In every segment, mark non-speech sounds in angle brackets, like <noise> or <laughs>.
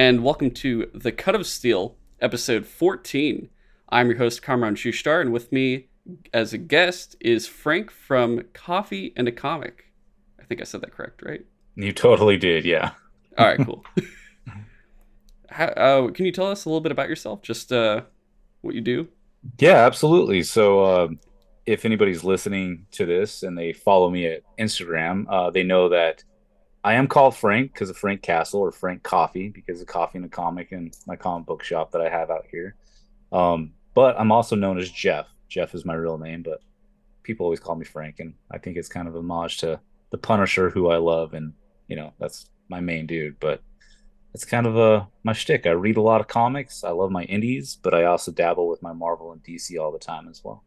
and welcome to The Cut of Steel, episode 14. I'm your host, Kamran Shushtar, and with me as a guest is Frank from Coffee and a Comic. I think I said that correct, right? You totally did, yeah. All right, cool. <laughs> How, uh, can you tell us a little bit about yourself? Just uh, what you do? Yeah, absolutely. So, uh, if anybody's listening to this and they follow me at Instagram, uh, they know that I am called Frank because of Frank Castle or Frank Coffee because of coffee and a comic and my comic book shop that I have out here. Um, but I'm also known as Jeff. Jeff is my real name, but people always call me Frank, and I think it's kind of homage to the Punisher, who I love, and you know that's my main dude. But it's kind of a my shtick. I read a lot of comics. I love my indies, but I also dabble with my Marvel and DC all the time as well.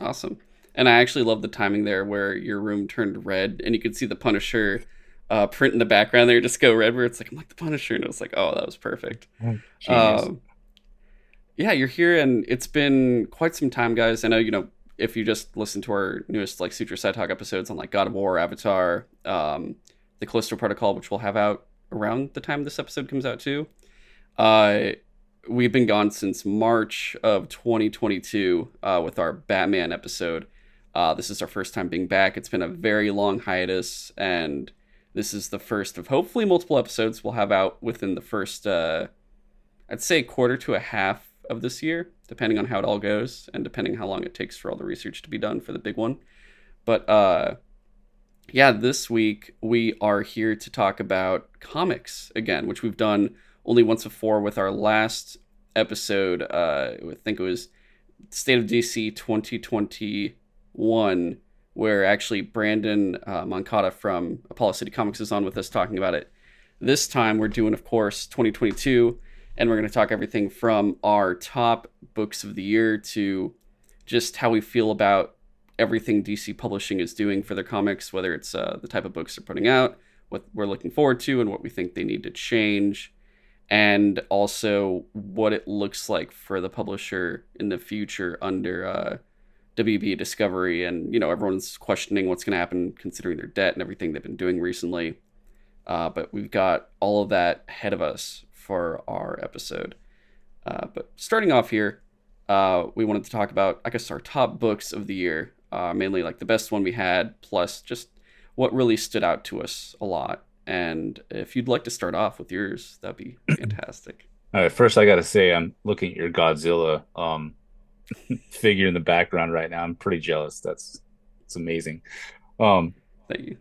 Awesome. And I actually love the timing there where your room turned red and you could see the Punisher uh, print in the background there just go red where it's like, I'm like the Punisher. And it was like, oh, that was perfect. Oh, um, yeah, you're here and it's been quite some time, guys. I know, you know, if you just listen to our newest like Suture Side Talk episodes on like God of War, Avatar, um, the Callisto Protocol, which we'll have out around the time this episode comes out too. Uh, we've been gone since March of 2022 uh, with our Batman episode. Uh, this is our first time being back. It's been a very long hiatus, and this is the first of hopefully multiple episodes we'll have out within the first, uh, I'd say, quarter to a half of this year, depending on how it all goes and depending how long it takes for all the research to be done for the big one. But uh, yeah, this week we are here to talk about comics again, which we've done only once before with our last episode. Uh, I think it was State of DC 2021, where actually Brandon uh, Moncada from Apollo City Comics is on with us talking about it. This time we're doing, of course, 2022, and we're going to talk everything from our top books of the year to just how we feel about everything DC Publishing is doing for their comics, whether it's uh, the type of books they're putting out, what we're looking forward to, and what we think they need to change, and also what it looks like for the publisher in the future under uh, WB Discovery. And, you know, everyone's questioning what's going to happen considering their debt and everything they've been doing recently. Uh, but we've got all of that ahead of us for our episode. Uh, but starting off here, uh, we wanted to talk about, I guess, our top books of the year uh, mainly like the best one we had, plus just what really stood out to us a lot. And if you'd like to start off with yours, that'd be <clears throat> fantastic. All right, first I got to say I'm looking at your Godzilla um, figure in the background right now. I'm pretty jealous. That's it's amazing. Um, Thank you.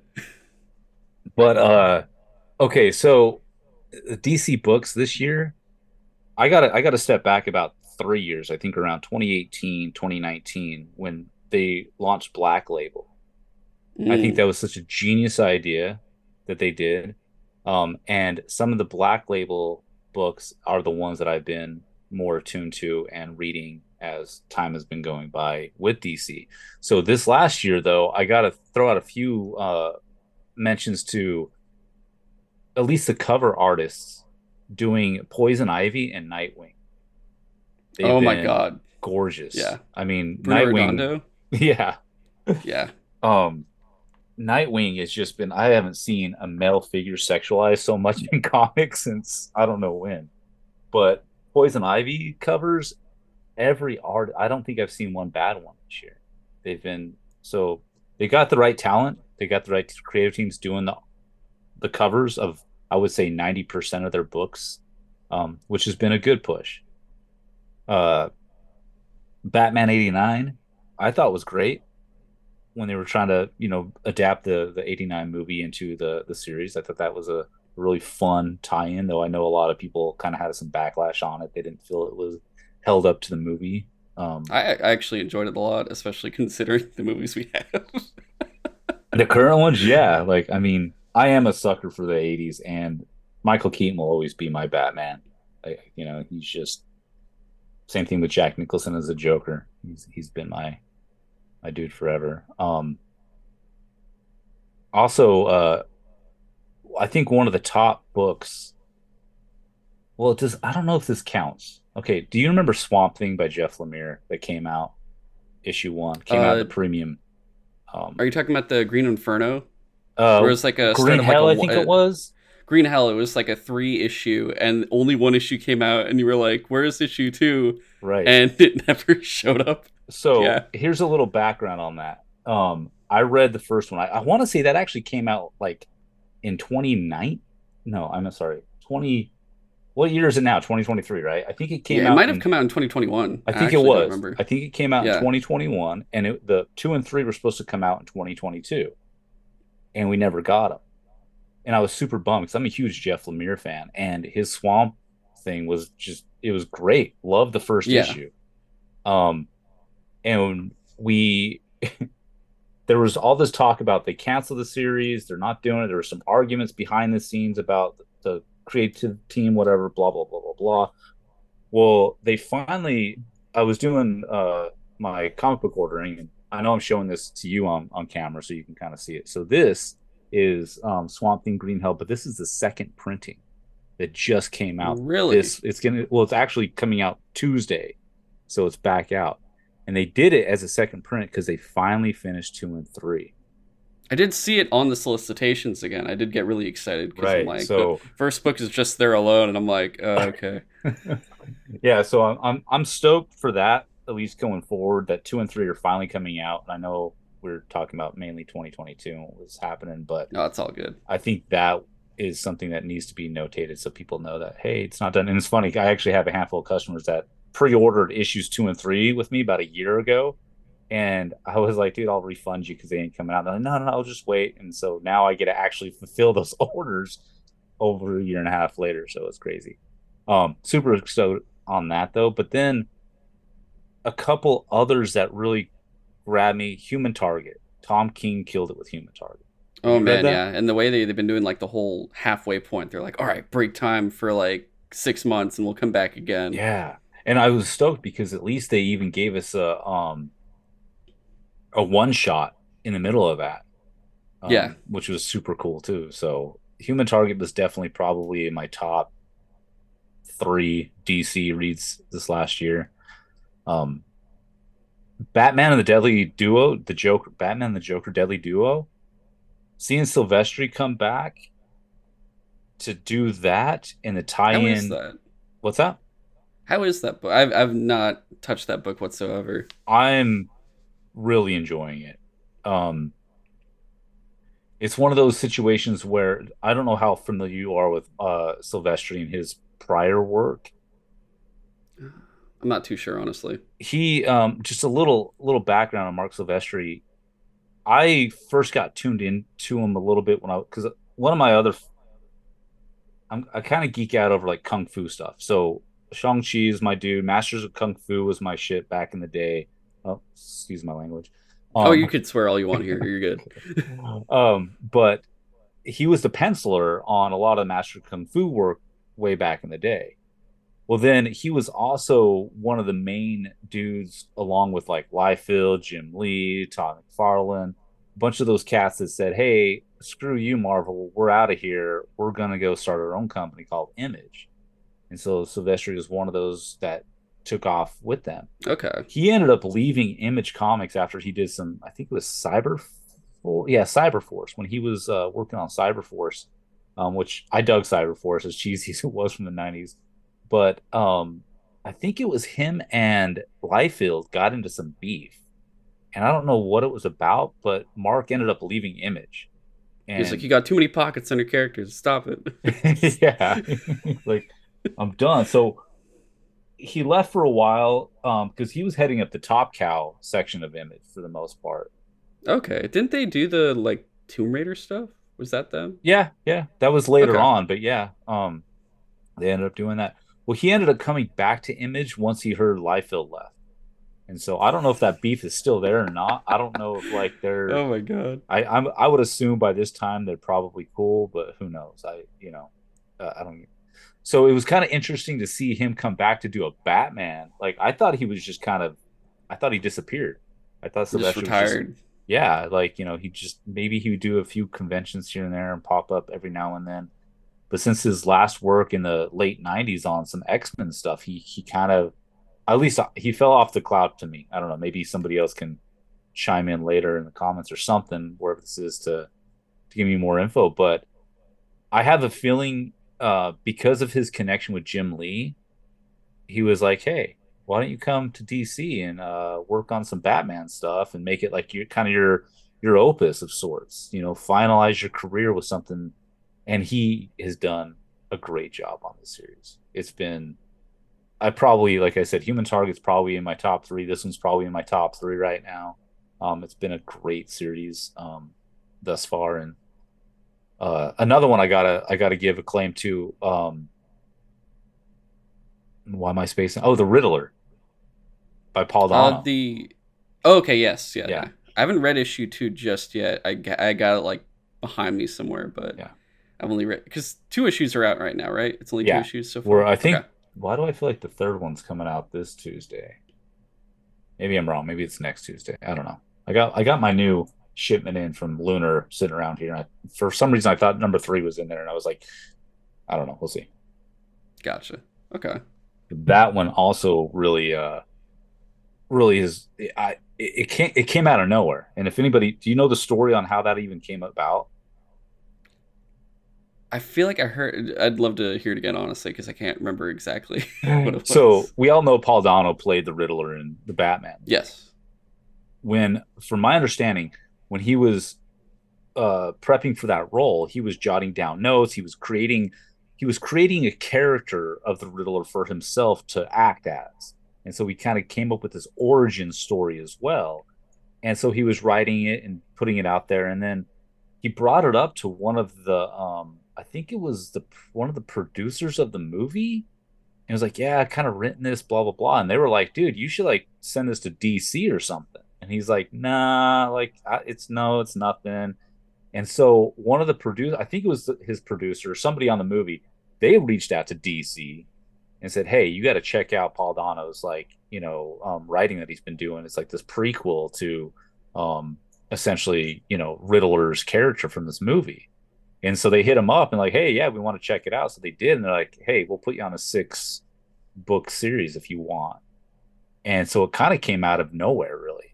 but uh, okay, so DC books this year, I got I got to step back about three years. I think around 2018, 2019, when they launched Black Label. Mm. I think mm. that was such a genius idea that they did. Um, and some of the Black Label books are the ones that I've been more attuned to and reading as time has been going by with DC. So this last year, though, I got to throw out a few uh, mentions to at least the cover artists doing Poison Ivy and Nightwing. They've oh my god, gorgeous! Yeah, I mean Bruno Nightwing. Redondo? <laughs> Yeah. Yeah. um Nightwing has just been I haven't seen a male figure sexualized so much <laughs> in comics since I don't know when. But Poison Ivy covers every art. I don't think I've seen one bad one this year. They've been so they got the right talent. They got the right creative teams doing the the covers of I would say 90% of their books, um, which has been a good push. Uh Batman 89 I thought was great when they were trying to, you know, adapt the the 89 movie into the the series. I thought that was a really fun tie-in, though I know a lot of people kind of had some backlash on it. They didn't feel it was held up to the movie. Um, I, I actually enjoyed it a lot, especially <laughs> considering the movies we have. the current ones, yeah. Like, I mean, I am a sucker for the 80s, and Michael Keaton will always be my Batman. I, you know, he's just same thing with Jack Nicholson as a Joker. He's he's been my my dude forever. Um, also, uh, I think one of the top books. Well, it does. I don't know if this counts. Okay, do you remember Swamp Thing by Jeff Lemire that came out issue one? Came uh, out the premium. Um, are you talking about the Green Inferno? Uh, Where it's like a Green Hell, like a, I think it was. Green Hell, it was like a three issue, and only one issue came out, and you were like, "Where's issue two? Right. And <laughs> it never showed up. So Yeah. here's a little background on that. Um, I read the first one. I, I want to say that actually came out like in 29. No, I'm sorry. 20. What year is it now? 2023, right? I think it came yeah, out. it might in- have come out in 2021. I think actually it was. I think it came out Yeah. in 2021, and it, the two and three were supposed to come out in 2022, and we never got them. And I was super bummed because I'm a huge Jeff Lemire fan, and his Swamp thing was just it was great. Loved the first Yeah. issue. Um, and we <laughs> there was all this talk about they canceled the series, they're not doing it. There were some arguments behind the scenes about the creative team, whatever, blah blah blah blah blah. Well, they finally. I was doing uh, my comic book ordering, and I know I'm showing this to you on on camera, so you can kind of see it. So this is um, Swamp Thing Green Hell, but this is the second printing that just came out really? this it's gonna well it's actually coming out tuesday so it's back out and they did it as a second print because they finally finished two and three I did see it on the solicitations again. I did get really excited because I'm like, so the first book is just there alone, and I'm like, uh, <laughs> okay. yeah so I'm, I'm i'm stoked for that at least going forward that two and three are finally coming out and i know we're talking about mainly 2022 and what was happening but No, it's all good. I think that is something that needs to be notated so people know that hey, it's not done. And it's funny, I actually have a handful of customers that pre-ordered issues two and three with me about a year ago, and I was like, dude, I'll refund you because they ain't coming out. They're like, no, no, no, I'll just wait. And so now I get to actually fulfill those <laughs> orders over a year and a half later. So it's crazy. Um, super stoked on that though. But then a couple others that really grabbed me. Human Target. Tom King killed it with Human Target. Oh You man, yeah. And the way they, they've been doing like the whole halfway point, they're like, all right, break time for like six months and we'll come back again. Yeah. And I was stoked because at least they even gave us a um a one shot in the middle of that. Um, Yeah. Which was super cool too. So Human Target was definitely probably in my top three DC reads this last year. Um Batman and the Deadly Duo, the Joker Batman and the Joker Deadly Duo. Seeing Silvestri come back to do that and the tie-in. that? what's that? How is that book? I've I've not touched that book whatsoever. I'm really enjoying it. Um, it's one of those situations where I don't know how familiar you are with uh, Silvestri and his prior work. I'm not too sure, honestly. He um, just a little little background on Marc Silvestri. I first got tuned into him a little bit when I because one of my other I'm, I kind of geek out over like kung fu stuff. So Shang Chi is my dude. Masters of Kung Fu was my shit back in the day. Oh, excuse my language. oh, Um, you could swear all you want here. <laughs> You're good. um, but he was the penciler on a lot of Master Kung Fu work way back in the day. Well, then he was also one of the main dudes, along with like Liefeld, Jim Lee, Todd McFarlane, a bunch of those cats that said, "Hey, screw you, Marvel, we're out of here. We're gonna go start our own company called Image." And so Silvestri was one of those that took off with them Okay. he ended up leaving Image Comics after he did some, I think it was Cyber, yeah, Cyberforce when he was uh, working on Cyberforce, um, which I dug Cyberforce as cheesy <laughs> as it was from the '90s, but um, I think it was him and Liefeld got into some beef, and I don't know what it was about, but Marc ended up leaving Image. And He's like, you got too many pockets on your characters. Stop it. <laughs> yeah <laughs> like i'm done so he left for a while um because he was heading up the top cow section of image for the most part okay. Didn't they do the like Tomb Raider stuff? Was that them? yeah yeah that was later Okay. on but yeah um they ended up doing that well he ended up coming back to image once he heard Liefeld left and so i don't know if that beef is still there or not i don't know if like they're Oh my god. I I'm, I would assume by this time they're probably cool, but who knows? I you know uh, I don't. So it was kind of interesting to see him come back to do a Batman. Like I thought he was just kind of, I thought he disappeared. I thought Just Silvestri was retired. yeah, like you know he just maybe he would do a few conventions here and there and pop up every now and then. But since his last work in the late '90s on some X Men stuff, he he kind of, at least he fell off the cloud to me. I don't know. Maybe somebody else can chime in later in the comments or something wherever this is to to give me more info. But I have a feeling uh, because of his connection with Jim Lee, he was like, "Hey, why don't you come to DC and uh, work on some Batman stuff and make it like your kind of your your opus of sorts? You know, finalize your career with something." And he has done a great job on this series. It's been, I probably, like I said, Human Target's probably in my top three. This one's probably in my top three right now. Um, it's been a great series um, thus far, and uh, another one I gotta I gotta give a claim to. Um, why am I spacing? Oh, the Riddler by Paul Dano. Uh, the oh, okay, yes, yeah, Yeah. I haven't read issue two just yet. I I got it like behind me somewhere, but Yeah. I've only read because two issues are out right now, right? It's only Yeah. two issues so far. Where I think, Okay. why do I feel like the third one's coming out this Tuesday? Maybe I'm wrong. Maybe it's next Tuesday. I don't know. I got I got my new shipment in from Lunar sitting around here. And I, for some reason, I thought number three was in there, and I was like, I don't know. We'll see. Gotcha. Okay. That one also really, uh really is. I it, came it came out of nowhere. And if anybody, do you know the story on how that even came about? I feel like I heard. I'd love to hear it again, honestly, because I can't remember exactly <laughs> what it was. So we all know Paul Dano played the Riddler in the Batman. yes. when from my understanding when he was uh prepping for that role he was jotting down notes. He was creating he was creating a character of the riddler for himself to act as. And so he kind of came up with this origin story as well. And so he was writing it and putting it out there. And then he brought it up to one of the um i think it was the one of the producers of the movie. And was like, "Yeah, I kind of written this, blah blah blah," and they were like, "Dude, you should like send this to DC or something." And he's like, "Nah, like it's no, it's nothing." And so one of the producer, I think it was his producer, somebody on the movie, they reached out to DC and said, "Hey, you got to check out Paul Dano's like you know um, writing that he's been doing. It's like this prequel to um, essentially you know Riddler's character from this movie." And so they hit him up and like, hey, yeah, we want to check it out. So they did, and they're like, hey, we'll put you on a six book series if you want. And so it kind of came out of nowhere, really.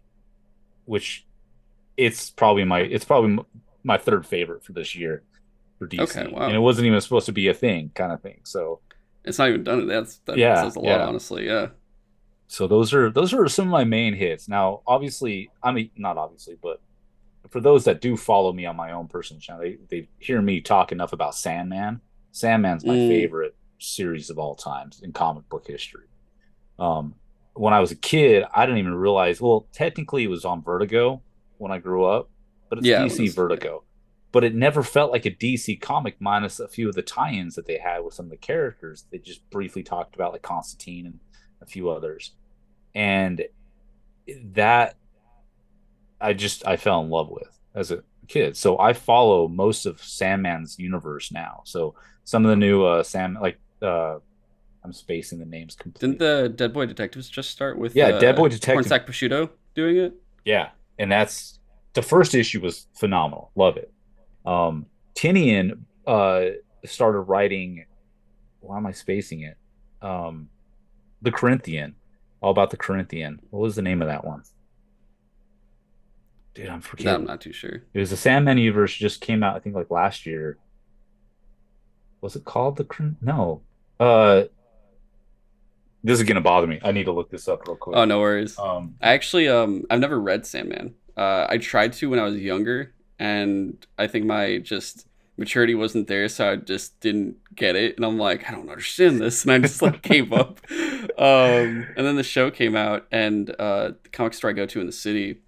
Which it's probably my it's probably my third favorite for this year for DC. Okay, wow. And it wasn't even supposed to be a thing, kind of thing. So It's not even done. That's that Yeah, says a lot, yeah. honestly. Yeah. so those are those are some of my main hits. Now, obviously, I mean not obviously, but for those that do follow me on my own personal channel, they, they hear me talk enough about Sandman. Sandman's my Mm. favorite series of all times in comic book history. Um, when I was a kid, I didn't even realize. Well, technically, it was on Vertigo when I grew up, but it's Yeah, it DC was, Vertigo. But it never felt like a DC comic, minus a few of the tie-ins that they had with some of the characters. They just briefly talked about, like Constantine and a few others, and that I just I fell in love with as a kid. So I follow most of Sandman's universe now. So some of the new uh Sam like uh I'm spacing the names completely. Didn't the Dead Boy Detectives just start with Yeah, uh, Dead Boy Detective. Pornsak Pichetshote doing it? Yeah, and that's the first issue was phenomenal. Love it. Um Tynion uh started writing why am I spacing it? Um The Corinthian. All about the Corinthian. What was the name of that one? Dude, I'm No, forgetting. I'm not too sure. It was the Sandman universe just came out, I think, like last year. Was it called the Crim- No. Uh this is gonna bother me. I need to look this up real quick. Oh, no worries. Um I actually um I've never read Sandman. Uh I tried to when I was younger and I think my just maturity wasn't there so I just didn't get it and I'm like I don't understand this and I just like <laughs> gave up. Um and then the show came out and uh the comic store I go to in the city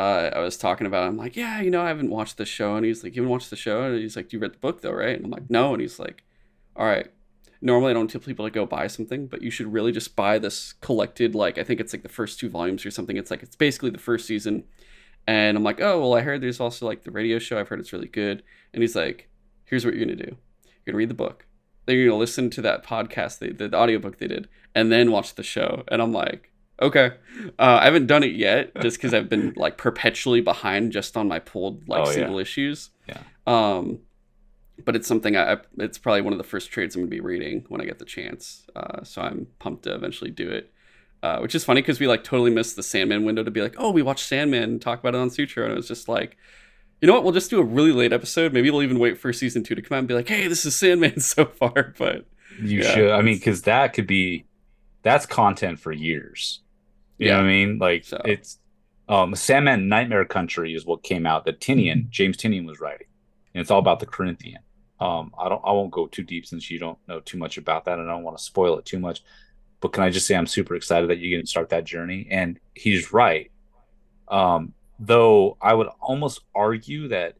uh, I was talking about it. I'm like, yeah, you know, I haven't watched the show. And he's like, you haven't watched the show? And he's like, you read the book though, right? And I'm like, no. And he's like, all right. Normally, I don't tell people to go buy something, but you should really just buy this collected. Like, I think it's like the first two volumes or something. It's like it's basically the first season. And I'm like, oh well, I heard there's also like the radio show. I've heard it's really good. And he's like, here's what you're gonna do. You're gonna read the book. Then you're gonna listen to that podcast, they, the, the audiobook they did, and then watch the show. And I'm like, okay. Uh, I haven't done it yet, <laughs> just because I've been like perpetually behind just on my pulled like Oh, yeah. single issues. Yeah. Um, but it's something I, it's probably one of the first trades I'm gonna be reading when I get the chance. Uh, so I'm pumped to eventually do it. Uh, which is funny because we like totally missed the Sandman window to be like, oh, we watched Sandman and talk about it on Sutro, and it was just like, You know what? We'll just do a really late episode. Maybe we'll even wait for season two to come out and be like, "Hey, this is Sandman <laughs> so far." But You Yeah, should. I mean, because that could be that's content for years. You know Yeah. what I mean? Like So- it's um Sandman Nightmare Country is what came out that Tynion, James Tynion was writing. And it's all about the Corinthian. Um I don't I won't go too deep since you don't know too much about that and I don't want to spoil it too much. But can I just say I'm super excited that you're gonna start that journey? And he's right. Um, though I would almost argue that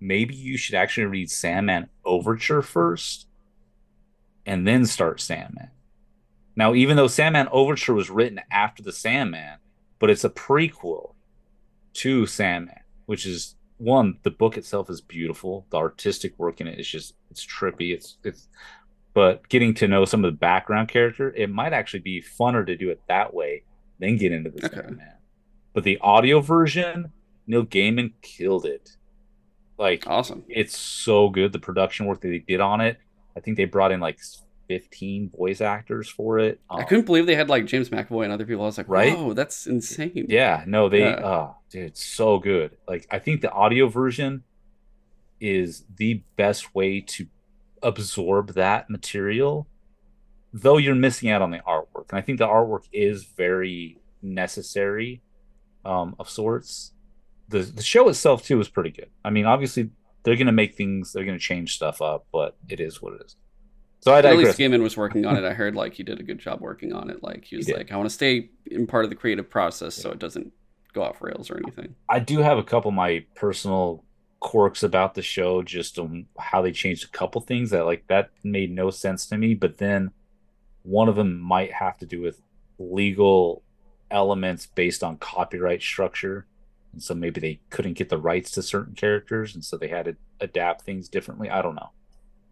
maybe you should actually read Sandman Overture first and then start Sandman. Now, even though Sandman Overture was written after the Sandman, but it's a prequel to Sandman, which is one, the book itself is beautiful. The artistic work in it is just it's trippy. It's it's but getting to know some of the background character, it might actually be funner to do it that way than get into the Okay. Sandman. But the audio version, Neil Gaiman killed it. Like awesome. it's so good. The production work that they did on it. I think they brought in like 15 voice actors for it. I Um, couldn't believe they had like James McAvoy and other people. I was like, Right? "Whoa, that's insane!" Yeah, no, they Yeah. oh dude, it's so good. Like I think the audio version is the best way to absorb that material, though you're missing out on the artwork. And I think the artwork is very necessary um of sorts. The the show itself too is pretty good. I mean, obviously they're gonna make things, they're gonna change stuff up, but it is what it is. So I At digress. least Gaiman was working on it. I heard like he did a good job working on it. Like he was did. like, "I want to stay in part of the creative process, so it doesn't go off rails or anything." I do have a couple of my personal quirks about the show, just on how they changed a couple things that like that made no sense to me. But then one of them might have to do with legal elements based on copyright structure, and so maybe they couldn't get the rights to certain characters, and so they had to adapt things differently. I don't know.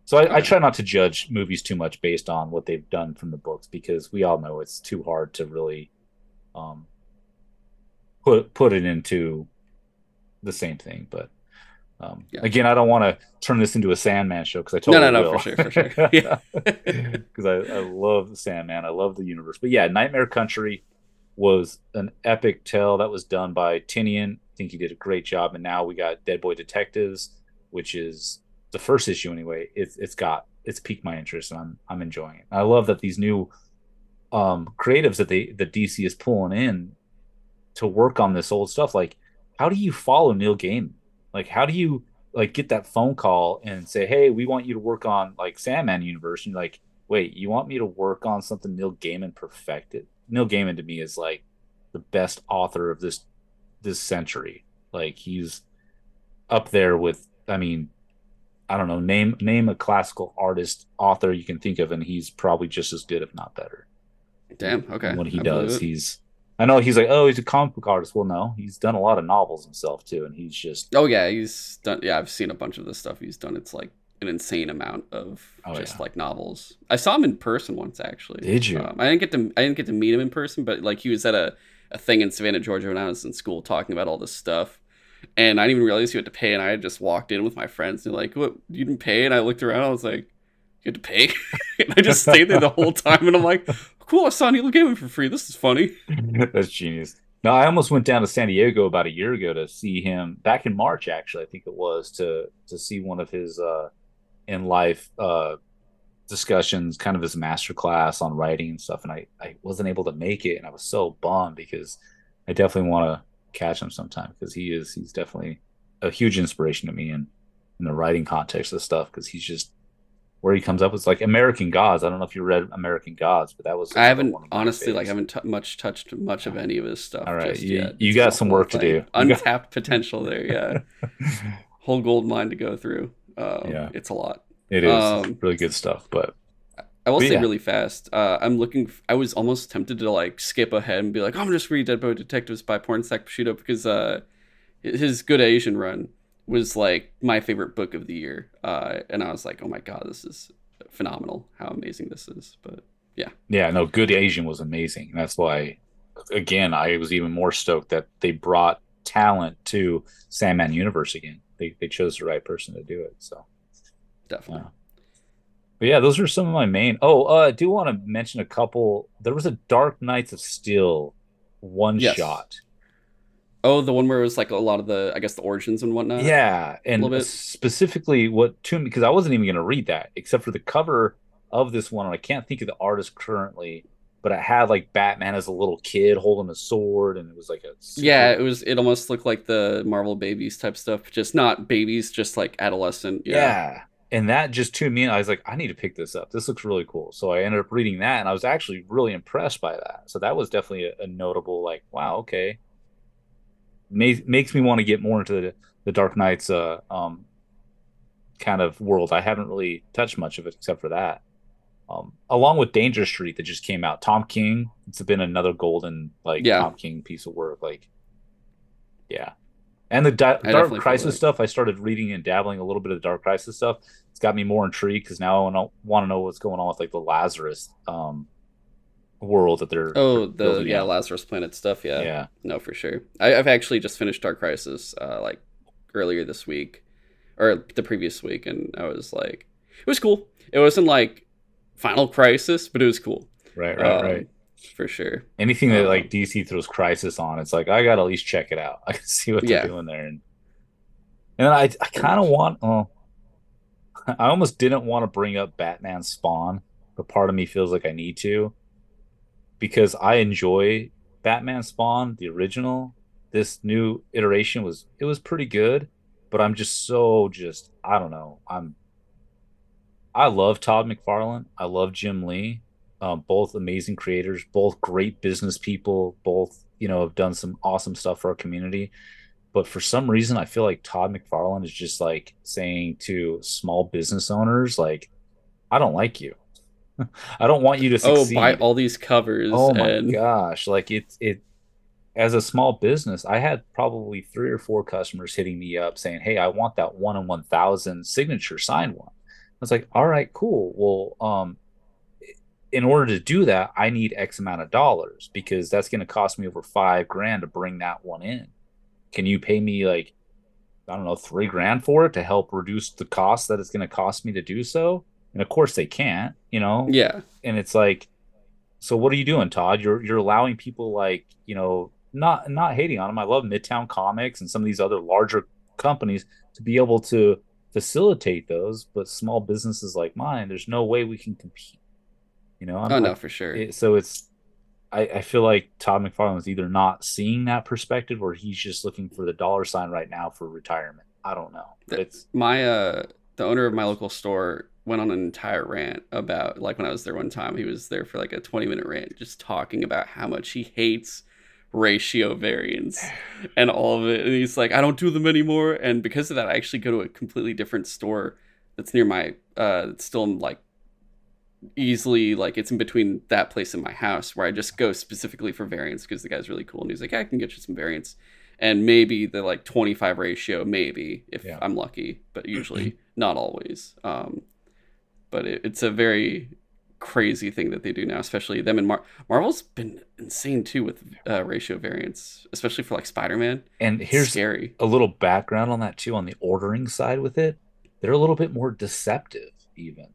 So I, I try not to judge movies too much based on what they've done from the books because we all know it's too hard to really um, put put it into the same thing. But um, Yeah. again, I don't want to turn this into a Sandman show because I told No, no, no, will. for sure, for sure. <laughs> Yeah. <laughs> because I, I love the Sandman. I love the universe. But yeah, Nightmare Country was an epic tale that was done by Tynion. I think he did a great job. And now we got Dead Boy Detectives, which is the first issue anyway. It's it's got it's piqued my interest, and I'm I'm enjoying it. I love that these new um creatives that they that DC is pulling in to work on this old stuff. Like, how do you follow Neil Gaiman? Like, how do you like get that phone call and say, "Hey, we want you to work on like Sandman universe," and you're like, "Wait, you want me to work on something Neil Gaiman perfected?" Neil Gaiman to me is like the best author of this this century. Like he's up there with, I mean, I don't know, name name a classical artist author you can think of, and he's probably just as good, if not better. Damn. Okay. What he I does, he's. I know he's like, oh, he's a comic book artist. Well, no, he's done a lot of novels himself too, and he's just Oh yeah, he's done. Yeah, I've seen a bunch of the stuff he's done. It's like an insane amount of Oh, just yeah. like novels. I saw him in person once actually. Did you? Um, I didn't get to. I didn't get to meet him in person, but like he was at a a thing in Savannah, Georgia, when I was in school, talking about all this stuff. And I didn't even realize you had to pay. And I had just walked in with my friends and like, "What? You didn't pay?" And I looked around. I was like, "You had to pay?" <laughs> and I just stayed there the whole time. And I'm like, "Cool, I saw Neil Gaiman for free. This is funny." <laughs> That's genius. No, I almost went down to San Diego about a year ago to see him back in March. Actually, I think it was to to see one of his uh, in life uh, discussions, kind of his master class on writing and stuff. And I I wasn't able to make it, and I was so bummed because I definitely want to catch him sometime because he is he's definitely a huge inspiration to me in in the writing context of stuff because he's just where he comes up with like American Gods. I don't know if you read American Gods, but that was I haven't honestly like faves. haven't t- much touched much of any of his stuff. All right, just you- yet. you It's got some work to do. Untapped potential there. Yeah, <laughs> whole gold mine to go through. Um, Yeah. it's a lot. It is Um, really good stuff, but I will But say yeah. really fast. Uh, I'm looking. I was almost tempted to like skip ahead and be like, I'm just read Dead Boy Detectives by Pornsak Pichetshote because uh, his Good Asian run was like my favorite book of the year. Uh, and I was like, oh my god, this is phenomenal. How amazing this is. But yeah, yeah, no, Good Asian was amazing. That's why, again, I was even more stoked that they brought talent to Sandman Universe again. They they chose the right person to do it. So, definitely. Yeah. But yeah, those are some of my main. Oh, uh, I do want to mention a couple. There was a Dark Knights of Steel one Yes. shot. Oh, the one where it was like a lot of the, I guess, the origins and whatnot. Yeah, and specifically what to because I wasn't even going to read that except for the cover of this one, and I can't think of the artist currently, but it had like Batman as a little kid holding a sword, and it was like a super- Yeah, it was. It almost looked like the Marvel babies type stuff, just not babies, just like adolescent. yeah. Yeah, And that just to me, I was like, I need to pick this up. This looks really cool. So I ended up reading that, and I was actually really impressed by that. So that was definitely a, a notable, like, wow, okay. Ma- makes me want to get more into the, the Dark Knight's uh, um, kind of world. I haven't really touched much of it except for that. Um, along with Danger Street that just came out, Tom King. It's been another golden like Yeah. Tom King piece of work. Like, yeah, and the Di- Dark Crisis stuff. I started reading and dabbling a little bit of the Dark Crisis stuff. It's got me more intrigued because now I want to know what's going on with like the Lazarus um, world that they're Oh, they're the yeah out. Lazarus Planet stuff. Yeah, yeah no, for sure. I, I've actually just finished Dark Crisis, uh, like earlier this week, or the previous week, and I was like, it was cool. It wasn't like Final Crisis, but it was cool. right right Um, right. For sure. Anything that um, like DC throws Crisis on, it's like I gotta at least check it out. <laughs> I can see what they're doing there, and and I I kind of want. Oh, <laughs> I almost didn't want to bring up Batman Spawn, but part of me feels like I need to because I enjoy Batman Spawn, the original. This new iteration was it was pretty good, but I'm just so just I don't know. I'm I love Todd McFarlane. I love Jim Lee. Um, both amazing creators, both great business people, both you know have done some awesome stuff for our community. But for some reason, I feel like Todd McFarlane is just like saying to small business owners, like, "I don't like you. <laughs> I don't want you to succeed. Oh, buy all these covers. Oh my and gosh! Like it's it. As a small business, I had probably three or four customers hitting me up saying, "Hey, I want that one in one thousand signature signed one." I was like, "All right, cool. Well, um, in order to do that, I need X amount of dollars because that's going to cost me over five grand to bring that one in. Can you pay me like, I don't know, three grand for it to help reduce the cost that it's going to cost me to do so?" And of course, they can't. You know, Yeah, and it's like so what are you doing todd you're you're allowing people like you know not not hating on them i love midtown comics and some of these other larger companies to be able to facilitate those but small businesses like mine there's no way we can compete you know I'm, oh no, for sure. it- so it's I, I feel like todd mcfarlane is either not seeing that perspective or he's just looking for the dollar sign right now for retirement. I don't know. It's my uh the owner of my local store went on an entire rant about like when I was there one time he was there for like a 20 minute rant just talking about how much he hates ratio variants <sighs> and all of it. And he's like I don't do them anymore. And because of that I actually go to a completely different store that's near my uh it's still like easily like it's in between that place and my house where I just go specifically for variants because the guy's really cool and he's like I can get you some variants. and maybe the like 25 ratio maybe if Yeah. i'm lucky but <clears throat> usually not always. Um but it, it's a very crazy thing that they do now especially them and Mar- marvel's been insane too with uh, ratio variants, especially for like spider-man. And here's scary. a little background on that too on the ordering side with it. They're a little bit more deceptive even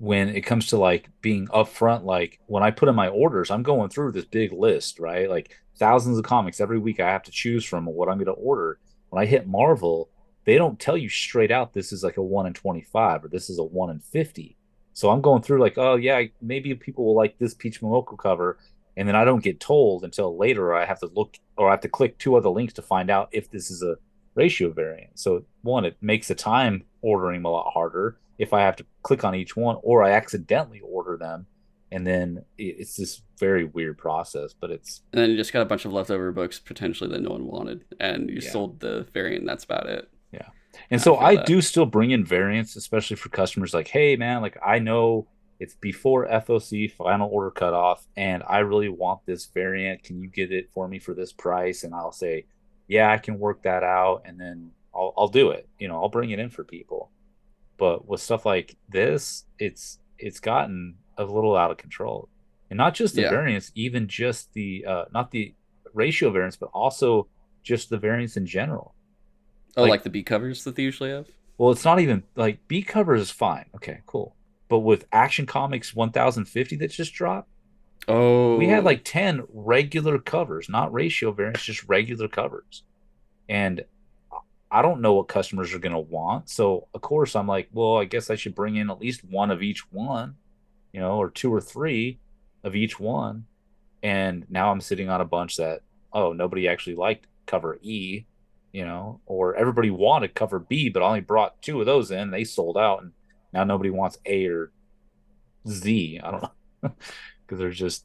when it comes to like being upfront like when i put in my orders i'm going through this big list right? Like thousands of comics every week i have to choose from what i'm going to order. When i hit marvel they don't tell you straight out this is like a 1 in 25 or this is a 1 in 50 so i'm going through like oh yeah maybe people will like this peach Momoko cover and then i don't get told until later i have to look or i have to click two other links to find out if this is a ratio variant. So one it makes the time ordering a lot harder if i have to click on each one or i accidentally order them and then it's this very weird process but it's and then you just got a bunch of leftover books potentially that no one wanted and you Yeah. sold the variant that's about it Yeah. And I so I that. do still bring in variants, especially for customers like, hey man, like I know it's before FOC final order cutoff, and I really want this variant. Can you get it for me for this price? And I'll say, yeah, I can work that out, and then I'll I'll do it. You know, I'll bring it in for people. But with stuff like this, it's it's gotten a little out of control, and not just the Yeah. variants, even just the uh, not the ratio variants, but also just the variants in general. oh Like- like, the b covers that they usually have Well, it's not even like B covers is fine. Okay, cool. But with Action Comics 1050 that just dropped, Oh, we had like 10 regular covers, not ratio variants, just regular covers. And I don't know what customers are going to want. So, of course, I'm like, well, I guess I should bring in at least one of each one, you know, or two or three of each one. And now I'm sitting on a bunch that, oh, nobody actually liked cover E, you know, or everybody wanted cover B, but I only brought two of those in. They sold out. And now nobody wants A or Z. I don't <laughs> know. Because there's just,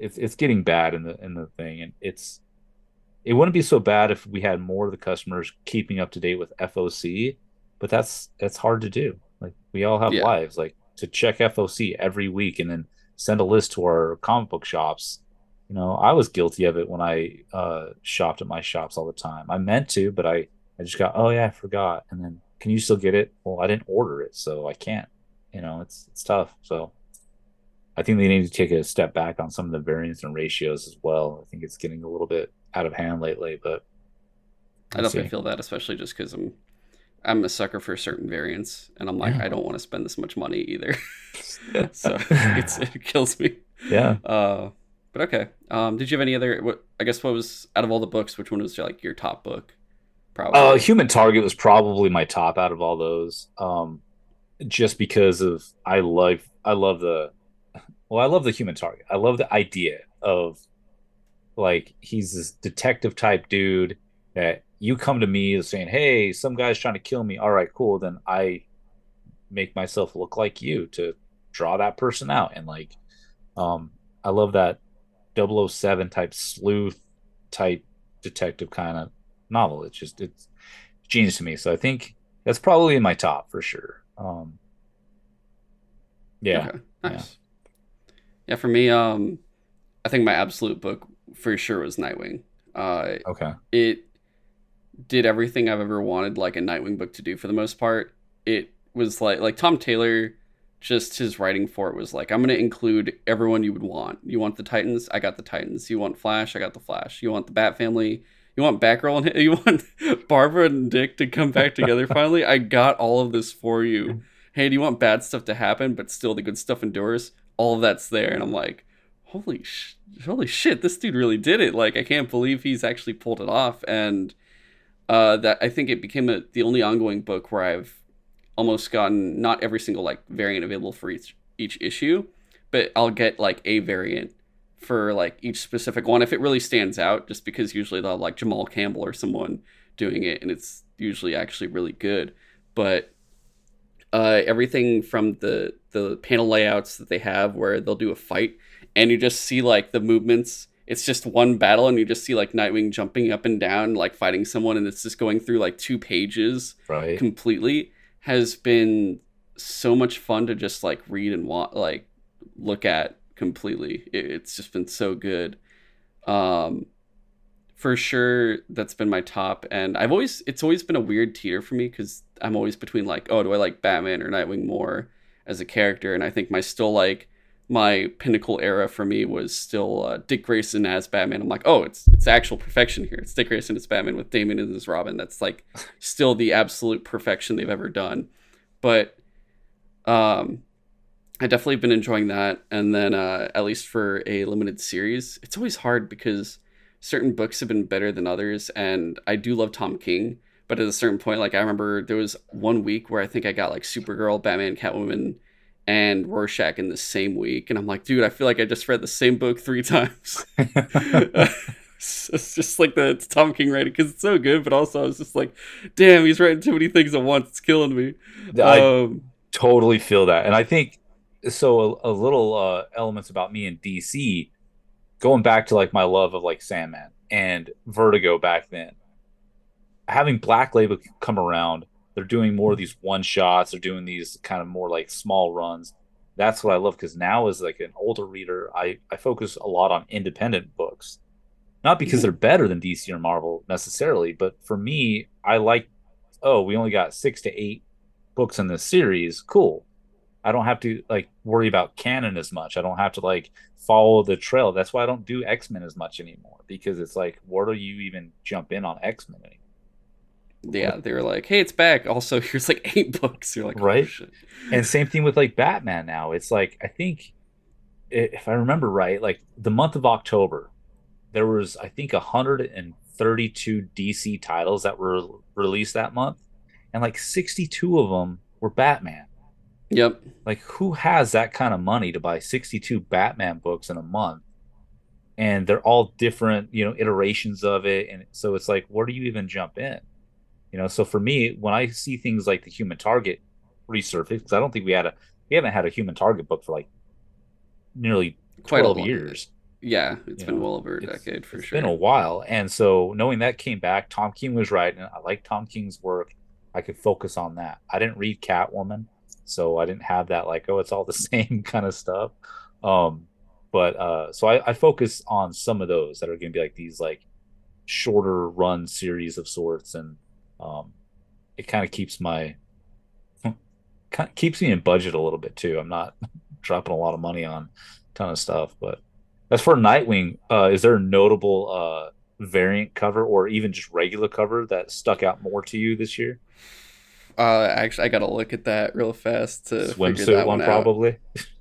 it's, it's getting bad in the, in the thing. And it's, it wouldn't be so bad if we had more of the customers keeping up to date with FOC, but that's that's hard to do. Like we all have yeah. lives. Like to check FOC every week and then send a list to our comic book shops. You know, I was guilty of it when I uh, shopped at my shops all the time. I meant to, but I I just got oh yeah I forgot. And then can you still get it? Well, I didn't order it, so I can't. You know, it's it's tough. So I think they need to take a step back on some of the variants and ratios as well. I think it's getting a little bit out of hand lately, but I definitely see. feel that, especially just because I'm I'm a sucker for certain variants, and I'm like, yeah. I don't want to spend this much money either. <laughs> so <laughs> it kills me. Yeah. Uh, but okay. Um, did you have any other? What I guess what was out of all the books, which one was like your top book? Probably. Uh, Human Target was probably my top out of all those. Um, just because of I love I love the well I love the Human Target. I love the idea of like he's this detective type dude that you come to me saying, "Hey, some guy's trying to kill me." All right, cool. Then I make myself look like you to draw that person out and like um I love that 007 type sleuth type detective kind of novel. It's just it's genius to me. So I think that's probably in my top for sure. Um yeah. Okay. Nice. Yeah. yeah, for me um I think my absolute book for sure was Nightwing. Uh, okay. It did everything I've ever wanted like a Nightwing book to do for the most part. It was like like Tom Taylor just his writing for it was like I'm going to include everyone you would want. You want the Titans? I got the Titans. You want Flash? I got the Flash. You want the Bat family? You want Batgirl and <laughs> you want Barbara and Dick to come back together <laughs> finally? I got all of this for you. Hey, do you want bad stuff to happen but still the good stuff endures? All of that's there and I'm like, holy sh- holy shit, this dude really did it. Like I can't believe he's actually pulled it off and uh, that I think it became a, the only ongoing book where I've almost gotten not every single like variant available for each each issue, but I'll get like a variant for like each specific one if it really stands out just because usually they'll like Jamal Campbell or someone doing it and it's usually actually really good. But uh, everything from the the panel layouts that they have where they'll do a fight and you just see like the movements. It's just one battle, and you just see like Nightwing jumping up and down, like fighting someone, and it's just going through like two pages right. completely. Has been so much fun to just like read and want like look at completely. It, it's just been so good. Um, for sure, that's been my top, and I've always it's always been a weird teeter for me because I'm always between like, oh, do I like Batman or Nightwing more as a character? And I think my still like my pinnacle era for me was still uh, Dick Grayson as Batman. I'm like, oh, it's it's actual perfection here. It's Dick Grayson as Batman with Damian as Robin. That's like still the absolute perfection they've ever done. But um, I definitely been enjoying that. And then uh, at least for a limited series, it's always hard because certain books have been better than others, and I do love Tom King. But at a certain point, like I remember there was one week where I think I got like Supergirl, Batman, Catwoman and Rorschach in the same week. And I'm like, dude, I feel like I just read the same book three <laughs> times. it's just like the Tom King writing because it's so good, but also I was just like, damn, he's writing too many things at once. It's killing me. I um, totally feel that. And I think so a, a little uh, elements about me in DC, going back to like my love of like Sandman and Vertigo back then. Having Black Label come around they're doing more of hmm. these one shots. They're doing these kind of more like small runs. That's what I love because now as like an older reader, I I focus a lot on independent books, not because they're better than DC or Marvel necessarily, but for me, I like. Oh, we only got six to eight books in this series. Cool. I don't have to like worry about canon as much. I don't have to like follow the trail. That's why I don't do X Men as much anymore because it's like, where do you even jump in on X Men anymore? Yeah, they were like, "Hey, it's back." Also, <laughs> here's like eight books. You're like, oh, right? and same thing with like Batman. Now it's like I think if I remember right, like the month of October, there was I think 132 DC titles that were released that month, and like 62 of them were Batman. Yep. Like who has that kind of money to buy 62 Batman books in a month? And they're all different, you know, iterations of it. And so it's like, where do you even jump in? You know, so for me, when I see things like the human target resurface, because I don't think we had a we haven't had a human target book for like nearly Quite 12 years. Yeah, it's you been know, well over a decade for sure. It's been a while. And so knowing that came back, Tom King was right. And I like Tom King's work. I could focus on that. I didn't read Catwoman, so I didn't have that like, oh, it's all the <laughs> same kind of stuff. Um, but uh, so I, I focus on some of those that are going to be like these like shorter run series of sorts, and um, it kind of keeps my <laughs> keeps me in budget a little bit too. I'm not <laughs> dropping a lot of money on a ton of stuff, but as for Nightwing, uh, is there a notable uh, variant cover or even just regular cover that stuck out more to you this year? Uh, actually, I got to look at that real fast to swimsuit that one, one probably. <laughs>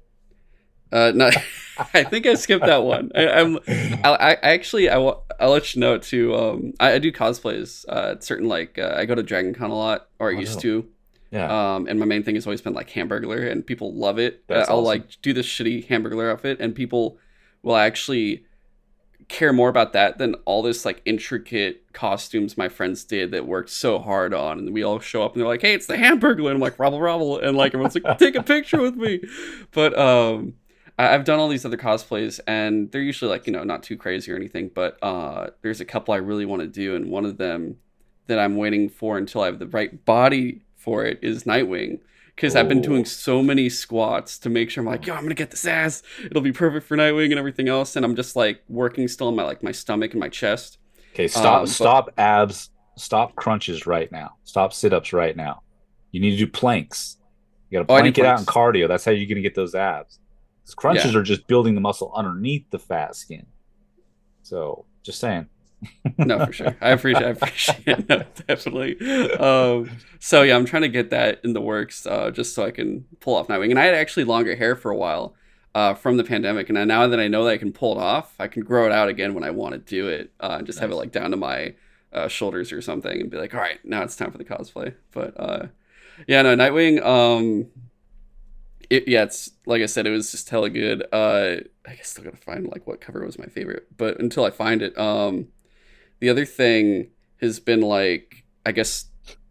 Uh, no, <laughs> I think I skipped that one. I, am I, I, actually, I, will let you know too. Um, I, I do cosplays. Uh, certain like uh, I go to Dragon Con a lot, or I oh, used no. to. Yeah. Um, and my main thing has always been like Hamburglar, and people love it. That's I'll awesome. like do this shitty Hamburglar outfit, and people will actually care more about that than all this like intricate costumes my friends did that worked so hard on. And we all show up and they're like, "Hey, it's the Hamburglar," and I'm like, "Robble, robble," and like everyone's like, "Take a picture with me." But um, I- I've done all these other cosplays, and they're usually like you know not too crazy or anything. But uh, there's a couple I really want to do, and one of them that I'm waiting for until I have the right body for it is Nightwing because I've been doing so many squats to make sure I'm like, yo, I'm gonna get this ass. It'll be perfect for Nightwing and everything else. And I'm just like working still on my like my stomach and my chest. Okay, stop, um, stop but, abs, stop crunches right now. Stop sit ups right now. You need to do planks. You got to oh, plank oh, it out in cardio. That's how you're gonna get those abs. Crunches yeah. are just building the muscle underneath the fat skin. So, just saying no, for sure. I appreciate. I appreciate. It. <laughs> No, definitely. Um, so yeah, I'm trying to get that in the works, uh, just so I can pull off Nightwing. And I had actually longer hair for a while uh, from the pandemic, and now that I know that I can pull it off, I can grow it out again when I want to do it, uh, and just nice. have it like down to my uh, shoulders or something, and be like, all right, now it's time for the cosplay. But uh, yeah, no, Nightwing. Um, it, yeah, it's like I said, it was just hella good. Uh, I guess still gotta find like what cover was my favorite, but until I find it, um the other thing has been like, I guess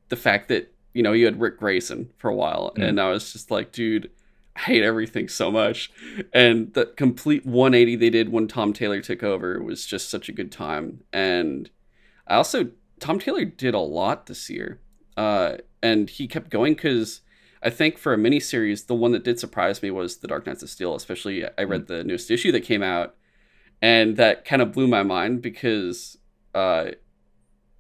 the fact that you know you had Ric Grayson for a while, mm. and I was just like, dude, I hate everything so much. And the complete 180 they did when Tom Taylor took over was just such a good time. And I also Tom Taylor did a lot this year, uh, and he kept going because. I think for a miniseries, the one that did surprise me was The Dark Knights of Steel. Especially, I read mm. the newest issue that came out, and that kind of blew my mind because uh,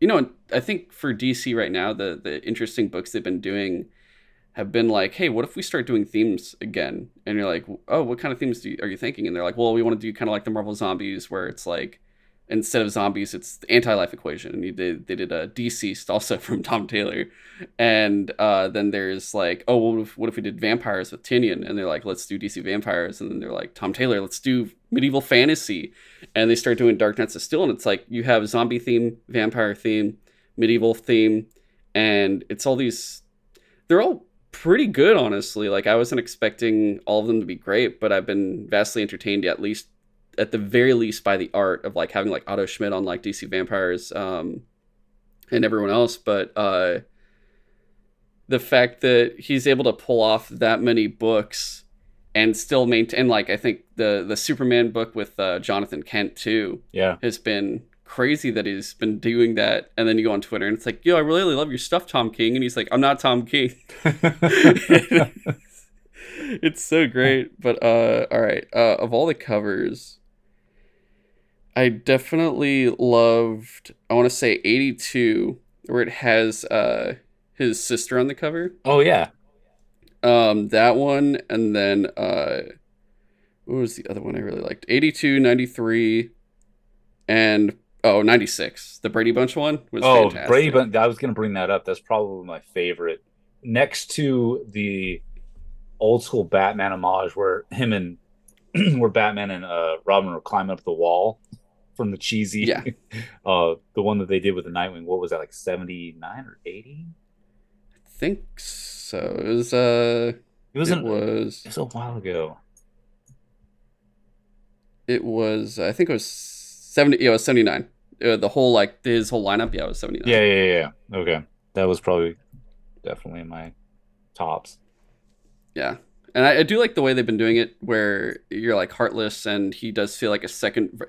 you know, I think for DC right now, the the interesting books they've been doing have been like, hey, what if we start doing themes again? And you're like, oh, what kind of themes you, are you thinking? And they're like, well, we want to do kind of like the Marvel Zombies, where it's like instead of zombies, it's the anti-life equation. And they, they did a DCeased also <laughs> from Tom Taylor. And uh, then there's like, oh, what if, what if we did vampires with Tynion? And they're like, let's do DC vampires. And then they're like, Tom Taylor, let's do medieval fantasy. And they start doing Dark Knights of Steel. And it's like, you have zombie theme, vampire theme, medieval theme. And it's all these, they're all pretty good, honestly. Like, I wasn't expecting all of them to be great, but I've been vastly entertained at least at the very least by the art of like having like Otto Schmidt on like DC Vampires um, and everyone else, but uh, the fact that he's able to pull off that many books and still maintain like I think the the Superman book with uh, Jonathan Kent too, yeah, has been crazy that he's been doing that. And then you go on Twitter and it's like, yo, I really, really love your stuff, Tom King, and he's like, I'm not Tom King. <laughs> <laughs> it's so great. But uh, all right, uh, of all the covers I definitely loved. I want to say eighty two, where it has uh his sister on the cover. Oh yeah. Um, that one, and then uh, what was the other one I really liked? 82, 93, and oh, 96. The Brady Bunch one was oh fantastic. Brady Bunch. I was gonna bring that up. That's probably my favorite. Next to the old school Batman homage, where him and <clears throat> where Batman and uh, Robin were climbing up the wall from the cheesy, Yeah. <laughs> uh, the one that they did with the Nightwing. What was that like seventy nine or eighty? I think so. It was uh It was it an, was it was a while ago. it was I think it was 70 yeah, it was 79. Uh, the whole like his whole lineup, yeah, it was 79. Yeah, yeah, yeah. yeah. Okay, that was probably definitely in my tops. Yeah. And I, I do like the way they've been doing it where you're like heartless and he does feel like a second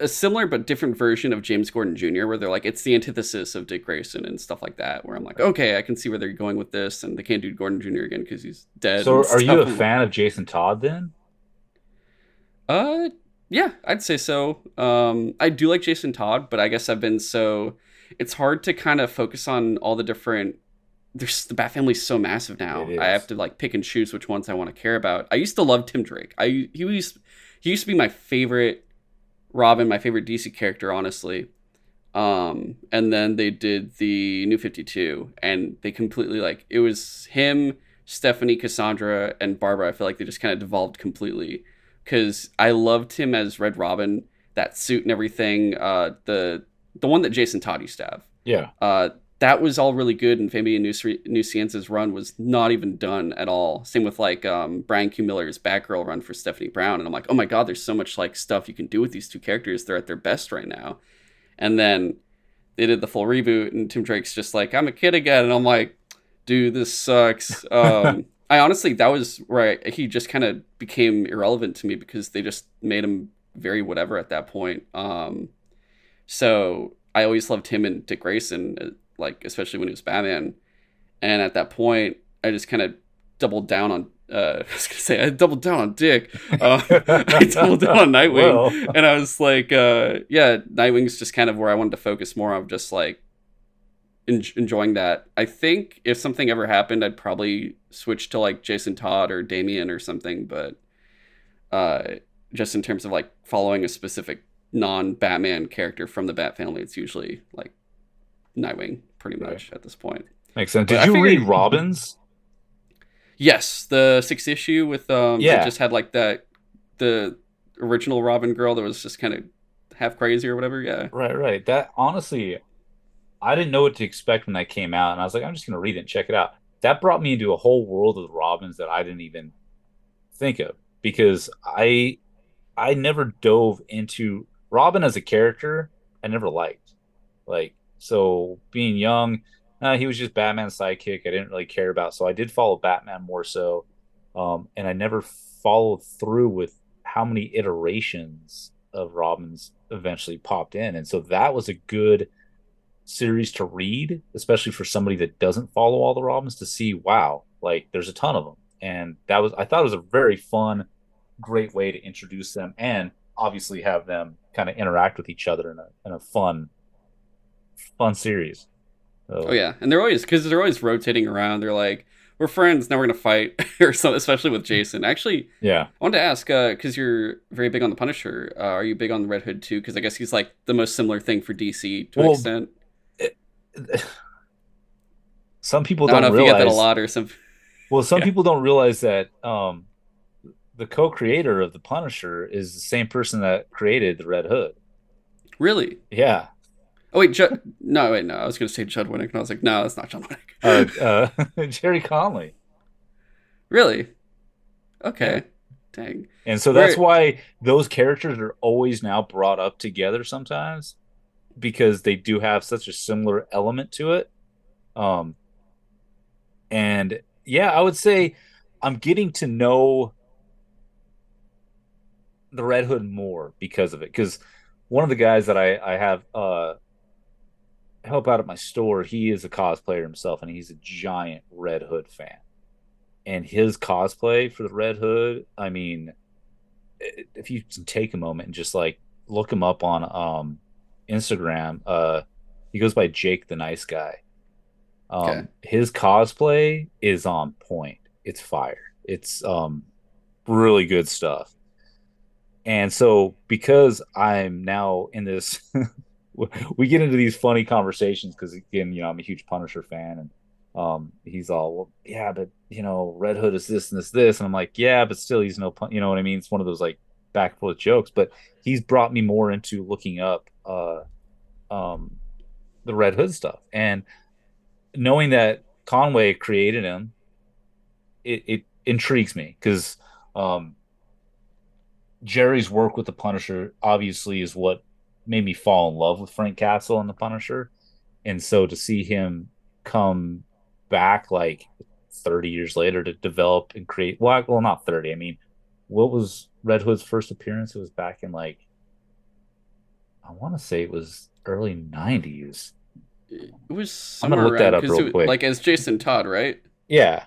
a, similar but different version of James Gordon Jr. where they're like it's the antithesis of Dick Grayson and stuff like that where I'm like okay I can see where they're going with this and they can't do Gordon Jr. again because he's dead. So, are you a fan of Jason Todd then? Uh, yeah, I'd say so. Um, I do like Jason Todd, but I guess I've been so. It's hard to kind of focus on all the different. There's the Bat family's so massive now. I have to like pick and choose which ones I want to care about. I used to love Tim Drake. I he used he used to be my favorite Robin, my favorite DC character, honestly. Um, and then they did the New Fifty Two, and they completely like it was him, Stephanie, Cassandra, and Barbara. I feel like they just kind of devolved completely because I loved him as Red Robin, that suit and everything. Uh, the the one that Jason Todd used to have. Yeah, Uh, that was all really good, and Fabian Nicieza's run was not even done at all. Same with like um, Brian Q. Miller's Batgirl run for Stephanie Brown, and I'm like, oh my god, there's so much like stuff you can do with these two characters. They're at their best right now. And then they did the full reboot, and Tim Drake's just like, I'm a kid again, and I'm like, dude, this sucks. <laughs> Um, I honestly, that was where I, he just kind of became irrelevant to me because they just made him very whatever at that point. Um, so I always loved him and Dick Grayson, uh, like especially when he was Batman. And at that point, I just kind of doubled down on. Uh, <laughs> I was gonna say I doubled down on Dick. Uh, I <laughs> doubled down on Nightwing, Well. and I was like, uh, yeah, Nightwing's just kind of where I wanted to focus more on, just like en- enjoying that. I think if something ever happened, I'd probably switch to like Jason Todd or Damian or something, but uh, just in terms of like following a specific non-Batman character from the Bat family, it's usually like Nightwing, pretty much at this point. makes sense. Did I you figured- read Robins? Yes, the sixth issue with um, Yeah. yeah, just had like that the original Robin girl that was just kind of half crazy or whatever. Yeah, Right, right. That honestly, I didn't know what to expect when that came out, and I was like, I'm just gonna read it and check it out. That brought me into a whole world of the Robins that I didn't even think of because I I never dove into Robin as a character. I never liked like so being young. Uh, he was just Batman's sidekick. I didn't really care about, so I did follow Batman more so, um, and I never followed through with how many iterations of Robins eventually popped in, and so that was a good series to read, especially for somebody that doesn't follow all the Robins to see. Wow, like there's a ton of them, and that was I thought it was a very fun, great way to introduce them, and obviously have them kind of interact with each other in a in a fun, fun series. So, Oh yeah, and they're always because they're always rotating around. They're like, we're friends now. We're gonna fight <laughs> or something. Especially with Jason. Actually, yeah. I wanted to ask because you're very big on the Punisher. Uh, are you big on the Red Hood too? Because I guess he's like the most similar thing for DC to an Well, extent. <sighs> Some people I don't don't, know if you realize. get that a lot or some. <laughs> Well, some Yeah. people don't realize that um, the co-creator of the Punisher is the same person that created the Red Hood. Really? Yeah. Oh wait, Judd. No, wait, no. I was gonna say Judd Winick, and I was like, no, that's not John Winick. Uh, uh, <laughs> <laughs> Gerry Conway. really? Okay. Dang. And so that's why those characters are always now brought up together sometimes because they do have such a similar element to it. Um and yeah, I would say I'm getting to know the Red Hood more because of it. Because one of the guys that I, I have uh help out at my store, he is a cosplayer himself and he's a giant Red Hood fan. And his cosplay for the Red Hood, I mean, if you take a moment and just like look him up on um Instagram, uh he goes by Jake the Nice Guy. Um Okay. his cosplay is on point. It's fire. It's um really good stuff. And so because I'm now in this <laughs> <laughs> we get into these funny conversations because again, you know, I'm a huge Punisher fan and um, he's all, well, yeah, but you know, Red Hood is this and this this, and I'm like, yeah, but still, he's no, pun-, you know what I mean? It's one of those like back and forth jokes, but he's brought me more into looking up uh, um, the Red Hood stuff and knowing that Conway created him. It, it intrigues me because um, Gerry's work with the Punisher obviously is what made me fall in love with Frank Castle and the Punisher, and so to see him come back like 30 years later to develop and create well, well not 30 i mean what was red hood's first appearance? It was back in like i want to say it was early 90s it was i'm gonna look that up real quick. like as jason todd right? Yeah.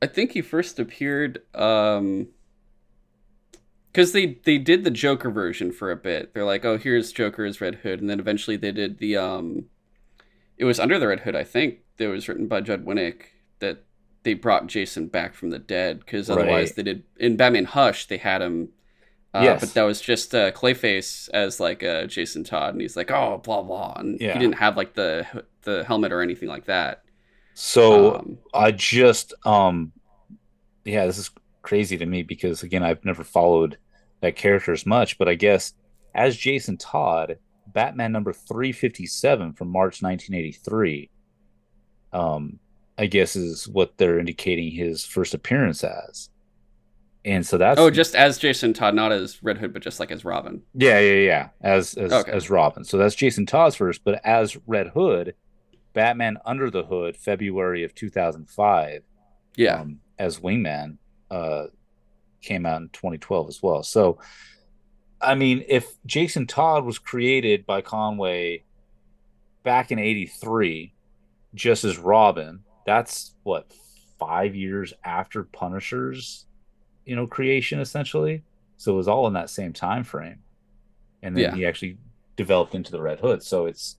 I think he first appeared um because they they did the joker version for a bit they're like oh here's joker as red hood and then eventually they did the um it was under the red hood i think that was written by judd winick that they brought Jason back from the dead because otherwise right. they did in Batman Hush they had him. Uh, yes. But that was just uh, Clayface as like uh, Jason Todd, and he's like, oh, blah blah, and yeah. he didn't have like the the helmet or anything like that. So um, I just, um, yeah, this is crazy to me because again, I've never followed that character as much, but I guess as Jason Todd, Batman number three fifty seven from March nineteen eighty three. Um, I guess is what they're indicating his first appearance as. And so that's oh, just as Jason Todd, not as Red Hood, but just like as Robin. Yeah, yeah, yeah, as as okay. as Robin. So that's Jason Todd's first, but as Red Hood, Batman Under the Hood, February of two thousand five. Yeah, um, as Wingman, uh, came out in twenty twelve as well. So, I mean, if Jason Todd was created by Conway back in eighty three, just as Robin, that's what five years after Punisher's, you know, creation essentially. So it was all in that same time frame, and then yeah. he actually developed into the Red Hood. So it's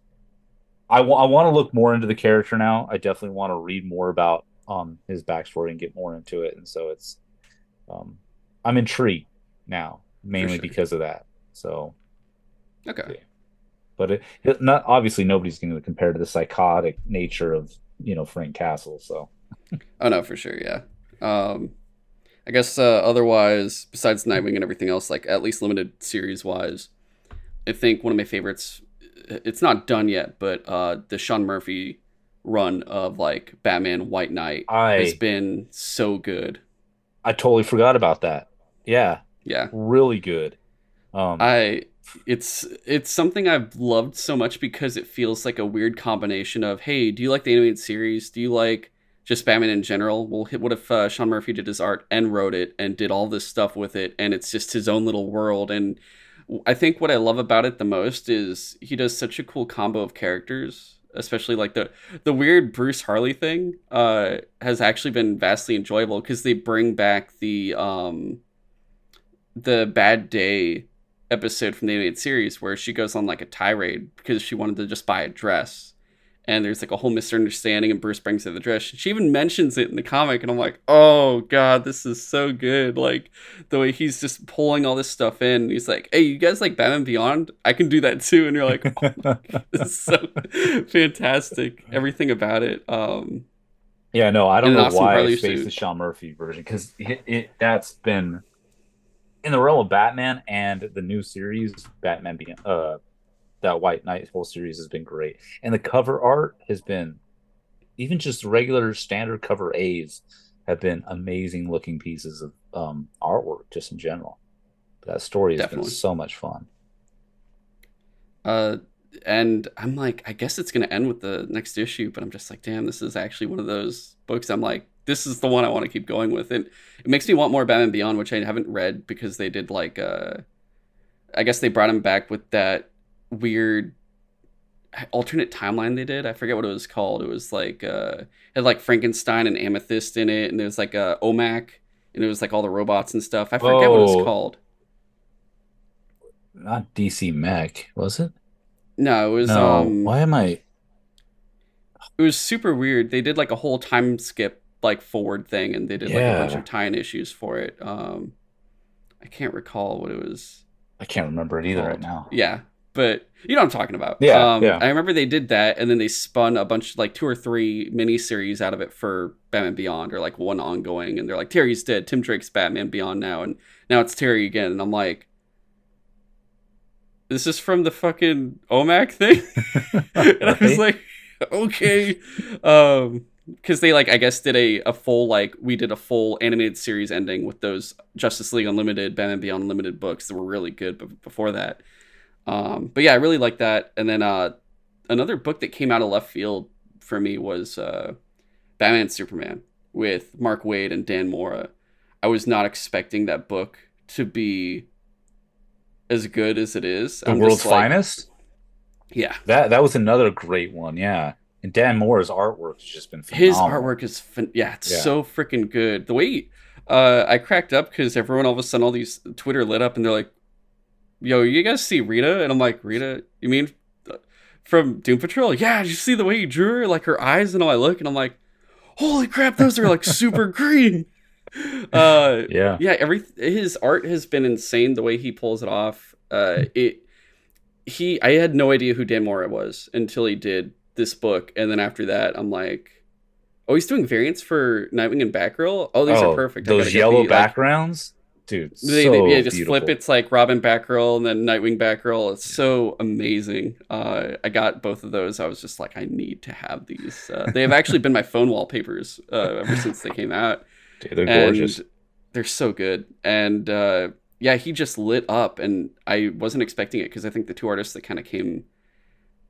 I, w- I want to look more into the character now. I definitely want to read more about um his backstory and get more into it. And so it's um I'm intrigued now, mainly sure. because of that. So okay. Yeah. But it, it, not obviously nobody's going to compare to the psychotic nature of you know Frank Castle. So. <laughs> oh no, for sure, yeah. Um, I guess uh, otherwise, besides Nightwing and everything else, like at least limited series wise, I think one of my favorites. It's not done yet, but uh, the Sean Murphy run of like Batman White Knight I, has been so good. I totally forgot about that. Yeah. Yeah. Really good. Um, I it's it's something I've loved so much because it feels like a weird combination of hey, do you like the animated series? Do you like just Batman in general? Well, what if uh, Sean Murphy did his art and wrote it and did all this stuff with it, and it's just his own little world? And I think what I love about it the most is he does such a cool combo of characters, especially like the the weird Bruce Harley thing. Uh, has actually been vastly enjoyable because they bring back the um the bad day episode from the animated series where she goes on like a tirade because she wanted to just buy a dress. And there's like a whole misunderstanding, and Bruce brings her the dress. She even mentions it in the comic, and I'm like, oh god, this is so good. Like the way he's just pulling all this stuff in. He's like, hey, you guys like Batman Beyond? I can do that too. And you're like, oh <laughs> god, this is so fantastic. Everything about it. Um, yeah, no, I don't know why I spaced the Sean Murphy version because it, it, that's been in the realm of Batman and the new series, Batman Beyond, uh, that White Knight whole series has been great, and the cover art has been, even just regular standard cover A's have been amazing looking pieces of um, artwork just in general. That story has Definitely. been so much fun. Uh, and I'm like, I guess it's gonna end with the next issue, but I'm just like, damn, this is actually one of those books. I'm like, this is the one I want to keep going with. And it makes me want more Batman Beyond, which I haven't read because they did like uh I guess they brought him back with that weird alternate timeline they did. I forget what it was called. It was like uh it had like Frankenstein and Amethyst in it, and there was like a OMAC, and it was like all the robots and stuff. I forget what it was called. Not DC Mech, was it? No, it was no. um why am I it was super weird. They did like a whole time skip like forward thing, and they did yeah. like a bunch of tie-in issues for it. Um, I can't recall what it was. I can't remember it either called. right now. Yeah, but you know what I'm talking about. Yeah, um, yeah. I remember they did that, and then they spun a bunch, like two or three miniseries out of it for Batman Beyond, or like one ongoing. And they're like, Terry's dead. Tim Drake's Batman Beyond now, and now it's Terry again. And I'm like, this is from the fucking OMAC thing. <laughs> <laughs> and I was like, okay, um, because they like I guess did a a full like we did a full animated series ending with those Justice League Unlimited, Batman Beyond Unlimited books that were really good. But before that, um, but yeah, I really like that. And then uh, another book that came out of left field for me was uh, Batman Superman with Mark Waid and Dan Mora. I was not expecting that book to be as good as it is. The I'm world's just like- finest. Yeah, That that was another great one. Yeah, and Dan Mora's artwork has just been his artwork is fin- yeah, it's Yeah. so freaking good. The way uh, I cracked up because everyone all of a sudden all these Twitter lit up and they're like, "Yo, you guys see Rita?" And I'm like, "Rita? You mean uh, from Doom Patrol? Yeah, did you see the way he drew her, like her eyes and all? I look and I'm like, holy crap, those are like super <laughs> green." <laughs> Uh, Yeah, yeah every his art has been insane the way he pulls it off uh it he i had no idea who dan mora was until he did this book and then after that i'm like oh he's doing variants for nightwing and batgirl oh these oh, are perfect Those yellow the, like, backgrounds, dude. they, so they- yeah, just beautiful. flip. It's like Robin Batgirl and then Nightwing Batgirl. It's so amazing. Uh, I got both of those. I was just like, I need to have these. Uh, they have actually been my phone wallpapers uh, ever since they came out Dude, they're and gorgeous. they're so good. And uh, yeah, he just lit up, and I wasn't expecting it because I think the two artists that kind of came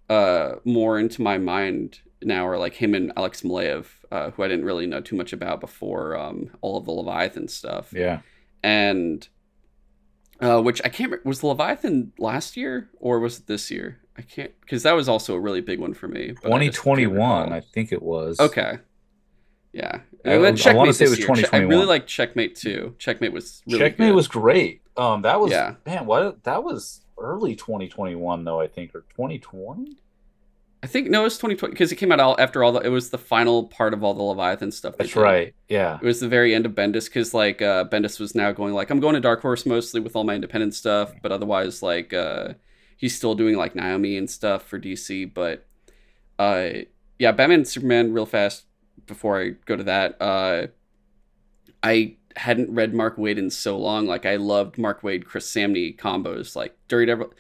uh, more into my mind now are like him and Alex Maleev, uh, who I didn't really know too much about before um, all of the Leviathan stuff, Yeah, and uh, which I can't remember was the Leviathan last year or was it this year? I can't because that was also a really big one for me. twenty twenty one. I think it was. Okay. Yeah. I- And then I wanna say it was year. Che- I really 2021. like Checkmate too. Checkmate was really Checkmate good. was great. Um, that was Yeah. man. What that was early twenty twenty one though. I think or twenty twenty. I think no, it was 2020 because it came out all after all the. It was the final part of all the Leviathan stuff. That's did. right. Yeah. It was the very end of Bendis because like uh, Bendis was now going like I'm going to Dark Horse mostly with all my independent stuff, but otherwise like uh, he's still doing like Naomi and stuff for DC. But uh, yeah, Batman and Superman real fast before I go to that. Uh, I hadn't read Mark Waid in so long. Like I loved Mark Waid Chris Samnee combos. Like Daredevil.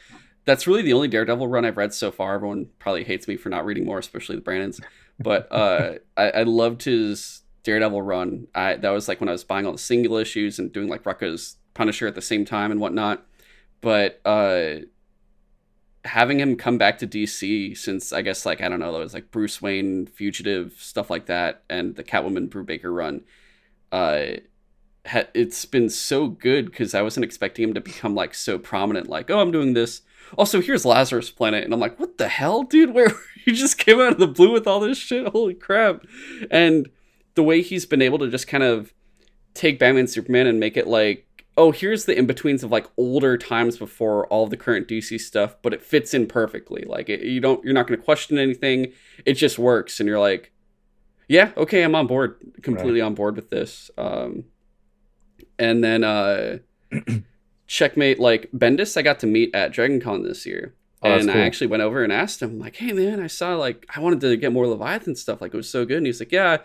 That's really the only Daredevil run I've read so far. Everyone probably hates me for not reading more, especially the Brandons. But uh, <laughs> I, I loved his Daredevil run. I that was like when I was buying all the single issues and doing like Rucka's Punisher at the same time and whatnot. But uh, having him come back to DC since I guess like I don't know, it was like Bruce Wayne, Fugitive, stuff like that, and the Catwoman Brew Brubaker run. Uh, ha- it's been so good because I wasn't expecting him to become like so prominent. Like, oh, I'm doing this. Also, here's Lazarus Planet, and I'm like, what the hell, dude? Where <laughs> you just came out of the blue with all this shit? Holy crap! And the way he's been able to just kind of take Batman Superman and make it like, oh, here's the in betweens of like older times before all the current DC stuff, but it fits in perfectly. Like it, you don't, you're not going to question anything. It just works, and you're like, yeah, okay, I'm on board, completely on board with this. Um, and then uh, <clears throat> checkmate like Bendis, I got to meet at Dragon Con this year. Oh, and cool. I actually went over and asked him, like, hey man, I saw like I wanted to get more Leviathan stuff. Like it was so good. And he's like, Yeah,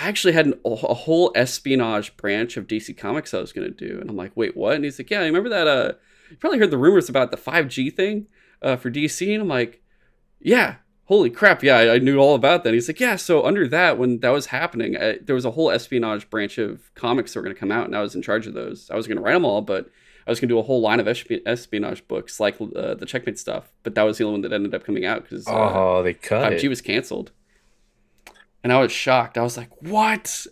I actually had an, a whole espionage branch of DC Comics I was gonna do. And I'm like, wait, what? And he's like, Yeah, remember that uh you probably heard the rumors about the 5G thing uh for DC? And I'm like, Yeah, holy crap, yeah, I, I knew all about that. And he's like, Yeah, so under that, when that was happening, I, there was a whole espionage branch of comics that were gonna come out, and I was in charge of those. I was gonna write them all, but I was gonna do a whole line of espionage books like uh, the Checkmate stuff, but that was the only one that ended up coming out because uh, Oh, they cut 5G it. was canceled. And I was shocked. I was like, "What?"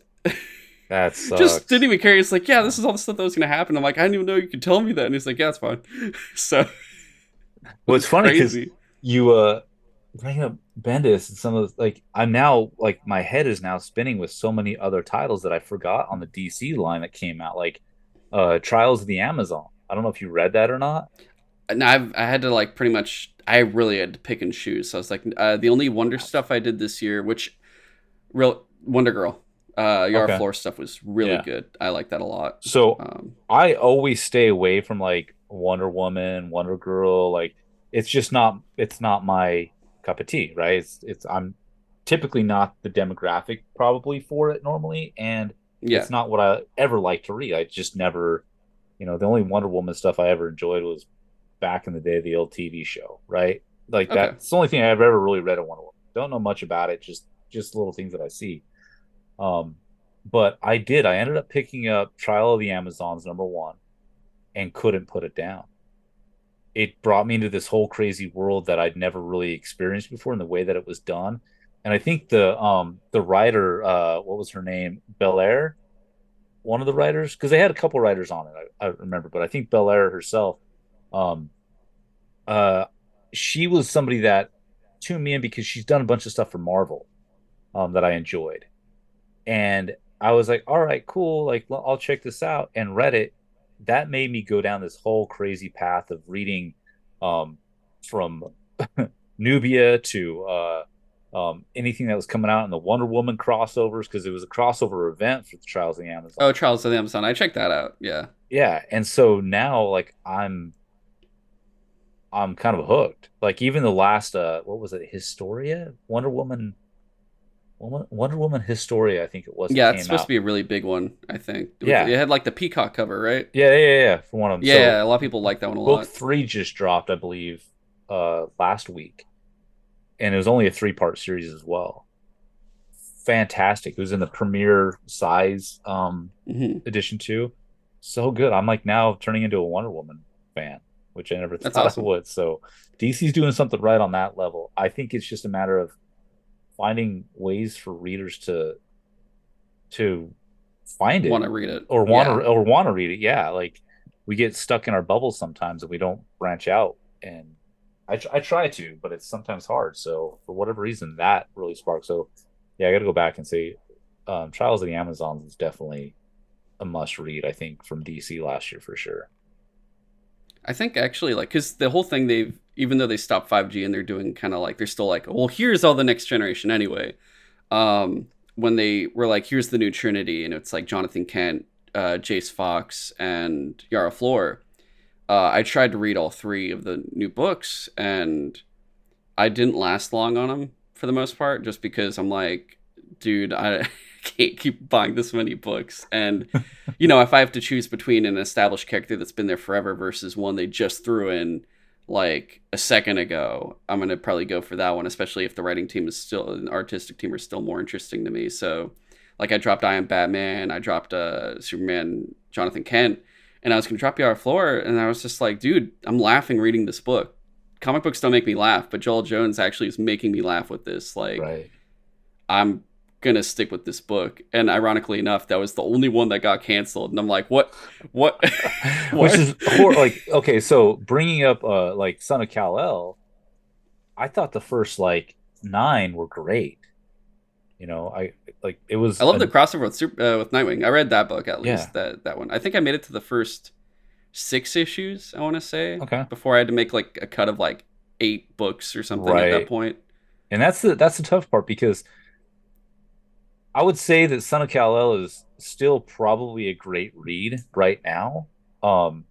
That <laughs> sucks. Just didn't even care. He's like, "Yeah, this is all the stuff that was gonna happen." I'm like, "I didn't even know you could tell me that." And he's like, "Yeah, it's fine." <laughs> so well, it's <laughs> funny because you uh bring up Bendis and some of the, like I'm now like my head is now spinning with so many other titles that I forgot on the DC line that came out like uh Trials of the Amazon. I don't know if you read that or not. And I've I had to like pretty much. I really had to pick and choose. So I was like, uh, the only Wonder stuff I did this year, which real Wonder Girl, uh, Yara Okay. Flor stuff was really Yeah. good. I like that a lot. So Um, I always stay away from like Wonder Woman, Wonder Girl, like it's just not it's not my cup of tea, right? It's it's I'm typically not the demographic probably for it normally, and yeah. it's not what I ever like to read. I just never, you know, the only Wonder Woman stuff I ever enjoyed was back in the day the old TV show, right? Like okay. that's the only thing I've ever really read of Wonder Woman. Don't know much about it, just just little things that I see. Um, but I did. I ended up picking up Trial of the Amazons number one, and couldn't put it down. It brought me into this whole crazy world that I'd never really experienced before, in the way that it was done. And I think the um the writer, uh, what was her name, Bellaire, one of the writers, because they had a couple writers on it, I, I remember, but I think Bellaire herself, um, uh, she was somebody that tuned me in because she's done a bunch of stuff for Marvel, um, that I enjoyed, and I was like, all right, cool, like I'll check this out, and read it. That made me go down this whole crazy path of reading, um, from <laughs> Nubia to uh, um, anything that was coming out in the Wonder Woman crossovers because it was a crossover event for the Trials of the Amazon. Oh, Trials of the Amazon! I checked that out. Yeah, yeah, and so now like I'm I'm kind of hooked. Like even the last uh what was it, Historia? Wonder Woman Wonder Woman Historia, I think it was. Yeah, it's supposed out. to be a really big one, I think. Yeah. It had like the peacock cover, right? Yeah, yeah, yeah, for one of them. Yeah, so, yeah, a lot of people like that one a book lot. Book three just dropped, I believe, uh last week. And it was only a three part series as well. Fantastic. It was in the premiere size um mm-hmm. edition too. So good. I'm like now turning into a Wonder Woman fan which I never That's thought awesome. I would. So DC's doing something right on that level. I think it's just a matter of finding ways for readers to to find it, want to read it, or want to yeah. or want to read it. Yeah, like we get stuck in our bubbles sometimes and we don't branch out. And I I try to, but it's sometimes hard. So for whatever reason, that really sparked. So yeah, I got to go back and say, um, Trials of the Amazons is definitely a must read. I think from DC last year for sure. I think actually, like, because the whole thing they've, even though they stopped 5G and they're doing kind of like, they're still like, well, here's all the next generation anyway. Um, when they were like, here's the new Trinity, and it's like Jonathan Kent, uh, Jace Fox, and Yara Flor. Uh, I tried to read all three of the new books, and I didn't last long on them for the most part, just because I'm like, dude, I can't keep buying this many books. And, you know, if I have to choose between an established character that's been there forever versus one they just threw in like a second ago, I'm going to probably go for that one, especially if the writing team is still, an artistic team are still more interesting to me. So, like, I dropped I Am Batman, I dropped uh, Superman, Jonathan Kent, and I was going to drop Yara Flor. and I was just like, dude, I'm laughing reading this book. Comic books don't make me laugh, but Joëlle Jones actually is making me laugh with this. Like, right. I'm gonna stick with this book. And ironically enough that was the only one that got canceled. And i'm like what what, <laughs> which is like okay so bringing up uh like son of kal-el i thought the first like nine were great. You know i like it was i love the crossover with super uh, with nightwing. I read that book at least yeah. that that one. I think i made it to the first six issues i want to say okay. before i had to make like a cut of like eight books or something right. at that point. And that's the that's the tough part because I would say that Son of Kal El is still probably a great read right now. Um,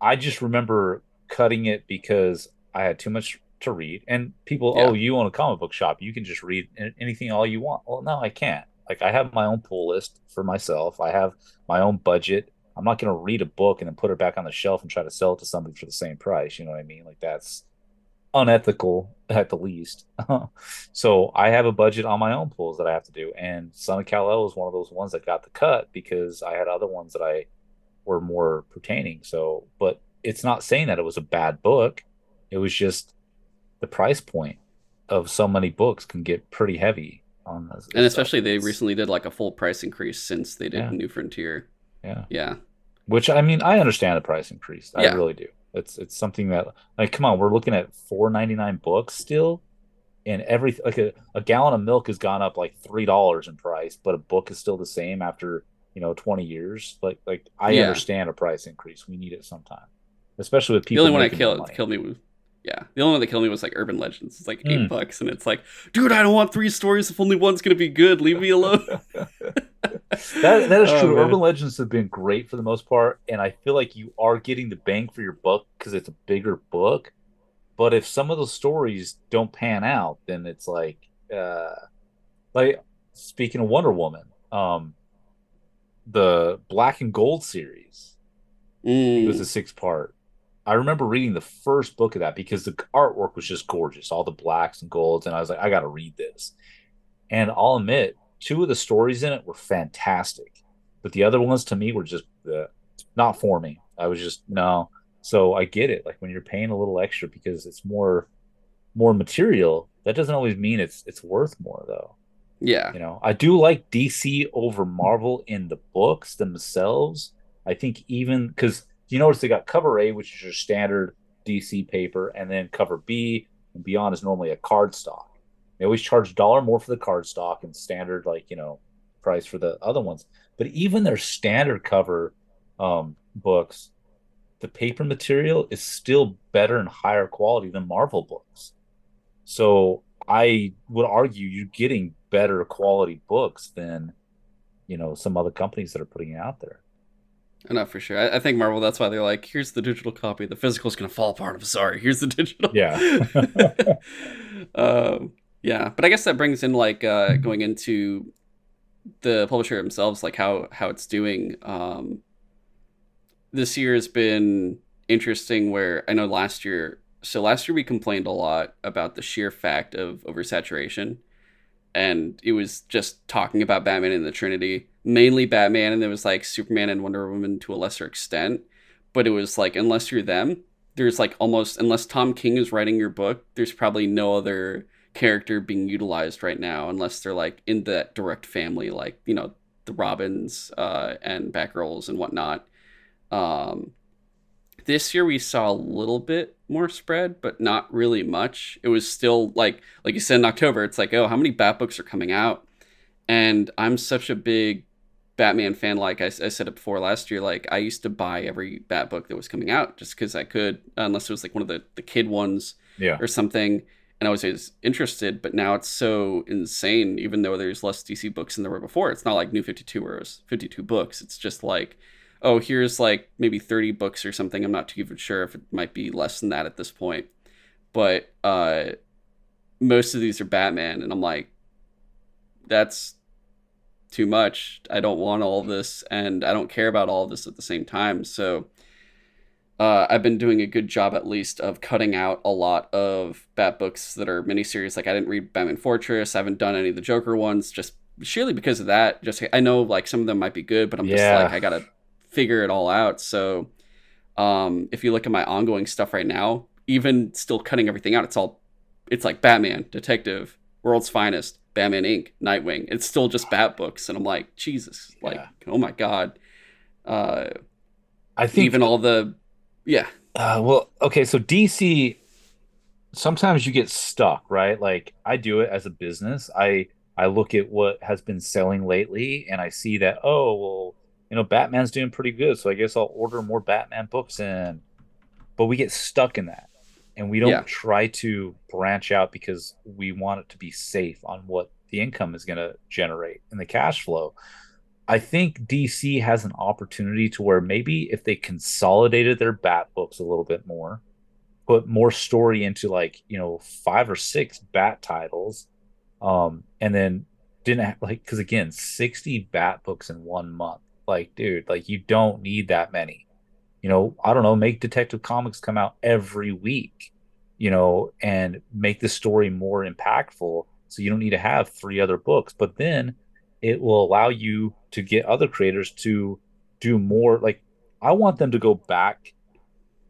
I just remember cutting it because I had too much to read, and people, yeah. oh, you own a comic book shop, you can just read anything all you want. Well, no, I can't. Like I have my own pull list for myself. I have my own budget. I'm not going to read a book and then put it back on the shelf and try to sell it to somebody for the same price. You know what I mean? Like that's unethical at the least. <laughs> so I have a budget on my own pulls that I have to do, and Son of Kal El is one of those ones that got the cut because I had other ones that I were more pertaining. So, but it's not saying that it was a bad book. It was just the price point of so many books can get pretty heavy on this. And especially they recently did like a full price increase since they did yeah. New Frontier. Yeah. Yeah. Which I mean, I understand the price increase. I yeah. really do. It's it's something that like come on, we're looking at four ninety nine books still, and every like a, a gallon of milk has gone up like three dollars in price, but a book is still the same after you know twenty years. Like like I yeah. understand a price increase. We need it sometime, especially with people. The only one that killed killed me yeah. The only one that killed me was like Urban Legends. It's like eight mm. bucks, and it's like, dude, I don't want three stories if only one's gonna be good. Leave me alone. <laughs> that that is oh, true. Man. Urban Legends have been great for the most part, and I feel like you are getting the bang for your buck because it's a bigger book. But if some of those stories don't pan out, then it's like, uh, like speaking of Wonder Woman, um, the Black and Gold series. Mm. It was a six part. I remember reading the first book of that because the artwork was just gorgeous, all the blacks and golds, and I was like, I got to read this. And I'll admit, two of the stories in it were fantastic, but the other ones to me were just uh, not for me. I was just no. So I get it. Like when you're paying a little extra because it's more more material, that doesn't always mean it's it's worth more though. Yeah. You know, I do like DC over Marvel in the books themselves. I think even because you notice they got cover A, which is your standard DC paper, and then cover B and beyond is normally a card stock. They always charge a dollar more for the card stock and standard, like, you know, price for the other ones. But even their standard cover um, books, the paper material is still better and higher quality than Marvel books. So I would argue you're getting better quality books than, you know, some other companies that are putting out there. Not for sure. I, I, think Marvel. That's why they're like, here's the digital copy. The physical is gonna fall apart. I'm sorry. Here's the digital. Yeah. <laughs> um, yeah, but I guess that brings in like uh, going into the publisher themselves, like how how it's doing. Um, this year has been interesting. Where I know last year, so last year we complained a lot about the sheer fact of oversaturation, and it was just talking about Batman and the Trinity, mainly Batman, and there was like Superman and Wonder Woman to a lesser extent. But it was like unless you're them, there's like almost unless Tom King is writing your book, there's probably no other character being utilized right now unless they're like in that direct family like you know the robins uh, and batgirls and whatnot um, this year we saw a little bit more spread but not really much it was still like like you said in october it's like oh how many bat books are coming out and i'm such a big batman fan like I, I said it before last year like i used to buy every bat book that was coming out just because i could unless it was like one of the, the kid ones yeah. or something and I was always interested, but now it's so insane, even though there's less DC books than there were before. It's not like New 52 or 52 books. It's just like, oh, here's like maybe 30 books or something. I'm not too even sure if it might be less than that at this point. But uh, most of these are Batman, and I'm like, that's too much. I don't want all this, and I don't care about all this at the same time. So uh, I've been doing a good job at least of cutting out a lot of Bat books that are miniseries. Like I didn't read Batman Fortress. I haven't done any of the Joker ones, just surely because of that. Just I know like some of them might be good, but I'm just like I gotta figure it all out. So um, if you look at my ongoing stuff right now, even still cutting everything out, it's all it's like Batman, Detective, World's Finest, Batman Inc., Nightwing. It's still just Bat books, and I'm like Jesus, like yeah. oh my god. Uh, I think even all the yeah. Uh, well, okay, so DC sometimes you get stuck, right? Like I do it as a business. I I look at what has been selling lately and I see that oh, well, you know, Batman's doing pretty good, so I guess I'll order more Batman books in. But we get stuck in that. And we don't yeah. try to branch out because we want it to be safe on what the income is going to generate and the cash flow. I think DC has an opportunity to where maybe if they consolidated their bat books a little bit more, put more story into like, you know, five or six bat titles, um, and then didn't have, like, because again, 60 bat books in one month. Like, dude, like you don't need that many. You know, I don't know, make Detective Comics come out every week, you know, and make the story more impactful. So you don't need to have three other books. But then it will allow you to get other creators to do more like i want them to go back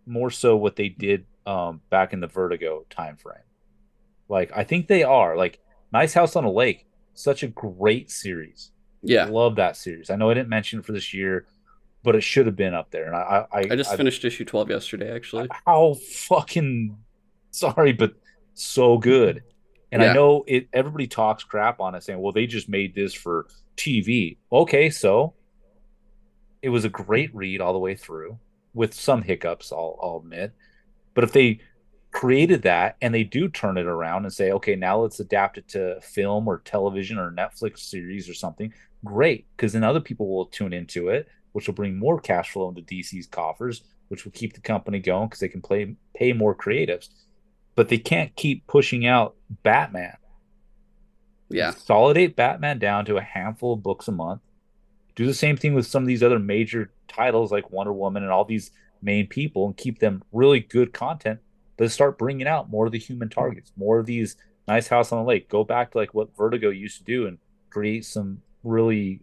more so what they did um, back in the vertigo time frame like i think they are like nice house on a lake such a great series yeah love that series i know i didn't mention for this year but it should have been up there and i i, I just I, finished issue 12 yesterday actually how fucking sorry but so good and yeah. I know it everybody talks crap on it saying, well, they just made this for TV. Okay, so it was a great read all the way through with some hiccups, I'll, I'll admit. But if they created that and they do turn it around and say, okay, now let's adapt it to film or television or Netflix series or something, great. Because then other people will tune into it, which will bring more cash flow into DC's coffers, which will keep the company going because they can play pay more creatives but they can't keep pushing out Batman. Yeah. Consolidate Batman down to a handful of books a month. Do the same thing with some of these other major titles like Wonder Woman and all these main people and keep them really good content, but start bringing out more of the human targets, more of these nice house on the lake. Go back to like what Vertigo used to do and create some really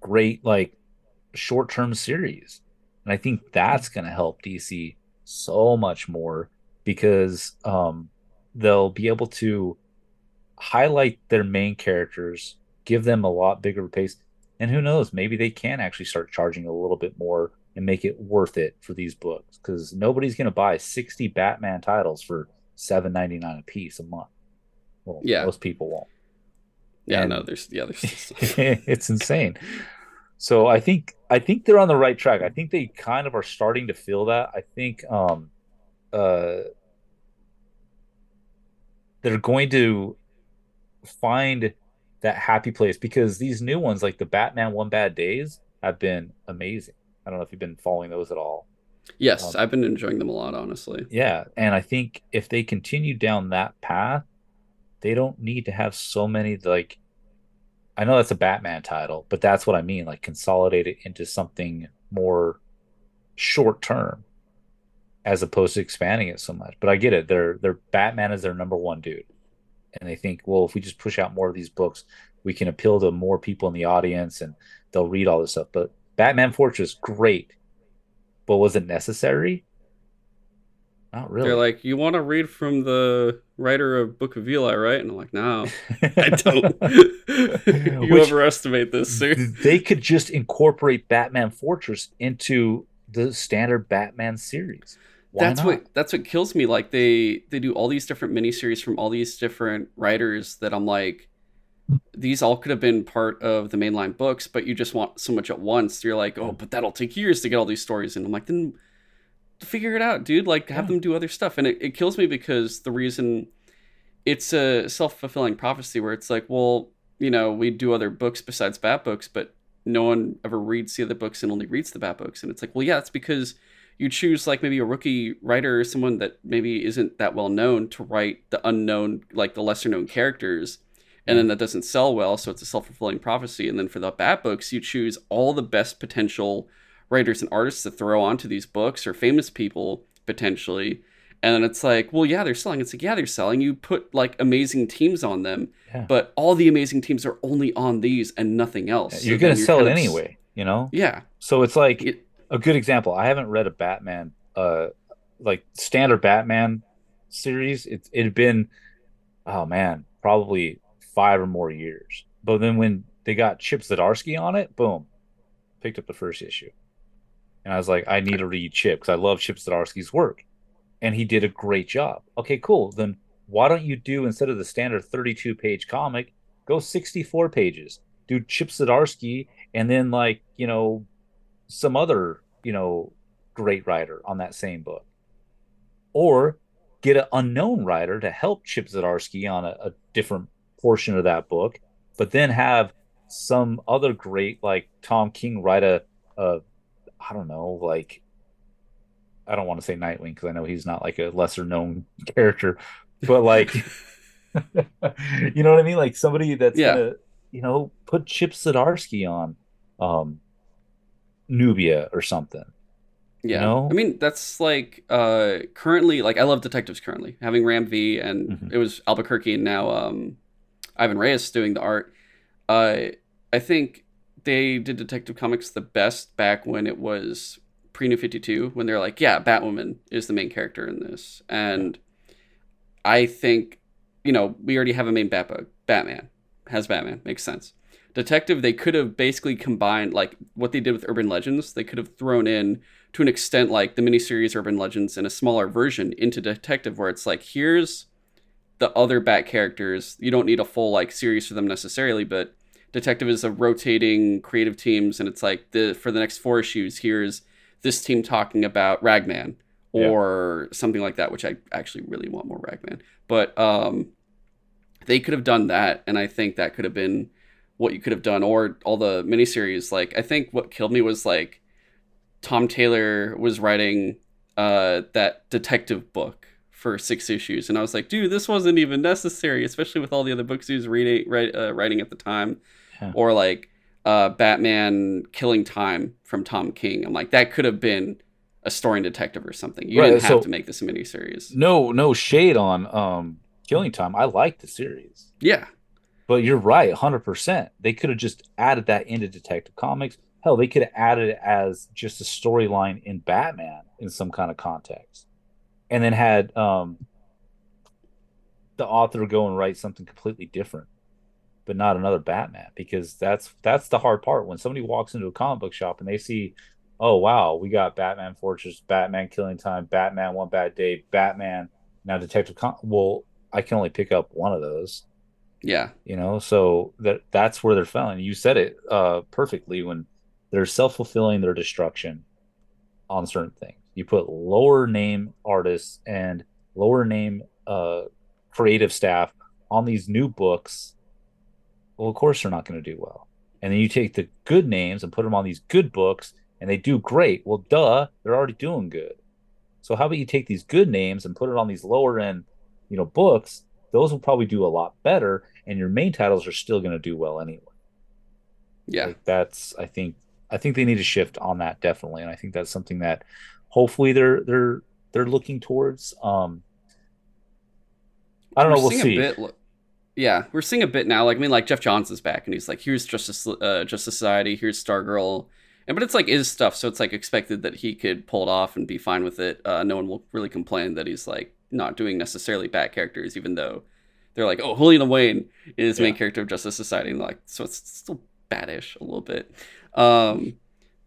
great like short-term series. And I think that's going to help DC so much more because um, they'll be able to highlight their main characters, give them a lot bigger pace, and who knows, maybe they can actually start charging a little bit more and make it worth it for these books because nobody's going to buy 60 Batman titles for 7.99 a piece a month. Well, yeah, most people won't. Yeah, and no, there's yeah, there's <laughs> it's insane. So I think I think they're on the right track. I think they kind of are starting to feel that. I think um uh they're going to find that happy place because these new ones like the Batman One Bad Days have been amazing. I don't know if you've been following those at all. Yes, um, I've been enjoying them a lot, honestly. Yeah, and I think if they continue down that path, they don't need to have so many like I know that's a Batman title, but that's what I mean, like consolidate it into something more short term as opposed to expanding it so much. But I get it. They're they're Batman is their number one dude and they think, well, if we just push out more of these books, we can appeal to more people in the audience and they'll read all this stuff. But Batman Fortress, great, but was it necessary? Not really. They're like, you want to read from the writer of Book of Eli, right? And I'm like, no, <laughs> I don't. <laughs> you Which, overestimate this, sir. They could just incorporate Batman Fortress into the standard Batman series. Why that's not? what that's what kills me. Like they they do all these different miniseries from all these different writers that I'm like, these all could have been part of the mainline books, but you just want so much at once. You're like, oh, but that'll take years to get all these stories, and I'm like, then figure it out, dude. Like have yeah. them do other stuff, and it, it kills me because the reason it's a self fulfilling prophecy where it's like, well, you know, we do other books besides Bat books, but no one ever reads the other books and only reads the Bat books, and it's like, well, yeah, it's because you choose like maybe a rookie writer or someone that maybe isn't that well known to write the unknown like the lesser known characters. And then mm. that doesn't sell well so it's a self-fulfilling prophecy. And then for the bat books you choose all the best potential writers and artists to throw onto these books or famous people potentially and then it's like well yeah they're selling it's like yeah they're selling you put like amazing teams on them yeah. but all the amazing teams are only on these and nothing else you're so gonna sell it anyway you know yeah so it's like it, a good example. I haven't read a Batman, uh, like standard Batman series. It it had been, oh man, probably five or more years. But then when they got Chip Zdarsky on it, boom, picked up the first issue, and I was like, I need to read Chip because I love Chip Zdarsky's work, and he did a great job. Okay, cool. Then why don't you do instead of the standard 32 page comic, go 64 pages? Do Chip Zdarsky and then like you know some other, you know, great writer on that same book. Or get an unknown writer to help Chip Zdarsky on a, a different portion of that book, but then have some other great like Tom King write a, a I don't know, like I don't want to say Nightwing because I know he's not like a lesser known <laughs> character, but like <laughs> you know what I mean? Like somebody that's yeah. gonna, you know, put Chip Zdarsky on. Um, Nubia or something. Yeah. You know? I mean, that's like uh currently like I love detectives currently. Having Ram V and mm-hmm. it was Albuquerque and now um Ivan Reis doing the art. Uh I think they did Detective Comics the best back when it was pre New 52 when they're like, yeah, Batwoman is the main character in this. And I think, you know, we already have a main Batbook. Batman has Batman. Makes sense. Detective, they could have basically combined like what they did with Urban Legends. They could have thrown in to an extent like the miniseries Urban Legends in a smaller version into Detective, where it's like here's the other Bat characters. You don't need a full like series for them necessarily, but Detective is a rotating creative teams, and it's like the for the next four issues, here's this team talking about Ragman or yeah. something like that, which I actually really want more Ragman. But um, they could have done that, and I think that could have been what you could have done or all the miniseries. Like I think what killed me was like Tom Taylor was writing uh, that detective book for six issues, and I was like, dude, this wasn't even necessary, especially with all the other books he was reading, uh, writing at the time, Yeah. or like uh, Batman Killing Time from Tom King. I'm like, that could have been a story detective or something. You Right, didn't have so- to make this a miniseries. No, no shade on um Killing Time. I like the series. Yeah, But you're right, 100%. They could have just added that into Detective Comics. Hell, they could have added it as just a storyline in Batman in some kind of context. And then had um, the author go and write something completely different, but not another Batman because that's that's the hard part. When somebody walks into a comic book shop and they see, "Oh, wow, we got Batman Fortress, Batman Killing Time, Batman One Bad Day, Batman, now Detective Com-. Well, I can only pick up one of those. Yeah, you know so that that's where they're failing. You said it uh perfectly when they're self-fulfilling their destruction on certain things. You put lower name artists and lower name uh creative staff on these new books well of course they're not going to do well. And then you take the good names and put them on these good books and they do great. Well duh they're already doing good. So how about you take these good names and put it on these lower end you know books? Those will probably do a lot better and your main titles are still going to do well anyway. Yeah. like that's i think i think they need to shift on that definitely and i think that's something that hopefully they're they're they're looking towards. Um i don't know we'll see. bit, yeah, we're seeing a bit now. Like I mean, like Geoff Johns's back, and he's like, "Here's Justice, uh, Justice Society. Here's Stargirl." And but it's like his stuff, so it's like expected that he could pull it off and be fine with it. Uh, no one will really complain that he's like not doing necessarily bad characters, even though they're like, "Oh, Julian Wayne is main character of Justice Society," and like, so it's still baddish a little bit. Um,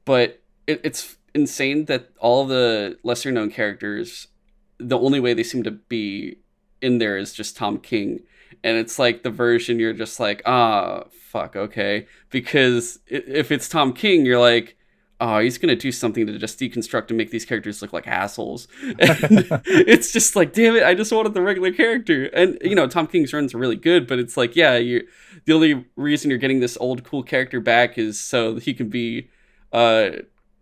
but it, it's insane that all the lesser known characters, the only way they seem to be in there is just Tom King. And it's like the version you're just like, ah, fuck, okay. Because if it's Tom King, you're like, oh, he's going to do something to just deconstruct and make these characters look like assholes. <laughs> <laughs> It's just like, damn it, I just wanted the regular character. And, you know, Tom King's runs are really good, but it's like, yeah, you the only reason you're getting this old cool character back is so he can be uh,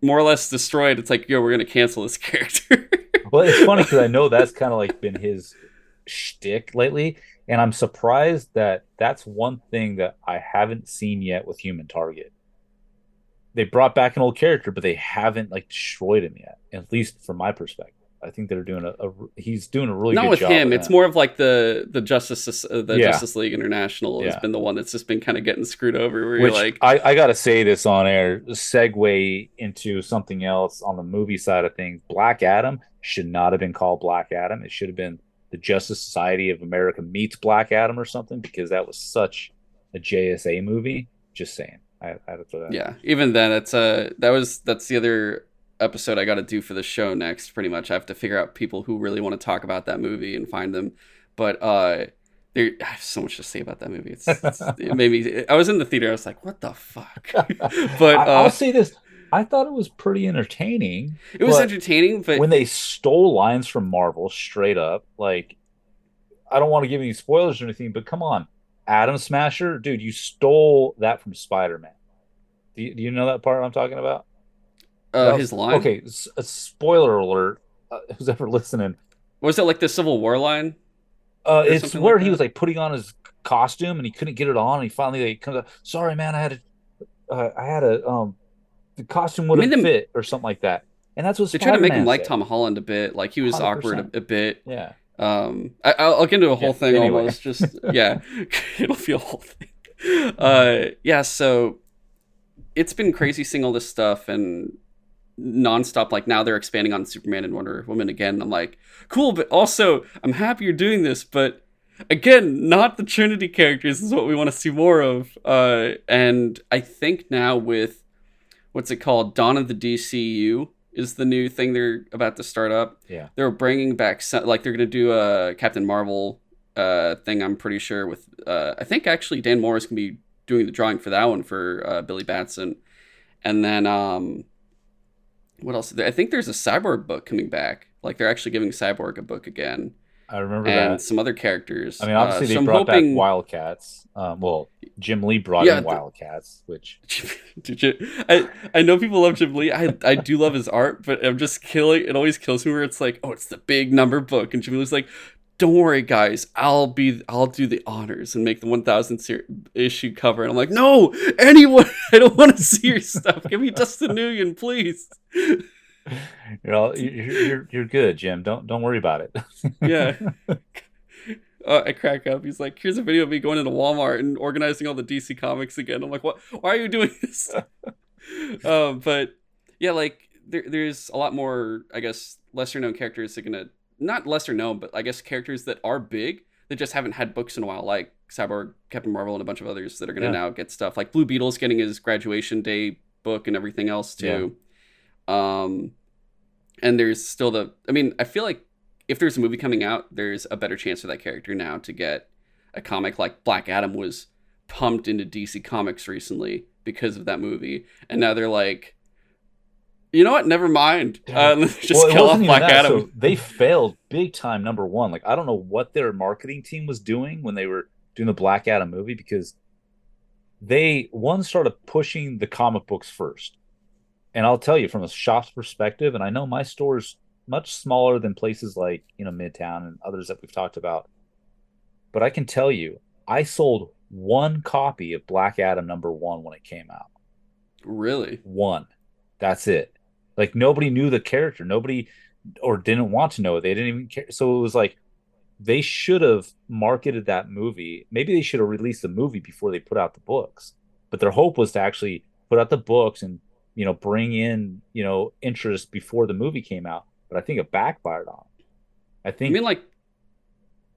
more or less destroyed. It's like, yo, we're going to cancel this <laughs> character. well it's funny because i know that's kind of like been his shtick lately and i'm surprised that that's one thing that i haven't seen yet with human target they brought back an old character but they haven't like destroyed him yet at least from my perspective i think they're doing a, a he's doing a really not with him. It's that. more of like the the Justice uh, the Yeah. Justice League International has Yeah. been the one that's just been kind of getting screwed over. Where Which you're like, I, I gotta say this on air, segue into something else on the movie side of things. Black Adam should not have been called Black Adam. It should have been the Justice Society of America meets Black Adam or something because that was such a JSA movie. Just saying. I, I had to throw that. yeah. Even then, it's uh that was that's the other episode I got to do for the show next. Pretty much, I have to figure out people who really want to talk about that movie and find them. But uh, there, I have so much to say about that movie. It's, it's <laughs> it made me. I was in the theater. I was like, what the fuck? <laughs> <laughs> but I, uh, I'll say this. I thought it was pretty entertaining. it was entertaining. But when they stole lines from Marvel straight up, like I don't want to give any spoilers or anything, but come on, Atom Smasher, dude, you stole that from Spider Man. Do you, do you know that part I'm talking about? uh, his line. Okay, s- a spoiler alert. Uh, who's ever listening? Was it like the Civil War line? Uh, it's where like he was like putting on his costume and he couldn't get it on, and he finally like, comes out. Sorry, man, I had a, uh, I had a um, the costume wouldn't them- fit or something like that. And that's what They tried to make him like. Tom Holland a bit. Like he was awkward 100%. a, a bit. Yeah. Um, I, I'll, I'll get into a whole Yeah, thing anyway. almost. Just <laughs> yeah, <laughs> it'll feel a whole thing. Uh, yeah. So it's been crazy seeing all this stuff and nonstop. Like now they're expanding on Superman and Wonder Woman again. I'm like, cool, but also I'm happy you're doing this, but again, not the Trinity characters is what we want to see more of. Uh, and I think now with what's it called, Dawn of the DCU is the new thing they're about to start up Yeah. they're bringing back some, like they're gonna do a Captain Marvel uh thing. I'm pretty sure with uh I think actually Dan Mora's can be doing the drawing for that one for uh, Billy Batson, and then um what else? I think there's a Cyborg book coming back. Like they're actually giving Cyborg a book again, I remember that. and that. some other characters. I mean, obviously uh, they so brought hoping, back Wildcats. Um, well, Jim Lee brought Yeah, in Wildcats, which <laughs> you, I I know people love Jim Lee. I I do love his art, but I'm just killing. It always kills me where it's like, oh, it's the big number book, and Jim Lee's like, don't worry, guys, I'll be I'll do the honors and make the 1,000 ser- issue cover. And I'm like, no, anyone, <laughs> I don't want to see your stuff. Give me Dustin Nguyen, please. <laughs> you're all, you're, you're you're good, Jim. Don't don't worry about it. Yeah. Uh, I crack up. He's like, "Here's a video of me going into Walmart and organizing all the DC comics again." I'm like, "What? Why are you doing this?" <laughs> <laughs> um, but yeah, like there, there's a lot more, I guess, lesser known characters that are gonna not lesser known, but I guess characters that are big that just haven't had books in a while, like Cyborg, Captain Marvel, and a bunch of others that are gonna Yeah. now get stuff. Like Blue Beetle's getting his graduation day book and everything else too. Um, and there's still the. I mean, I feel like if there's a movie coming out, there's a better chance for that character now to get a comic like Black Adam was pumped into DC Comics recently because of that movie, and now they're like, you know what? Never mind. Uh, <laughs> let's just Well, kill off Black that, Adam. so they failed big time. Number one, like I don't know what their marketing team was doing when they were doing the Black Adam movie because they one started pushing the comic books first, and I'll tell you from a shop's perspective, and I know my store's much smaller than places like you know Midtown and others that we've talked about, but I can tell you, I sold one copy of Black Adam number one when it came out Really? one. That's it. Like nobody knew the character. Nobody or didn't want to know it. They didn't even care. So it was like they should have marketed that movie. Maybe they should have released the movie before they put out the books. But their hope was to actually put out the books and you know bring in you know interest before the movie came out. But I think it backfired on I I think I mean, like,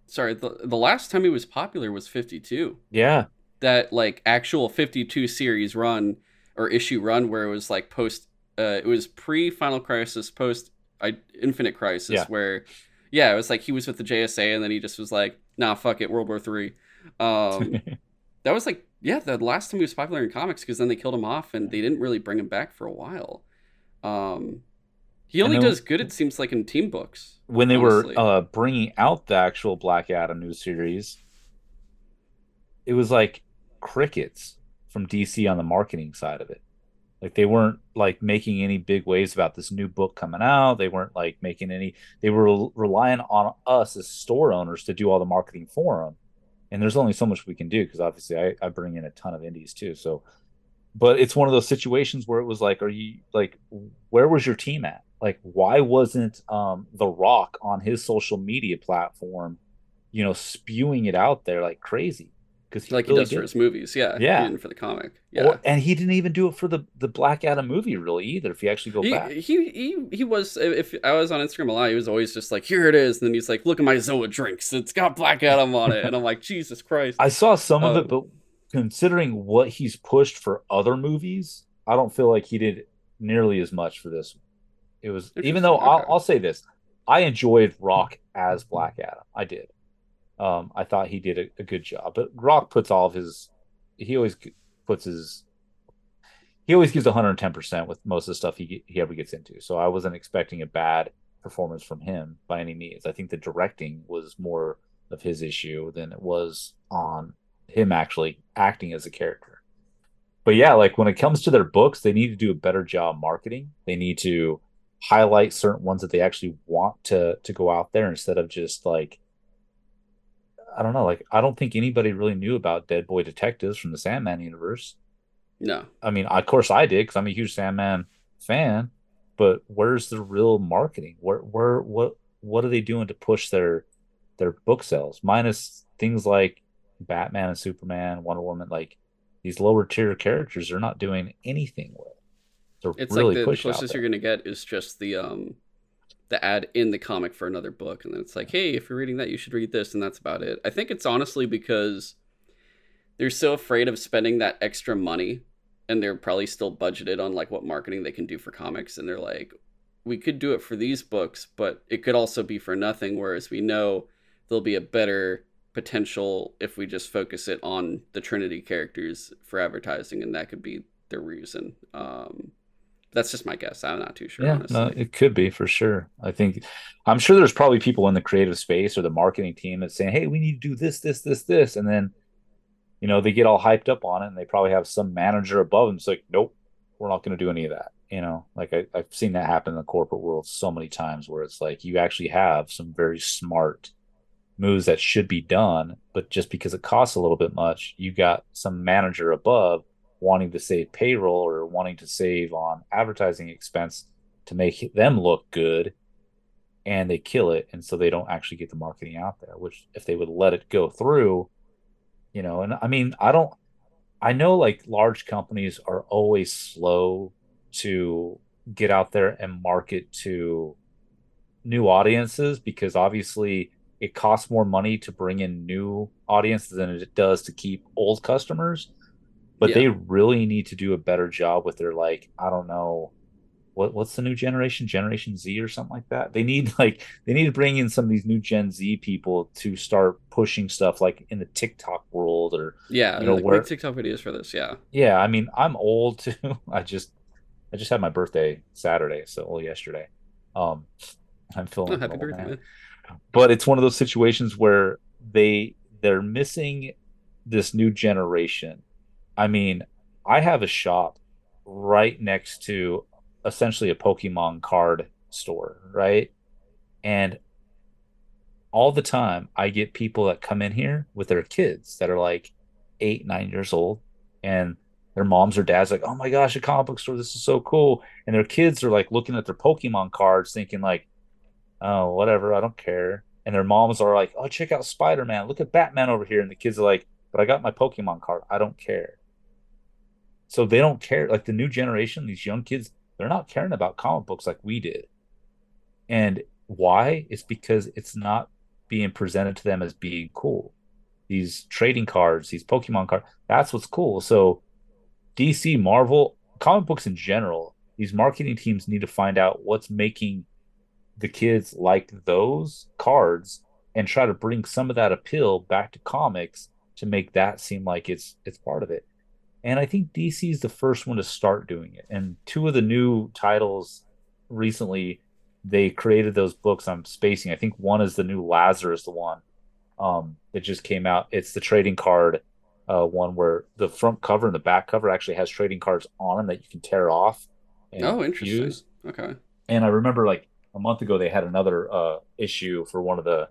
sorry, the the last time he was popular was 52. yeah, That like actual 52 series run or issue run where it was like post. Uh, it was pre Final Crisis, post I, Infinite Crisis, Yeah. where yeah, it was like he was with the JSA and then he just was like, nah, fuck it, World War Three. Um, <laughs> that was like yeah the last time he was popular in comics because then they killed him off and they didn't really bring him back for a while um he only does good it seems like in team books when they honestly. were uh, bringing out the actual Black Adam new series, it was like crickets from DC on the marketing side of it. Like they weren't like making any big waves about this new book coming out. They weren't like making any. They were relying on us as store owners to do all the marketing for them. And there's only so much we can do because obviously I, I bring in a ton of indies too. So, but it's one of those situations where it was like, are you like, where was your team at? Like, why wasn't um The Rock on his social media platform, you know, spewing it out there like crazy? Because like he does for his movies yeah Yeah. didn't for the comic yeah Or- and he didn't even do it for the the Black Adam movie really either. If you actually go he, back, he he he was if I was on Instagram a lot, he was always just like, "Here it is," and then he's like, "Look at my Zoa drinks. It's got Black Adam on it," and I'm like, "Jesus Christ!" I saw some of Um, it, but considering what he's pushed for other movies, I don't feel like he did nearly as much for this. It was even though Interesting, I'll. I'll say this, I enjoyed Rock as Black Adam. I did. Um, I thought he did a, a good job, but Rock puts all of his. He always puts his. He always gives 110 percent with most of the stuff he he ever gets into. So I wasn't expecting a bad performance from him by any means. I think the directing was more of his issue than it was on him actually acting as a character. But yeah, like when it comes to their books, they need to do a better job marketing. They need to highlight certain ones that they actually want to to go out there instead of just like I don't know, like I don't think anybody really knew about Dead Boy Detectives from the Sandman universe. no, I mean, of course I did because I'm a huge Sandman fan, but where's the real marketing? Where where what what are they doing to push their their book sales? Minus things like Batman and Superman, Wonder Woman, like these lower tier characters they're not doing anything with. It's really like the, closest you're gonna get is just the um the ad in the comic for another book, and then it's like, hey, if you're reading that, you should read this, and that's about it. I think it's honestly because they're so afraid of spending that extra money, and they're probably still budgeted on like what marketing they can do for comics, and they're like, we could do it for these books, but it could also be for nothing. Whereas we know there'll be a better potential if we just focus it on the Trinity characters for advertising, and that could be the reason. Um, that's just my guess. I'm not too sure, yeah, honestly. no, it could be for sure. I think I'm sure there's probably people in the creative space or the marketing team that's saying, "Hey, we need to do this, this, this, this," and then you know, they get all hyped up on it and they probably have some manager above them. It's like, nope, we're not going to do any of that. You know, like I, I've seen that happen in the corporate world so many times where it's like you actually have some very smart moves that should be done, but just because it costs a little bit much, you got some manager above wanting to save payroll or wanting to save on advertising expense to make them look good and they kill it and so they don't actually get the marketing out there which if they would let it go through you know and i mean i don't i know like large companies are always slow to get out there and market to new audiences because obviously it costs more money to bring in new audiences than it does to keep old customers but yeah. they really need to do a better job with their like i don't know what what's the new generation? Generation z or something like that? They need <laughs> like they need to bring in some of these new gen z people to start pushing stuff like in the tiktok world or yeah you know like where tiktok videos for this yeah. Yeah i mean i'm old too. <laughs> I just i just had my birthday saturday so well yesterday. Um i'm <laughs> feeling oh, happy birthday, man. but it's one of those situations where they they're missing this new generation i mean i have a shop right next to essentially a Pokemon card store, right? And all the time I get people that come in here with their kids that are like eight, nine years old, and their moms or dads like, oh my gosh, a comic book store, this is so cool. And their kids are like looking at their Pokemon cards, thinking like, oh, whatever, I don't care. And their moms are like, oh, check out Spider Man, look at Batman over here. And the kids are like, but I got my Pokemon card, I don't care. So they don't care. Like the new generation, these young kids, they're not caring about comic books like we did. And why? It's because it's not being presented to them as being cool. These trading cards, these Pokemon cards, that's what's cool. So DC, Marvel, comic books in general, these marketing teams need to find out what's making the kids like those cards and try to bring some of that appeal back to comics to make that seem like it's it's part of it. And I think DC is the first one to start doing it. And two of the new titles recently, they created those books. I'm spacing. I think one is the new Lazarus, the one um, that just came out. It's the trading card uh, one where the front cover and the back cover actually has trading cards on them that you can tear off. oh, interesting. Use. Okay. And I remember like a month ago they had another uh, issue for one of the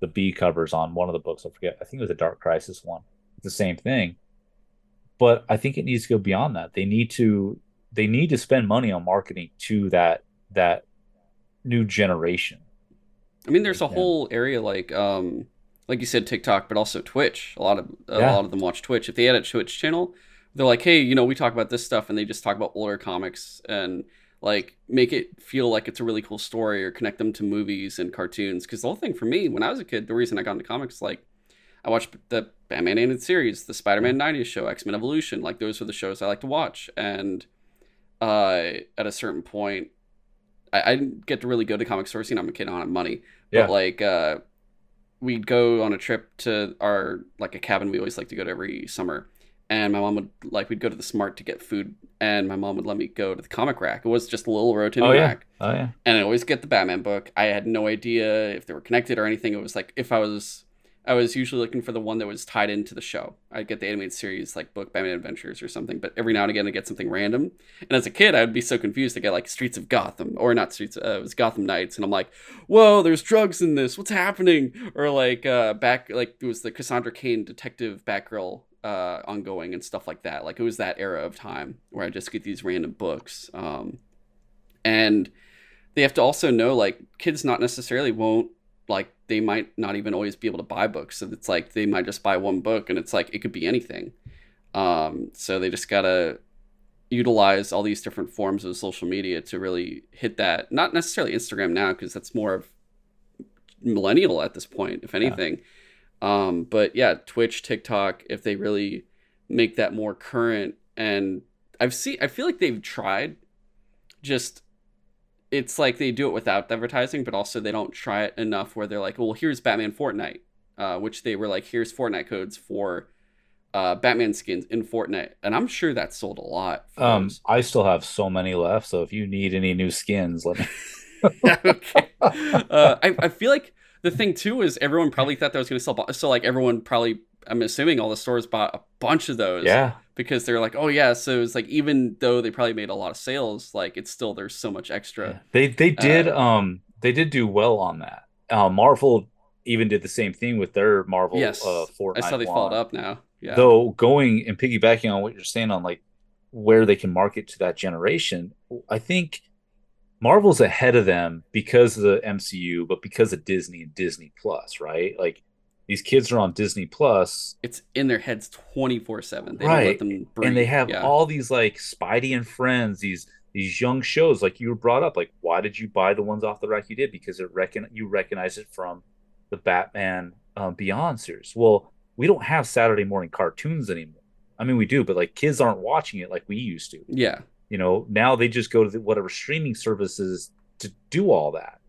the B covers on one of the books. I forget. I think it was a Dark Crisis one. It's the same thing but I think it needs to go beyond that. They need to they need to spend money on marketing to that that new generation. I mean, there's a yeah. whole area like um like you said TikTok, but also Twitch. A lot of a yeah. lot of them watch Twitch. If they had a Twitch channel, they're like, hey, you know, we talk about this stuff, and they just talk about older comics and like make it feel like it's a really cool story or connect them to movies and cartoons. Because the whole thing for me when I was a kid, the reason I got into comics, like I watched the Batman animated series, the Spider-Man '90s show, X-Men Evolution. Like those are the shows I like to watch. And uh, at a certain point, I, I didn't get to really go to comic. You I'm a kid, on money. But yeah. like, uh, we'd go on a trip to our like a cabin we always like to go to every summer. And my mom would like we'd go to the Smart to get food, and my mom would let me go to the comic rack. It was just a little rotating oh, yeah. rack. Oh yeah. And I always get the Batman book. I had no idea if they were connected or anything. It was like if I was I was usually looking for the one that was tied into the show. I'd get the animated series like book Batman Adventures or something, but every now and again I get something random. And as a kid, I would be so confused to get like Streets of Gotham or not Streets. Uh, it was Gotham Knights, and I'm like, whoa, there's drugs in this. What's happening? Or like uh, back like it was the Cassandra Cain Detective Batgirl uh, ongoing and stuff like that. Like it was that era of time where I just get these random books. Um, and they have to also know like kids not necessarily won't like they might not even always be able to buy books. So it's like they might just buy one book and it's like it could be anything. Um, so they just gotta utilize all these different forms of social media to really hit that. Not necessarily Instagram now because that's more of millennial at this point, if anything. Yeah. Um, but yeah, Twitch, TikTok, if they really make that more current and I've seen I feel like they've tried just it's like they do it without advertising, but also they don't try it enough where they're like, well, here's Batman Fortnite, uh, which they were like, here's Fortnite codes for uh, Batman skins in Fortnite, and I'm sure that sold a lot. Um, I still have so many left, so if you need any new skins, let me. <laughs> <laughs> okay. Uh, I I feel like the thing too is everyone probably thought that was going to sell, so like everyone probably I'm assuming all the stores bought a bunch of those. Yeah. Because they're like, oh yeah, so it's like even though they probably made a lot of sales, like it's still there's so much extra. Yeah. They they did Uh, um they did do well on that. Uh, Marvel even did the same thing with their Marvel Yes, uh, Fortnite. I saw they followed up now. Yeah. Though going and piggybacking on what you're saying on like where they can market to that generation, I think Marvel's ahead of them because of the MCU, but because of Disney and Disney Plus, right? Like these kids are on Disney Plus it's in their heads 24 7 they don't Right. let them breathe. and they have yeah. all these like Spidey and Friends, these these young shows like you were brought up. Like, why did you buy the ones off the rack you did? Because it reckon you recognize it from the Batman um, Beyond series. Well, we don't have Saturday morning cartoons anymore. I mean, we do, but like kids aren't watching it like we used to. yeah You know, now they just go to the, whatever streaming services to do all that.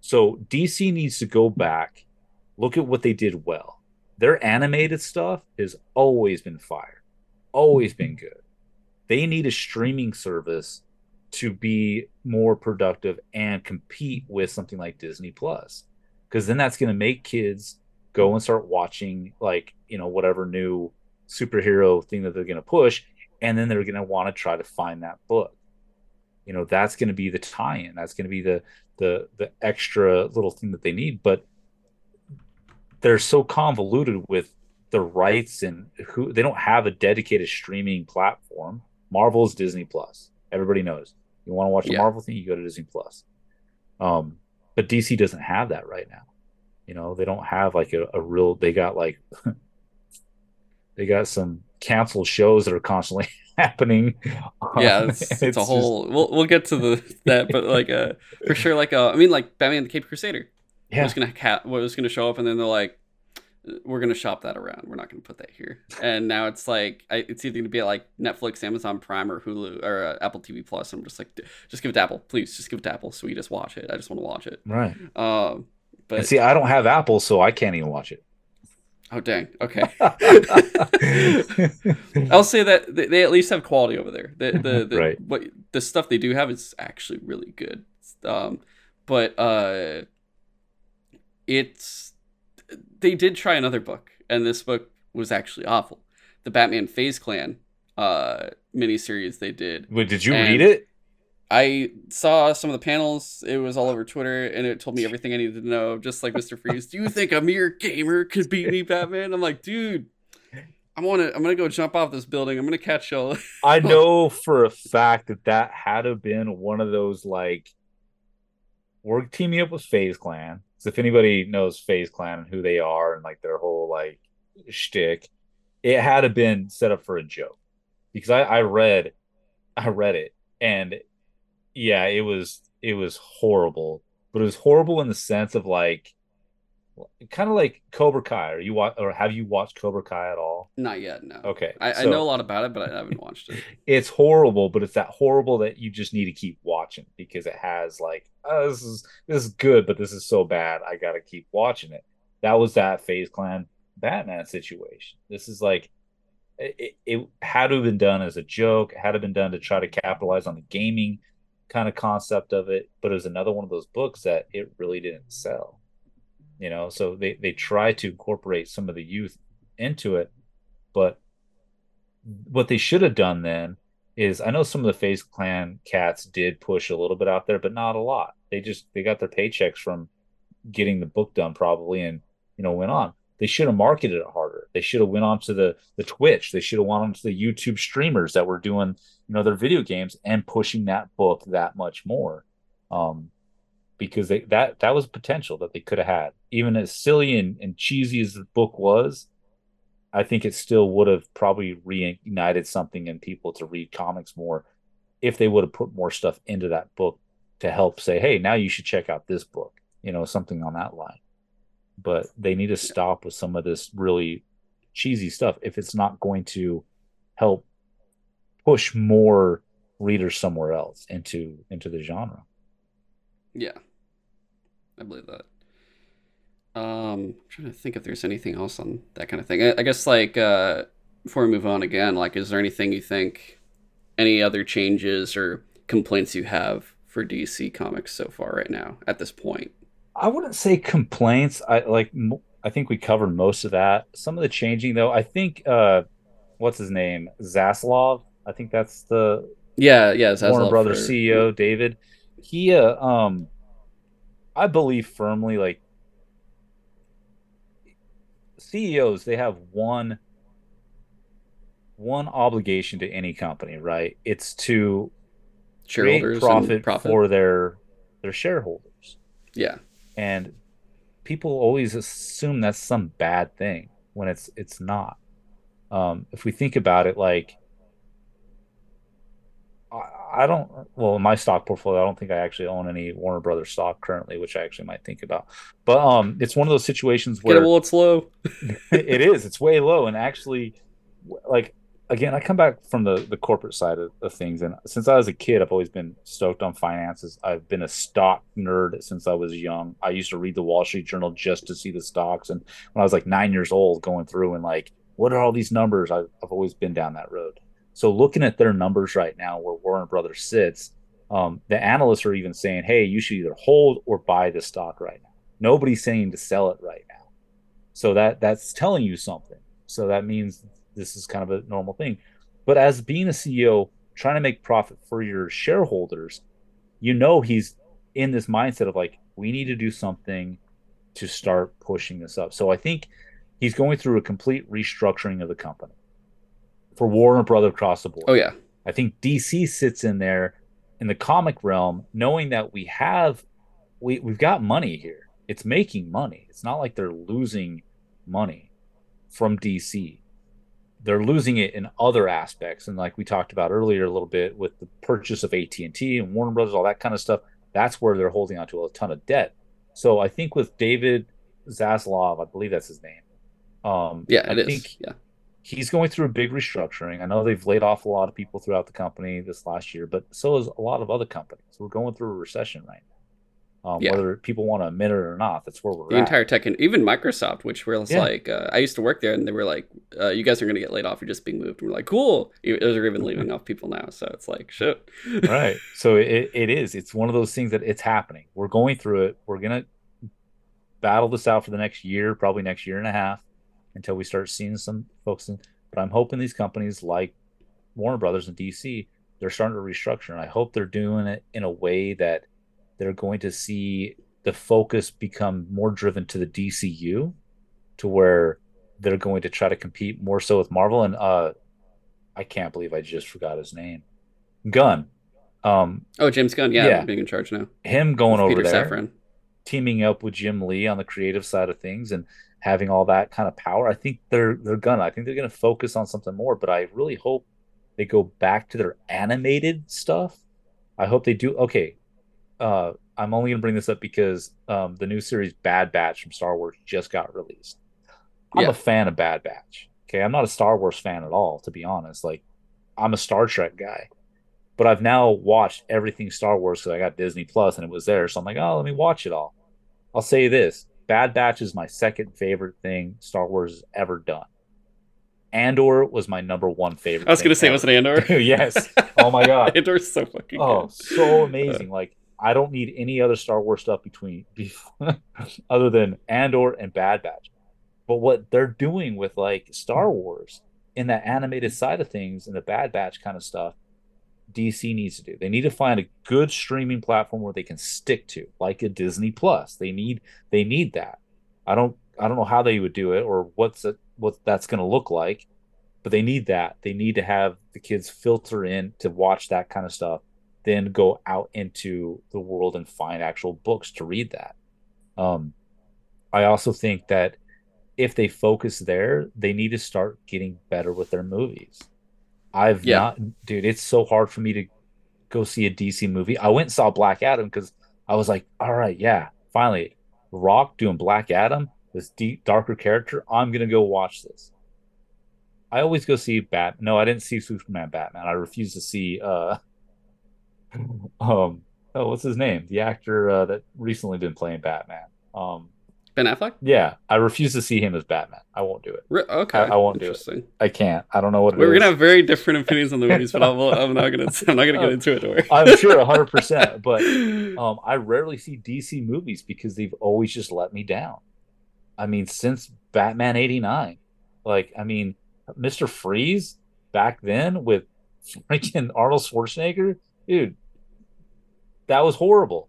So DC needs to go back, look at what they did well. Their animated stuff has always been fire, always been mm-hmm. good. They need a streaming service to be more productive and compete with something like Disney Plus. Because then that's going to make kids go and start watching, like, you know, whatever new superhero thing that they're going to push and then they're going to want to try to find that book you know that's going to be the tie-in that's going to be the the the extra little thing that they need but they're so convoluted with the rights and who they don't have a dedicated streaming platform. Marvel's disney plus. Everybody knows. You want to watch the Yeah. marvel thing you go to disney plus. Um but dc doesn't have that right now. You know they don't have like a, a real they got like <laughs> they got some canceled shows that are constantly <laughs> happening. Yeah Um, it's, it's, it's a just- whole we'll, we'll get to the that but like uh for sure like uh i mean like batman the cape crusader yeah. Was gonna ca- was gonna show up? And then they're like we're gonna shop that around. We're not gonna put that here. And now it's like I, it's either gonna be like netflix amazon prime or hulu or uh, apple tv plus. I'm just like just give it to apple. Please just give it to apple so we just watch it. I just want to watch it. Right. Um but and see i don't have apple so i can't even watch it. Oh dang. Okay. <laughs> I'll say that they, they at least have quality over there. The the, the Right. what the stuff they do have is actually really good. Um, but uh, it's they did try another book, and this book was actually awful. The Batman FaZe Clan uh miniseries they did. Wait, did you And- read it I saw some of the panels. It was all over Twitter, and it told me everything I needed to know. Just like Mister Freeze, do you think a mere gamer could beat me, Batman? I'm like, dude, I'm to. I'm gonna go jump off this building. I'm gonna catch y'all. <laughs> i know for a fact that that had to have been one of those like we're teaming up with FaZe Clan so if anybody knows FaZe Clan and who they are and like their whole like shtick, it had been set up for a joke because I, I read i read it and yeah it was it was horrible but it was horrible in the sense of like kind of like cobra kai or you watch or have you watched cobra kai at all Not yet. No. okay I, I know a lot about it, but I haven't watched it. <laughs> it's horrible, but it's that horrible that you just need to keep watching because it has like, oh, this is this is good, but this is so bad, I gotta keep watching it. That was that FaZe Clan Batman situation. This is like, it, it had to have been done as a joke. It had to have been done to try to capitalize on the gaming kind of concept of it, but it was another one of those books that it really didn't sell. You know, so they they try to incorporate some of the youth into it, but what they should have done then is I know some of the FaZe Clan cats did push a little bit out there, but not a lot. They just they got their paychecks from getting the book done probably and you know went on. They should have marketed it harder. They should have went on to the the Twitch. They should have went on to the YouTube streamers that were doing you know their video games and pushing that book that much more. Um because they that that was potential that they could have had. Even as silly and, and cheesy as the book was, I think it still would have probably reignited something in people to read comics more if they would have put more stuff into that book to help say, hey, now you should check out this book, you know, something on that line. But they need to stop with some of this really cheesy stuff if it's not going to help push more readers somewhere else into into the genre. Yeah, I believe that. Um, I'm trying to think if there's anything else on that kind of thing. I, I guess like uh, before we move on again, like, is there anything you think, any other changes or complaints you have for DC Comics so far right now at this point? I wouldn't say complaints. I like I think we covered most of that. Some of the changing though, I think uh what's his name? Zaslav. I think that's the Yeah, yeah. Zaslav Warner Brothers for- CEO, David. He uh, um I believe firmly like CEOs, they have one one obligation to any company, right? It's to create profit, profit. for their their shareholders. yeah, and people always assume that's some bad thing when it's it's not um if we think about it like I, I don't well in my stock portfolio i don't think i actually own any warner brothers stock currently which i actually might think about. But um it's one of those situations where while it's low. <laughs> it is it's way low and actually like again i come back from the the corporate side of, of things and since i was a kid i've always been stoked on finances. I've been a stock nerd since i was young. I used to read the wall street journal just to see the stocks and when i was like nine years old going through and like what are all these numbers? I've, I've always been down that road so looking at their numbers right now where warner brothers sits um, the analysts are even saying hey you should either hold or buy the stock right now nobody's saying to sell it right now so that that's telling you something so that means this is kind of a normal thing. But as being a CEO, trying to make profit for your shareholders, you know he's in this mindset of like, we need to do something to start pushing this up. So I think he's going through a complete restructuring of the company for Warner Brother across the board. Oh yeah, I think DC sits in there in the comic realm, knowing that we have we we've got money here. It's making money. It's not like they're losing money from DC. They're losing it in other aspects, and like we talked about earlier a little bit with the purchase of AT and T and Warner Brothers, all that kind of stuff. That's where they're holding onto a ton of debt. So I think with David Zaslav, I believe that's his name. Um, yeah, I it is. think Yeah, he's going through a big restructuring. I know they've laid off a lot of people throughout the company this last year, but so is a lot of other companies. We're going through a recession right now. Um, Yeah. Whether people want to admit it or not, that's where we're the at. entire tech and even Microsoft, which was Yeah. like, uh, I used to work there, and they were like, uh, "You guys are going to get laid off. You're just being moved." And we're like, "Cool." They're even leaving off people now, so it's like, shit. <laughs> right. So it, it is. It's one of those things that it's happening. We're going through it. We're gonna battle this out for the next year, probably next year and a half, until we start seeing some folks. In, but I'm hoping these companies like Warner Brothers and DC, they're starting to restructure, and I hope they're doing it in a way that they're going to see the focus become more driven to the DCU, to where they're going to try to compete more so with Marvel. And uh, I can't believe I just forgot his name, Gunn. Um, Oh, James Gunn, yeah, Yeah. being in charge now. him going over Peter there, Safran. Teaming up with Jim Lee on the creative side of things, and having all that kind of power. I think they're they're gonna. I think they're gonna focus on something more. But I really hope they go back to their animated stuff. I hope they do. Okay, uh, I'm only gonna bring this up because um, the new series Bad Batch from Star Wars just got released. I'm Yeah. a fan of Bad Batch. Okay, I'm not a Star Wars fan at all, to be honest. Like, I'm a Star Trek guy, but I've now watched everything Star Wars because I got Disney Plus and it was there. So I'm like, oh, let me watch it all. I'll say this: Bad Batch is my second favorite thing Star Wars has ever done. Andor was my number one favorite. I was gonna say, ever. was it Andor? <laughs> yes. Oh my god. <laughs> Andor's so fucking Oh, good. so amazing! Like I don't need any other Star Wars stuff between, <laughs> other than Andor and Bad Batch. But what they're doing with like Star Wars in that animated side of things and the Bad Batch kind of stuff, DC needs to do. They need to find a good streaming platform where they can stick to, like a Disney Plus. They need they need that. I don't I don't know how they would do it or what's it what that's going to look like, but they need that. They need to have the kids filter in to watch that kind of stuff, then go out into the world and find actual books to read that. Um, I also think that if they focus there, they need to start getting better with their movies. I've Yeah. not, dude. It's so hard for me to go see a DC movie. I went and saw Black Adam because I was like, all right, yeah, finally, Rock doing Black Adam, this deep, darker character. I'm gonna go watch this. I always go see Bat. No, I didn't see Superman Batman. I refuse to see uh <laughs> um oh what's his name? The actor uh, that recently been playing Batman. Um Ben Affleck? yeah, I refuse to see him as Batman. I won't do it. Re- okay, I- I won't do it. I can't. I don't know what it We're is. gonna have very different opinions on the movies, but I'm, I'm not gonna. <laughs> I'm not gonna get into it. I'm sure 100%, <laughs> but um I rarely see DC movies because they've always just let me down. I mean, since Batman 89. Like, I mean, Mr. Freeze back then with freaking Arnold Schwarzenegger, dude, that was horrible.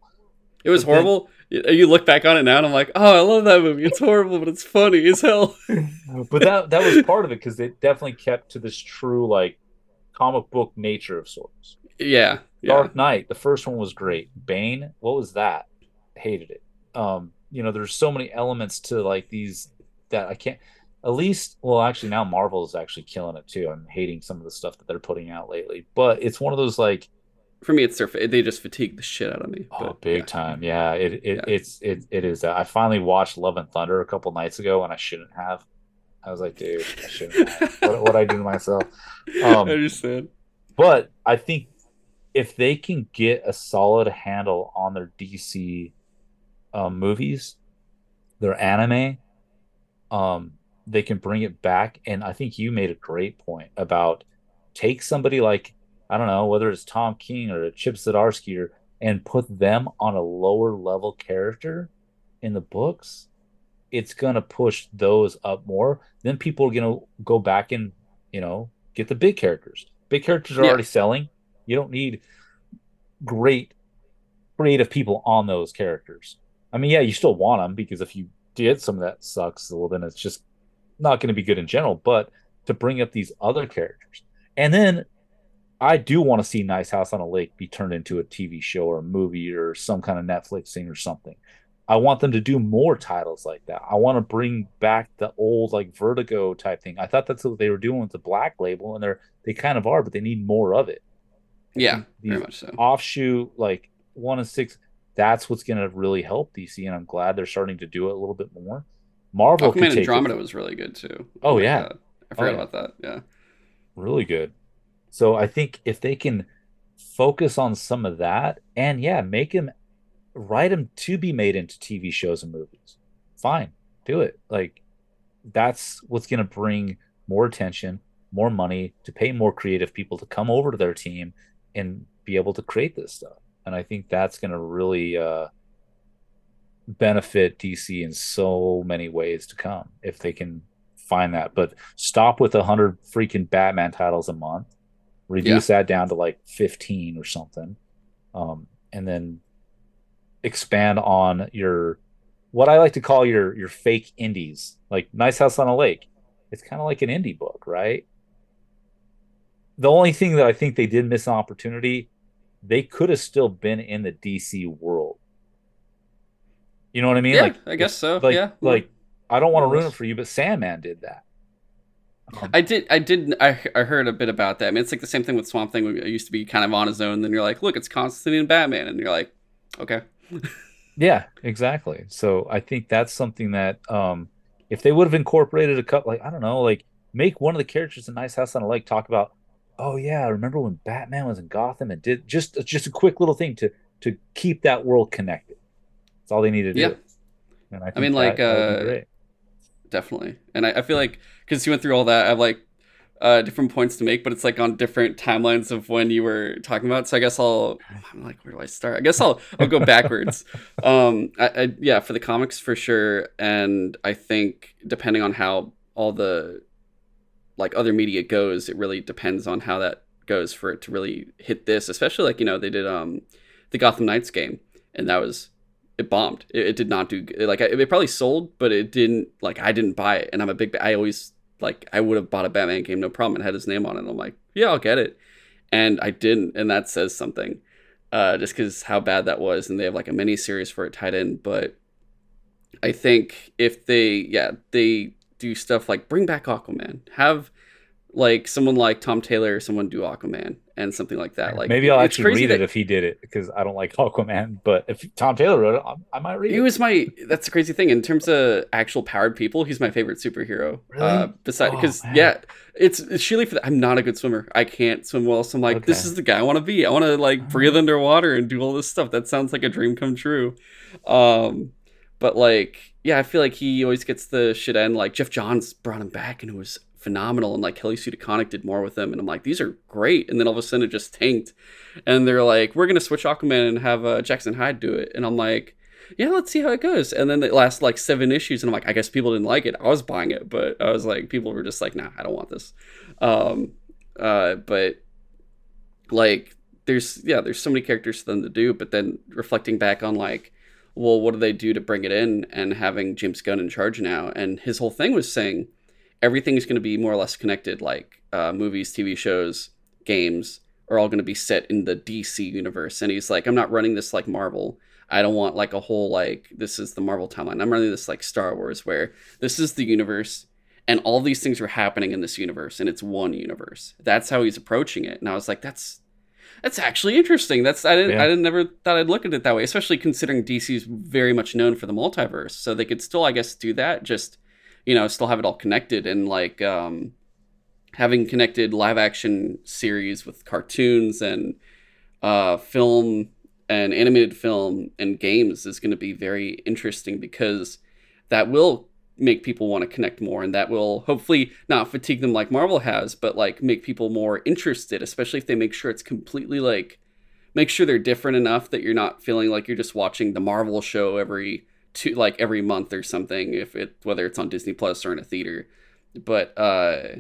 It was horrible. You look back on it now, and I'm like, oh, I love that movie. It's horrible, but it's funny as hell. <laughs> but that that was part of it because it definitely kept to this true like comic book nature of sorts. yeah, yeah, Dark Knight, the first one was great. Bane, what was that? Hated it. Um, you know, there's so many elements to like these that I can't. At least, well, actually, now Marvel is actually killing it too. I'm hating some of the stuff that they're putting out lately, but it's one of those like, For me, it's their they just fatigue the shit out of me. oh, big yeah. time, yeah. It, it Yeah. it's it it is. That. I finally watched Love and Thunder a couple nights ago, and I shouldn't have. I was like, dude, I shouldn't. Have. what what I do to myself? <laughs> Um, I understand. But I think if they can get a solid handle on their DC um, movies, their anime, um, they can bring it back. And I think you made a great point about take somebody like I don't know whether it's Tom King or Chip Zdarsky or and put them on a lower level character in the books. It's gonna push those up more. Then people are gonna go back and you know get the big characters. Big characters are Yeah. already selling. You don't need great creative people on those characters. I mean, yeah, you still want them because if you did some of that sucks, well, then it's just not going to be good in general. But to bring up these other characters, and then I do want to see Nice House on a Lake be turned into a TV show or a movie or some kind of Netflix thing or something. I want them to do more titles like that. I want to bring back the old like Vertigo type thing. I thought that's what they were doing with the Black Label, and they're they kind of are, but they need more of it. Yeah, very much so. offshoot like one and six that's what's going to really help dc and i'm glad they're starting to do it a little bit more marvel Aquaman Andromeda it was really good too. Oh, yeah. God. I oh, forgot yeah. about that. Yeah, really good so i think if they can focus on some of that and yeah make them write them to be made into tv shows and movies fine do it. Like that's what's going to bring more attention more money to pay more creative people to come over to their team and be able to create this stuff. And i think that's going to really uh benefit dc in so many ways to come if they can find that. But stop with a hundred freaking batman titles a month reduce that down to like 15 or something um and then expand on your what i like to call your your fake indies like nice house on a lake. It's kind of like an indie book right? The only thing that i think they did miss an opportunity they could have still been in the dc world. You know what i mean? Yeah, like I guess so. like yeah, like i don't want to ruin it for you but sandman did that Um, I did. I did. I, I heard a bit about that. I mean, it's like the same thing with Swamp Thing. It used to be kind of on his own. Then you're like, look, it's Constantine and Batman, and you're like, okay, <laughs> Yeah, exactly. So I think that's something that um if they would have incorporated a cut like I don't know, like make one of the characters in Nice House on a Lake talk about, oh yeah, I remember when Batman was in Gotham and did just just a quick little thing to to keep that world connected. That's all they need to do. Yeah. And I, I mean, think like, that- that uh. Definitely. And I, I feel like because you went through all that, I have like uh, different points to make, but it's like on different timelines of when you were talking about. So I guess I'll. I'm like, where do I start? I guess I'll I'll go backwards. <laughs> um, I, I yeah, for the comics for sure, and I think depending on how all the like other media goes, it really depends on how that goes for it to really hit this. Especially like you know they did um the Gotham Knights game, and that was it bombed. It, it did not do like it, probably sold, but it didn't like I didn't buy it, and I'm a big. I always like I would have bought a Batman game no problem. and had his name on it. I'm like, yeah, I'll get it, and I didn't, and that says something. Uh, just because how bad that was, and they have like a mini series for it tied in. But I think if they, yeah, they do stuff like bring back Aquaman, have like someone like Tom Taylor or someone do Aquaman and something like that. Like Maybe I'll it's actually crazy read it if he did it because I don't like <laughs> Aquaman. But if Tom Taylor wrote it, I, I might read it. He was my. That's the crazy thing. In terms of actual powered people, he's my favorite superhero. Really? Uh, besides, Oh, because man. yeah, it's it's surely for. The, I'm not a good swimmer. I can't swim well. So I'm like, this is the guy I want to be. I want to like breathe underwater and do all this stuff. That sounds like a dream come true. Um, but like, yeah, I feel like he always gets the shit end. Like Geoff Johns brought him back, and it was phenomenal. And like Kelly Sue DeConnick did more with them and I'm like, these are great. And then all of a sudden, it just tanked, and they're like, we're gonna switch Aquaman and have uh, Jackson Hyde do it, and I'm like. yeah, let's see how it goes. And then it lasts like seven issues, and I'm like, I guess people didn't like it. I was buying it, but I was like, people were just like, nah, I don't want this. Um, uh, but like, there's yeah, there's so many characters for them to do. But then reflecting back on like, well, what do they do to bring it in? And having James Gunn in charge now, and his whole thing was saying everything is going to be more or less connected, like uh, movies, TV shows, games are all going to be set in the DC universe. And he's like, I'm not running this like Marvel. I don't want like a whole like this is the Marvel timeline. I'm running this like Star Wars where this is the universe and all these things are happening in this universe and it's one universe. That's how he's approaching it. And I was like, that's that's actually interesting. That's I didn't yeah. I didn't never thought I'd look at it that way, especially considering DC's very much known for the multiverse. So they could still, I guess, do that, just you know, still have it all connected and like um having connected live action series with cartoons and uh, film and animated film and games is going to be very interesting because that will make people want to connect more and that will hopefully not fatigue them like Marvel has but like make people more interested especially if they make sure it's completely like make sure they're different enough that you're not feeling like you're just watching the Marvel show every two like every month or something if it whether it's on Disney Plus or in a theater but uh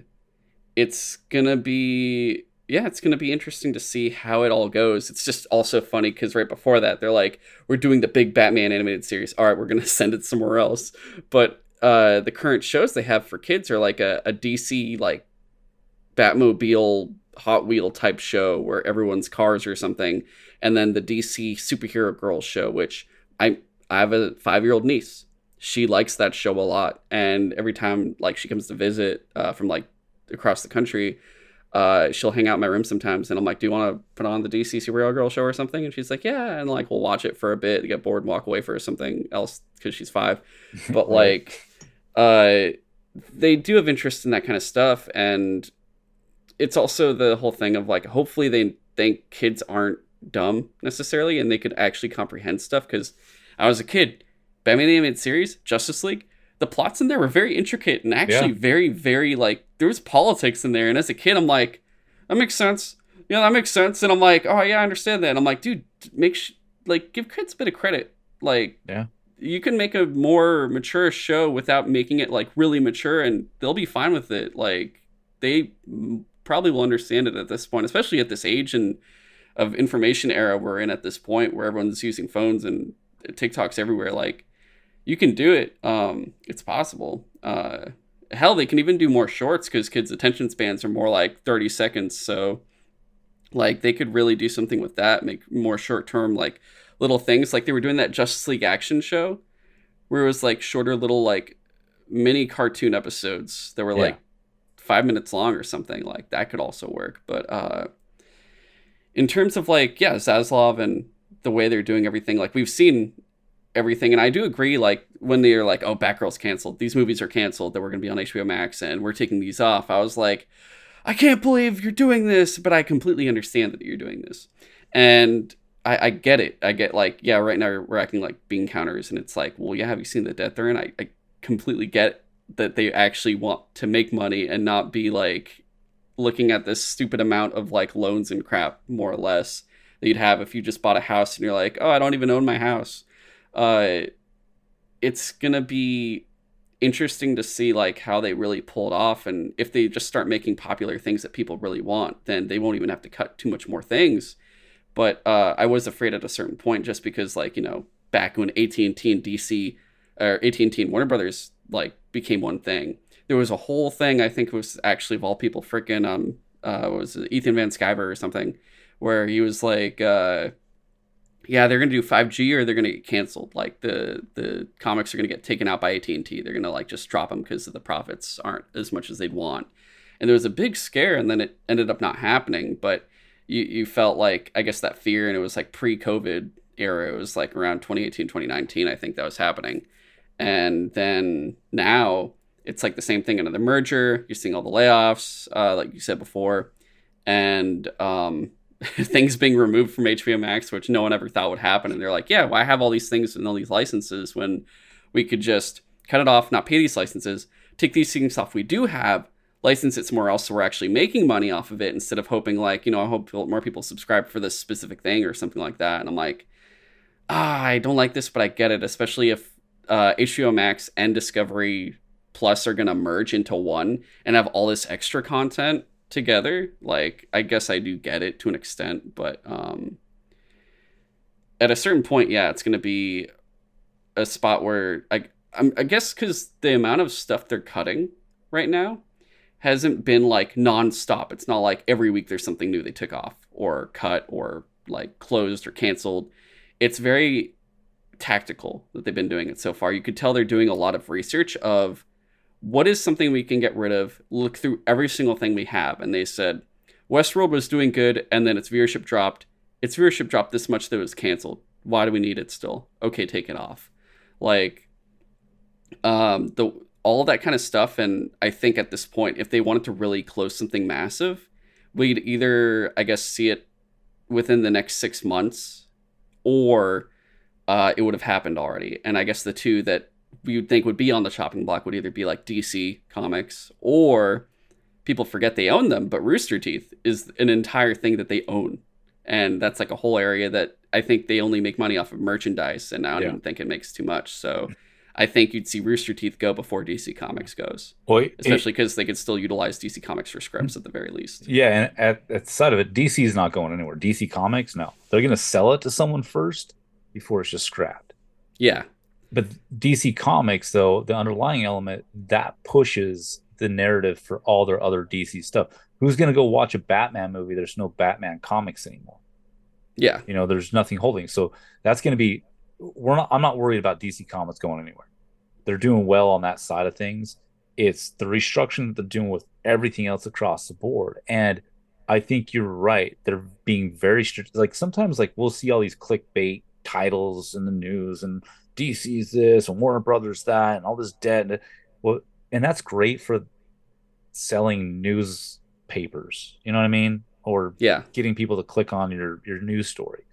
it's gonna be yeah, it's gonna be interesting to see how it all goes. It's just also funny because right before that they're like, we're doing the big Batman animated series. All right, we're gonna <laughs> send it somewhere else. But uh, the current shows they have for kids are like a, a DC like Batmobile Hot Wheel type show where everyone's cars or something, and then the DC Superhero Girls show, which I I have a five year old niece. She likes that show a lot, and every time like she comes to visit uh, from like across the country, uh, she'll hang out in my room sometimes, and I'm like, "Do you want to put on the DC Superhero Girl show or something?" And she's like, "Yeah," and like we'll watch it for a bit, get bored, and walk away for something else because she's five. <laughs> But like, uh, they do have interest in that kind of stuff, and it's also the whole thing of like, hopefully they think kids aren't dumb necessarily, and they could actually comprehend stuff. Because I was a kid, Batman animated series, Justice League the plots in there were very intricate and actually yeah. very, very like there was politics in there. And as a kid, I'm like, that makes sense. Yeah, that makes sense. And I'm like, oh yeah, I understand that. And I'm like, dude, make sh- like give kids a bit of credit. Like, yeah, you can make a more mature show without making it like really mature, and they'll be fine with it. Like, they probably will understand it at this point, especially at this age and of information era we're in at this point, where everyone's using phones and TikToks everywhere. Like, you can do it. Um, it's possible. Uh, hell, they can even do more shorts because kids' attention spans are more like 30 seconds. So, like, they could really do something with that, make more short term, like, little things. Like, they were doing that Justice League action show where it was like shorter, little, like, mini cartoon episodes that were yeah. like five minutes long or something. Like, that could also work. But, uh, in terms of like, yeah, Zaslav and the way they're doing everything, like, we've seen everything. And I do agree, like when they're like, "Oh, Batgirl's canceled. These movies are canceled. That we're gonna be on HBO Max, and we're taking these off." I was like, "I can't believe you're doing this," but I completely understand that you're doing this, and I, I get it. I get like, yeah, right now we're acting like bean counters, and it's like, well, yeah, have you seen the death there? And I, I completely get that they actually want to make money and not be like looking at this stupid amount of like loans and crap, more or less, that you'd have if you just bought a house and you're like, oh, I don't even own my house. Uh, it's gonna be interesting to see like how they really pull it off and if they just start making popular things that people really want then they won't even have to cut too much more things. But uh, i was afraid at a certain point just because like you know back when at&t and dc or at&t and warner brothers like became one thing. There was a whole thing i think was actually of all people freaking um uh was ethan van sciver or something where he was like uh yeah, they're gonna do 5G or they're gonna get canceled. Like the the comics are gonna get taken out by AT and T. They're gonna like just drop them because the profits aren't as much as they'd want. And there was a big scare, and then it ended up not happening. But you you felt like I guess that fear, and it was like pre-COVID era. It was like around 2018, 2019. I think that was happening. And then now it's like the same thing. Another merger. You're seeing all the layoffs, uh, like you said before, and um, <laughs> things being removed from HBO Max, which no one ever thought would happen. And they're like, yeah, why have all these things and all these licenses when we could just cut it off, not pay these licenses, take these things off we do have, license it somewhere else so we're actually making money off of it instead of hoping like, you know, I hope more people subscribe for this specific thing or something like that. And I'm like, ah, I don't like this, but I get it, especially if uh, HBO Max and Discovery Plus are going to merge into one and have all this extra content together. Like, I guess I do get it to an extent, but um, at a certain point, yeah, it's going to be a spot where I, I'm, I guess because the amount of stuff they're cutting right now hasn't been like nonstop. It's not like every week there's something new they took off or cut or like closed or canceled. It's very tactical that they've been doing it so far. You could tell they're doing a lot of research of what is something we can get rid of, look through every single thing we have. And they said Westworld was doing good and then its viewership dropped. Its viewership dropped this much that it was canceled. Why do we need it still? Okay, take it off. Like um the all that kind of stuff and I think at this point if they wanted to really close something massive, we'd either I guess see it within the next 6 months or uh, it would have happened already. And I guess the two that we would think would be on the chopping block would either be like DC Comics or people forget they own them, but Rooster Teeth is an entire thing that they own. And that's like a whole area that I think they only make money off of merchandise, and I don't yeah. even think it makes too much. So I think you'd see Rooster Teeth go before DC Comics goes, especially because they could still utilize DC Comics for scripts at the very least. Yeah, and at, at the side of it, DC is not going anywhere. DC Comics, no, they're going to sell it to someone first, before it's just scrapped. Yeah. But DC Comics, though, the underlying element that pushes the narrative for all their other DC stuff. Who's going to go watch a Batman movie? There's no Batman comics anymore. Yeah. You know, there's nothing holding. So that's going to be, we're not, I'm not worried about DC Comics going anywhere. They're doing well on that side of things. It's the restructuring that they're doing with everything else across the board. And I think you're right. They're being very strict. Like sometimes, like we'll see all these clickbait titles in the news and DC's this and Warner Brothers that and all this debt. And, well, and that's great for selling newspapers. You know what I mean? Or yeah, getting people to click on your your news story.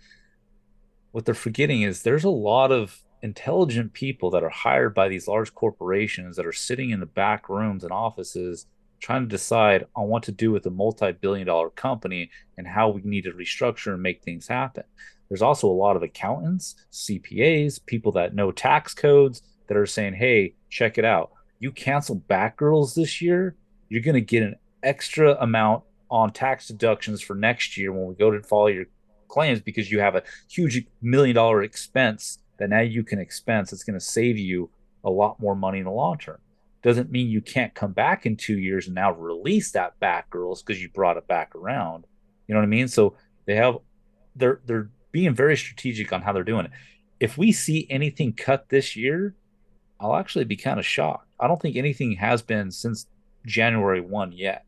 What they're forgetting is there's a lot of intelligent people that are hired by these large corporations that are sitting in the back rooms and offices trying to decide on what to do with a multi-billion dollar company and how we need to restructure and make things happen there's also a lot of accountants, CPAs, people that know tax codes that are saying, hey, check it out. You cancel Batgirls this year, you're going to get an extra amount on tax deductions for next year when we go to follow your claims because you have a huge million dollar expense that now you can expense. It's going to save you a lot more money in the long term. Doesn't mean you can't come back in two years and now release that Batgirls because you brought it back around. You know what I mean? So they have they're they're being very strategic on how they're doing it. If we see anything cut this year, I'll actually be kind of shocked. I don't think anything has been since January 1 yet.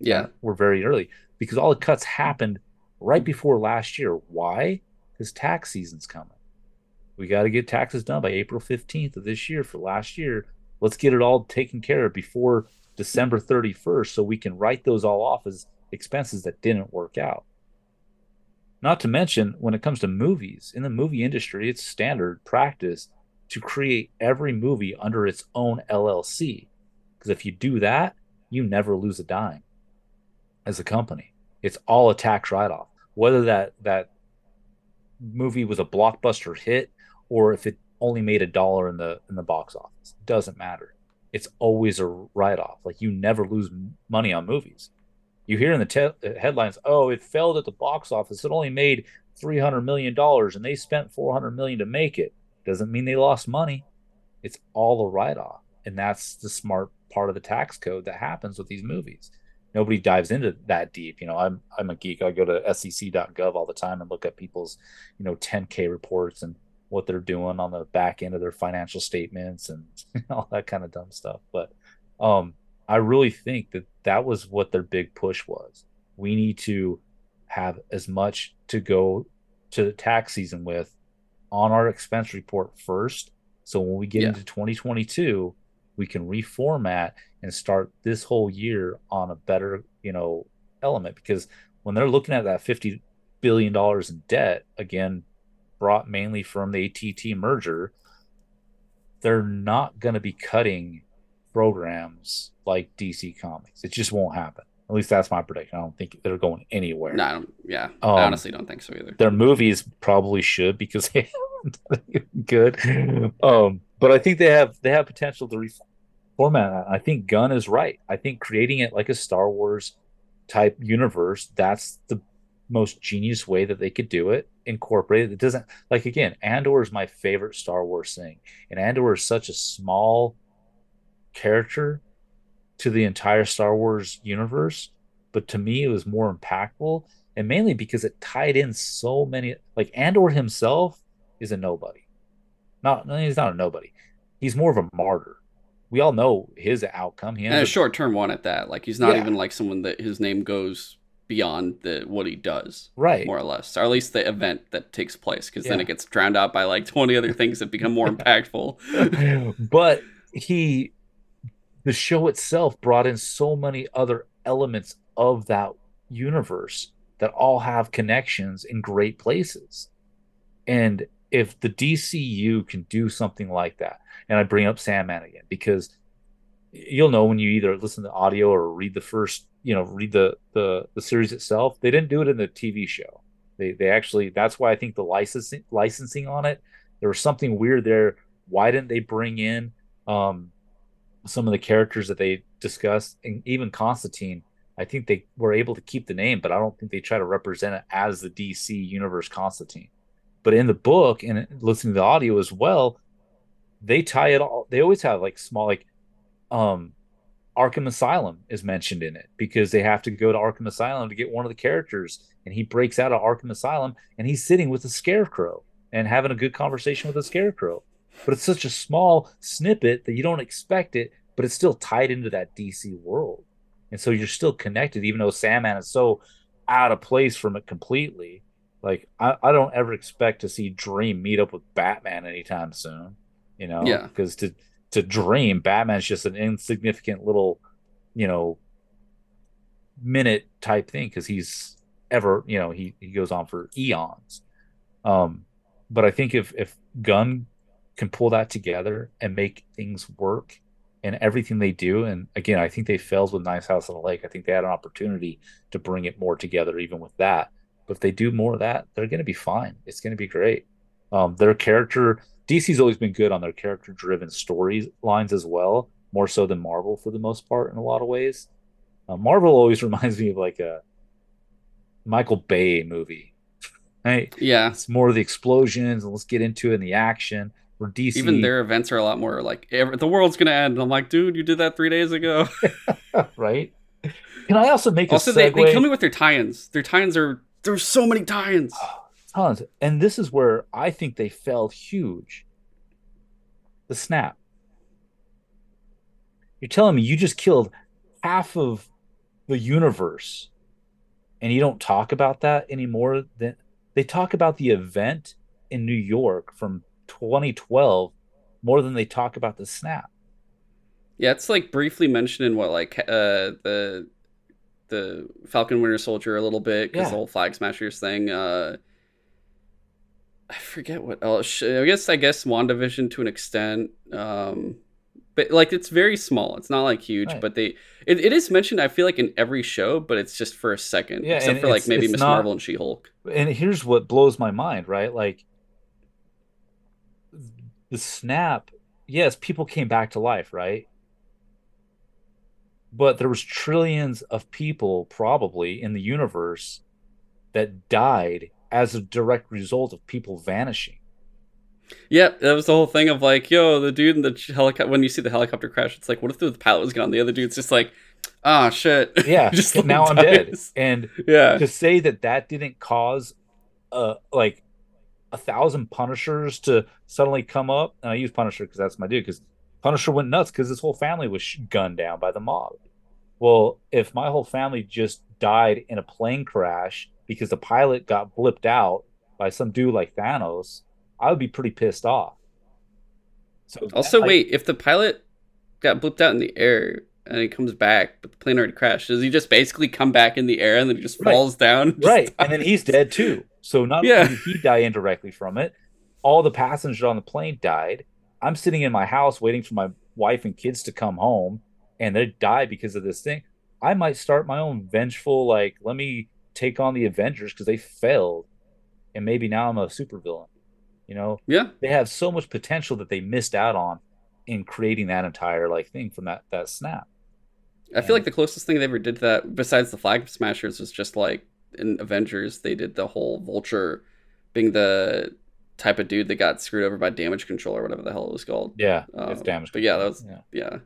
Yeah. We're very early because all the cuts happened right before last year. Why? Because tax season's coming. We got to get taxes done by April 15th of this year for last year. Let's get it all taken care of before December 31st so we can write those all off as expenses that didn't work out. Not to mention, when it comes to movies, in the movie industry, it's standard practice to create every movie under its own LLC. Because if you do that, you never lose a dime as a company. It's all a tax write off. Whether that, that movie was a blockbuster hit or if it only made a dollar in the in the box office, doesn't matter. It's always a write off. Like you never lose money on movies you hear in the te- uh, headlines, "Oh, it failed at the box office. It only made three hundred million dollars, and they spent four hundred million to make it." Doesn't mean they lost money. It's all a write-off, and that's the smart part of the tax code that happens with these movies. Nobody dives into that deep. You know, I'm I'm a geek. I go to SEC.gov all the time and look at people's, you know, 10K reports and what they're doing on the back end of their financial statements and <laughs> all that kind of dumb stuff. But um, I really think that that was what their big push was. We need to have as much to go to the tax season with on our expense report first. So when we get yeah. into 2022, we can reformat and start this whole year on a better, you know, element because when they're looking at that 50 billion dollars in debt again brought mainly from the ATT merger, they're not going to be cutting programs like DC Comics. It just won't happen. At least that's my prediction. I don't think they're going anywhere. No, I don't, yeah, Um, I honestly don't think so either. Their movies probably should because <laughs> they haven't good. Um, but I think they have they have potential to reformat. I think Gunn is right. I think creating it like a Star Wars type universe, that's the most genius way that they could do it. Incorporate it. It doesn't like again, Andor is my favorite Star Wars thing. And Andor is such a small character to the entire Star Wars universe, but to me it was more impactful and mainly because it tied in so many like Andor himself is a nobody. Not no, he's not a nobody. He's more of a martyr. We all know his outcome. He And a up, short term one at that. Like he's not Yeah. even like someone that his name goes beyond the what he does, right. more or less, or at least the event that takes place, because then it gets drowned out by like twenty other things that become more <laughs> impactful. but he the show itself brought in so many other elements of that universe that all have connections in great places. And if the DCU can do something like that and I bring up Sandman again because you'll know when you either listen to audio or read the first you know read the the the series itself they didn't do it in the TV show. They they actually that's why I think the licensing licensing on it there was something weird there. Why didn't they bring in um some of the characters that they discussed and even Constantine I think they were able to keep the name but I don't think they try to represent it as the DC universe Constantine. But in the book and listening to the audio as well they tie it all they always have like small like um Arkham Asylum is mentioned in it because they have to go to Arkham Asylum to get one of the characters and he breaks out of Arkham Asylum and he's sitting with the scarecrow and having a good conversation with the scarecrow but it's such a small snippet that you don't expect it but it's still tied into that DC world. And so you're still connected even though Sandman is so out of place from it completely. Like I, I don't ever expect to see Dream meet up with Batman anytime soon you know? Yeah. because to to Dream Batman's just an insignificant little you know minute type thing because he's ever you know he he goes on for eons. Um but i think if if Gunn can pull that together and make things work and everything they do and again i think they failed with nice house on the lake i think they had an opportunity to bring it more together even with that but if they do more of that they're going to be fine it's going to be great um their character dc's always been good on their character driven storylines as well more so than marvel for the most part in a lot of ways uh, Marvel always <laughs> reminds me of like a Michael Bay movie. <laughs> Right? yeah, It's more of the explosions and let's get into it and the action. Where DC, even their events are a lot more like the world's gonna end. And I'm like, dude, you did that three days ago. <laughs> <laughs> right? Can I also make also, a they, they kill me with their tie-ins. Their tie-ins are there's so many tie-ins. Ah, Tons. And this is where I think they fell huge. The snap. You're telling me you just killed half of the universe and you don't talk about that anymore than they talk about the event in New York from 2012 more than they talk about the snap. Yeah, it's like briefly mentioned in what like uh the the Falcon Winter Soldier a little bit because Yeah. the whole Flag Smashers thing. Uh, I forget what else. I guess I guess Wandavision to an extent. Um, but like it's very small. It's not like huge, Right. but they it, it is mentioned. I feel like in every show, but it's just for a second. Yeah, except for like maybe Miss Marvel and She Hulk. and here's what blows my mind, right? Like the snap, yes, people came back to life, right? But there was trillions of people probably in the universe that died as a direct result of people vanishing. Yeah, that was the whole thing of like, yo, the dude in the helicopter. When you see the helicopter crash, it's like, what if the pilot was gone? The other dude's just like, ah, shit. <laughs> Yeah, just now I'm dead. And Yeah, to say that that didn't cause uh like a thousand punishers to suddenly come up and i use punisher because that's my dude because punisher went nuts because his whole family was gunned down by the mob well if my whole family just died in a plane crash because the pilot got blipped out by some dude like thanos i would be pretty pissed off so Also, like, wait, if the pilot got blipped out in the air and he comes back, but the plane already crashed, does he just basically come back in the air and then he just Right. falls down? right and then he's dead too so not Yeah. only did he die indirectly from it all the passengers on the plane died i'm sitting in my house waiting for my wife and kids to come home and they die because of this thing I might start my own vengeful, like, let me take on the Avengers because they failed. And maybe now I'm a supervillain. You know? Yeah. They have so much potential that they missed out on in creating that entire like thing from that that snap. I feel like the closest thing they ever did to that, besides the flag smashers, was just like in Avengers, they did the whole vulture being the type of dude that got screwed over by damage control or whatever the hell it was called. Yeah, Um, it's damage. But yeah, that was yeah.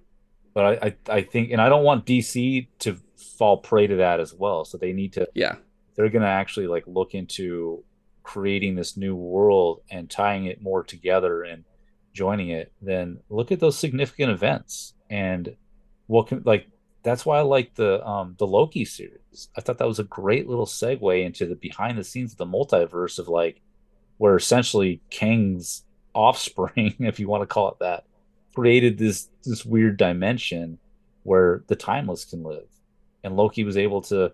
But I, I I think, and I don't want DC to fall prey to that as well. So they need to. Yeah. They're gonna actually like look into creating this new world and tying it more together and joining it. Then look at those significant events and what can like. That's why I like the um the Loki series. I thought that was a great little segue into the behind the scenes of the multiverse of like where essentially Kang's offspring, <laughs> if you want to call it that, created this this weird dimension where the timeless can live. And Loki was able to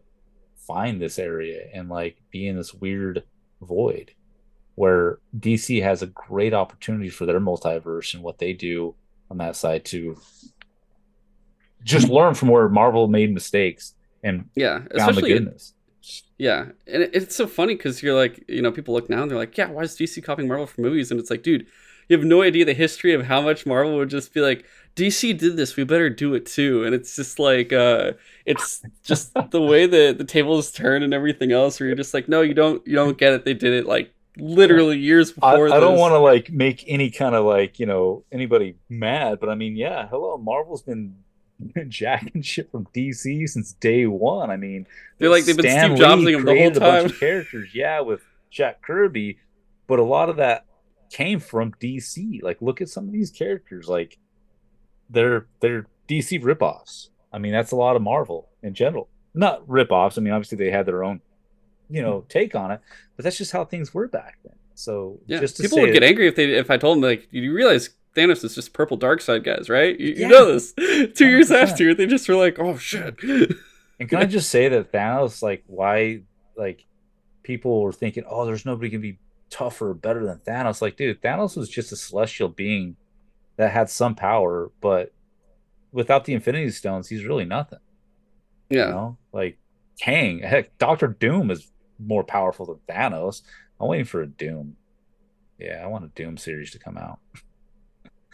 find this area and like be in this weird void where DC has a great opportunity for their multiverse and what they do on that side to just learn from where Marvel made mistakes and Yeah. found the Especially goodness. Yeah, and it- it's so funny because you're like, you know, people look now and they're like, yeah, why is DC copying Marvel for movies? And it's like, dude, you have no idea the history of how much Marvel would just be like, DC did this, we better do it too. And it's just like, uh, it's just <laughs> the way that the tables turn and everything else, where you're just like, no, you don't, you don't get it. They did it like literally years I, before. I don't want to like make any kind of like you know anybody mad, but I mean, yeah, hello, Marvel's been <laughs> jacking shit from DC since day one. I mean, They're like they've been Steve Jobsing them the whole created a bunch time. of characters, yeah, with Jack Kirby, but a lot of that came from DC. Like, look at some of these characters, like they're they're DC ripoffs. I mean, that's a lot of Marvel in general. Not ripoffs. I mean, obviously they had their own, you know, take on it, but that's just how things were back then. So Yeah, just to people would get angry if they if I told them like, you realize Thanos is just purple Darkseid guys, right? You, you know this. <laughs> Two years 100%. after, they just were like, oh shit. <laughs> And can I just say that Thanos, like, why, like, people were thinking, oh, there's nobody can be tougher or better than Thanos. Like, dude, Thanos was just a celestial being that had some power, but without the Infinity Stones, he's really nothing. You yeah. know, like Kang, <laughs> heck, Doctor Doom is more powerful than Thanos. I'm waiting for a Doom. Yeah, I want a Doom series to come out,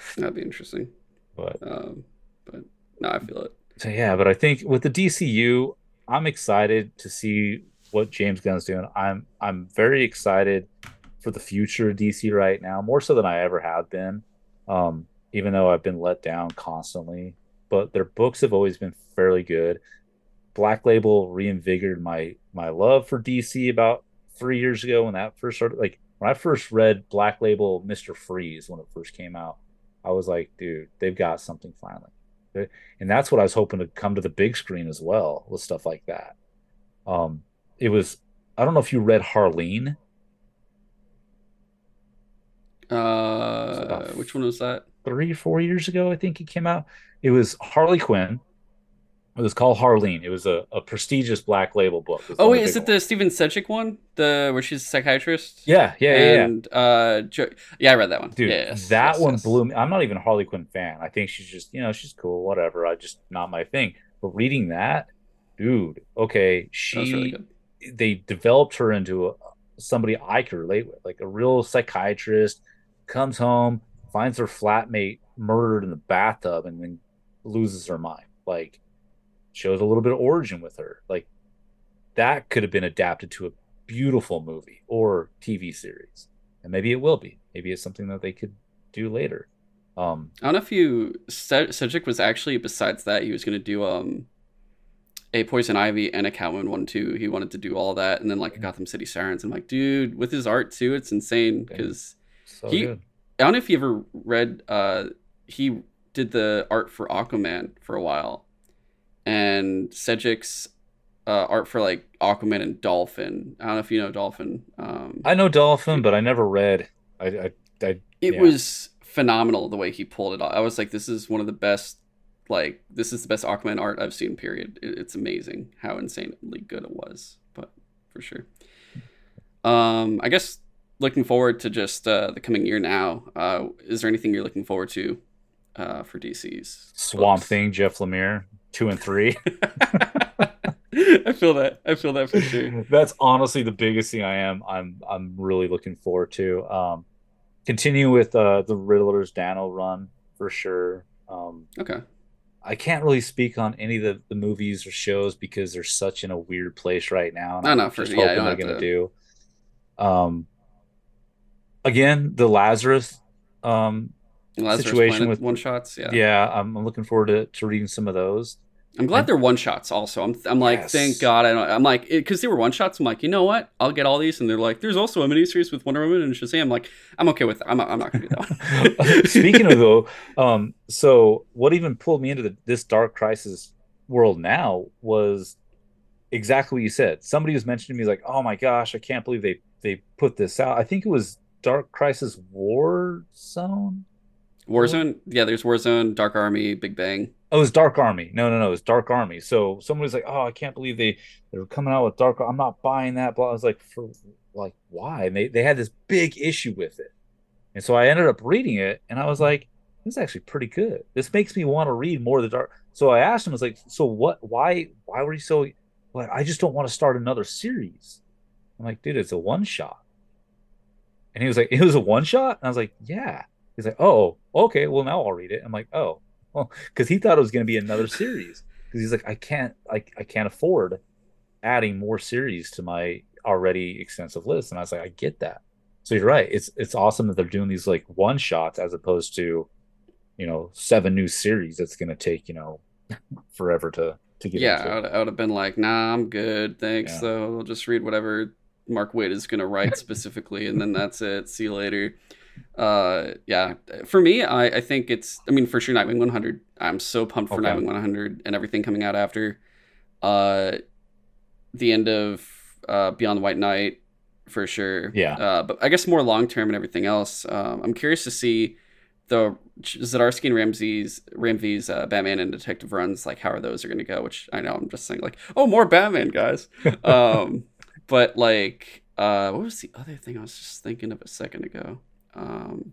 <laughs> That'd be interesting. but Um, but no, I feel it. So yeah, but I think with the DCU, I'm excited to see what James Gunn's doing. I'm I'm very excited for the future of DC right now, more so than I ever have been. Um, even though I've been let down constantly, but their books have always been fairly good. Black Label reinvigorated my my love for DC about three years ago when that first started. Like when I first read Black Label Mister Freeze when it first came out, I was like, dude, they've got something finally and that's what I was hoping to come to the big screen as well with stuff like that. Um, it was I don't know if you read Harleen. Uh, which one was that? three four years ago, I think it came out. It was Harley Quinn. It was called Harleen. It was a, a prestigious black label book. Oh wait, is it the Stephen Šejić one? The where she's a psychiatrist? Yeah, yeah, yeah, yeah. And uh, jo- yeah, I read that one. Dude, Yes, that yes, one yes. blew me. I'm not even a Harley Quinn fan. I think she's just, you know, she's cool, whatever. I just not my thing. But reading that, dude, okay, she really good. they developed her into a, somebody I could relate with, like a real psychiatrist. Comes home, finds her flatmate murdered in the bathtub, and then loses her mind. Like, shows a little bit of origin with her. Like, that could have been adapted to a beautiful movie or TV series, and maybe it will be. Maybe it's something that they could do later. Um, I don't know if you Šejić was actually besides that he was going to do um a Poison Ivy and a Catwoman one too. He wanted to do all that and then like a Gotham City Sirens. I'm like, dude, with his art too, it's insane because so He- good. I don't know if you ever read. Uh, he did the art for Aquaman for a while, and Šejić's uh, art for like Aquaman and Dolphin. I don't know if you know Dolphin. Um, I know Dolphin, but I never read. I, I, I it yeah. was phenomenal the way he pulled it off. I was like, this is one of the best. Like this is the best Aquaman art I've seen. Period. It, it's amazing how insanely good it was. But for sure. Um, I guess looking forward to just uh, the coming year now. Uh, is there anything you're looking forward to uh, for DC's Swamp books? Thing, Jeff Lemire, two and three. <laughs> <laughs> I feel that. I feel that for sure. That's honestly the biggest thing I am. I'm I'm really looking forward to. Um, continue with uh, the Riddler's Dano run for sure. Um, Okay. I can't really speak on any of the, the movies or shows because they're such in a weird place right now. and No, I'm no, for just sure. Yeah, I hoping don't they're gonna do. Um, again, the Lazarus um, Lazarus Situation Planet with- one shots. Yeah. yeah, I'm, I'm looking forward to, to reading some of those. I'm glad they're one shots. Also, I'm I'm like, Yes. thank God. I don't. I'm like, because they were one shots. I'm like, you know what? I'll get all these. And they're like, there's also a miniseries with Wonder Woman and Shazam. I'm like, I'm okay with. That. I'm I'm not gonna do that one. <laughs> Speaking of though, um, so what even pulled me into the, this Dark Crisis world now was exactly what you said. Somebody was mentioning to me like, "Oh my gosh, I can't believe they they put this out." I think it was Dark Crisis War Zone. Warzone. Yeah, there's Warzone, Dark Army, Big Bang. Oh, it was Dark Army. No, no, no, it was Dark Army. So someone was like, "Oh, I can't believe they they're coming out with Dark. I'm not buying that." Blah. I was like, "For like why?" And they they had this big issue with it, and so I ended up reading it, and I was hmm. like, "This is actually pretty good. This makes me want to read more of the Dark." So I asked him, "I was like, so what? Why? Why were you so? Like, I just don't want to start another series." I'm like, "Dude, it's a one shot." And he was like, "It was a one shot," and I was like, "Yeah." He's like, "Oh, okay. Well, now I'll read it." I'm like, "Oh." Well, because he thought it was going to be another series. Because he's like, I can't, I, I can't afford adding more series to my already extensive list. And I was like, I get that. So you're right. It's it's awesome that they're doing these like one shots as opposed to, you know, seven new series. That's going to take you know <laughs> forever to to get Yeah, I would, I would have been like, nah, I'm good. Thanks. Yeah. So I'll just read whatever Mark Waid is gonna write <laughs> specifically, and then that's it. See you later. Uh, yeah. For me, I, I think it's. I mean, for sure, Nightwing 100. I'm so pumped for Okay. Nightwing 100 and everything coming out after. Uh, the end of uh Beyond the White Knight, for sure. Yeah. Uh, but I guess more long term and everything else. Um, I'm curious to see the Zdarsky and Ram V's Ramsey's uh, Batman and Detective runs, like how are those are going to go? Which I know I'm just saying like, oh, more Batman guys. <laughs> um, but like, uh, what was the other thing I was just thinking of a second ago? Um,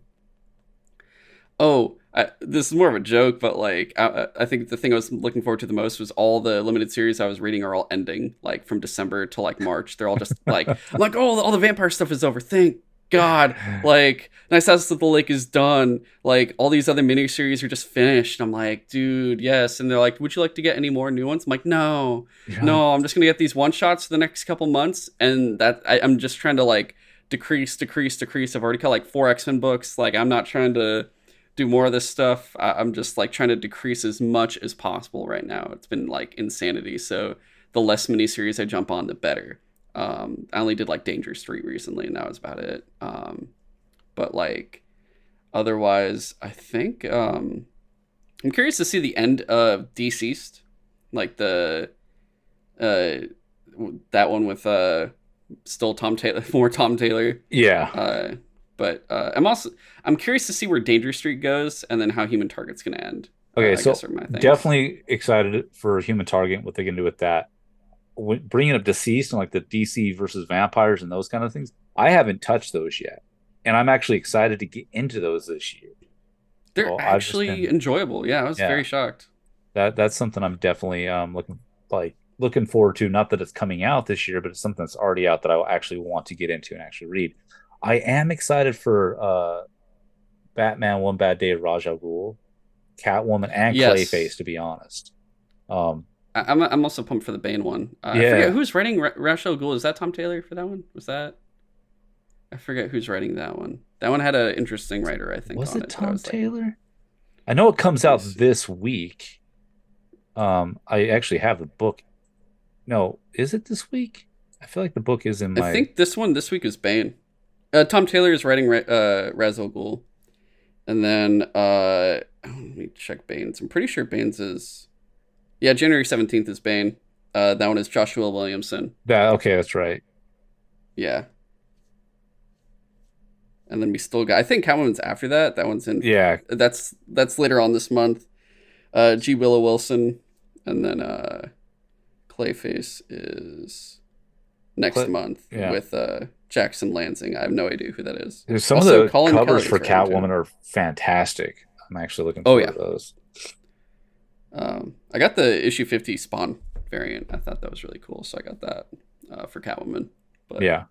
oh, I, this is more of a joke, but like, I, I think the thing I was looking forward to the most was all the limited series I was reading are all ending, like from December to like March. They're all just like, <laughs> I'm like, oh, all the vampire stuff is over. Thank God. Like, Nice House of the Lake is done. Like, all these other miniseries are just finished. I'm like, dude, yes. And they're like, would you like to get any more new ones? I'm like, no, Yeah. no, I'm just gonna get these one shots for the next couple months, and that I, I'm just trying to like decrease, decrease, decrease. I've already got like four X Men books. Like, I'm not trying to do more of this stuff. I, I'm just like trying to decrease as much as possible right now. It's been like insanity. So the less miniseries I jump on, the better. Um, I only did like Danger Street recently, and that was about it. Um, but like otherwise, I think um, I'm curious to see the end of DCeased, like the uh that one with uh still Tom Taylor, <laughs> more Tom Taylor. Yeah. Uh, but uh, I'm also I'm curious to see where Danger Street goes, and then how Human Target's gonna end. Okay, Uh, so guess are my things. definitely excited for Human Target, what they can do with that. When, bringing up DCeased and like the DC versus vampires and those kind of things, I haven't touched those yet, and I'm actually excited to get into those this year. they're well, actually been- enjoyable. Yeah, I was Yeah. very shocked. That that's something I'm definitely um looking like looking forward to. Not that it's coming out this year, but it's something that's already out that I will actually want to get into and actually read. I am excited for uh Batman One Bad Day of Ra's al Ghul, Catwoman, and Yes. Clayface. To be honest, um, I, I'm I'm also pumped for the Bane one. Uh, I Yeah. forget who's writing Ra- Ghul. Is that Tom Taylor for that one? Was that? I forget who's writing that one. That one had an interesting writer, I think. was on it Tom was like, Taylor? I know it comes out Let me see. this week. Um, I actually have the book. No, is it this week? I feel like the book is in my. I think this one this week is Bane. Uh, Tom Taylor is writing uh, Ra's al Ghul, and then uh, oh, let me check Bane's. I'm pretty sure Bane's is, yeah, January seventeenth is Bane. Uh, that one is Joshua Williamson. that. Okay, that's right. Yeah. And then we still got. I think Catwoman's after that. That one's in. Yeah, That's that's later on this month. Uh, G Willow Wilson, and then uh, Clayface is next Clay- month yeah. with uh, Jackson Lanzing. I have no idea who that is. There's some Also, of the Colin covers Kelly's for. Catwoman are fantastic. I'm actually looking Oh, yeah. to those. Um, I got the issue fifty Spawn variant. I thought that was really cool, so I got that uh, for Catwoman. But yeah,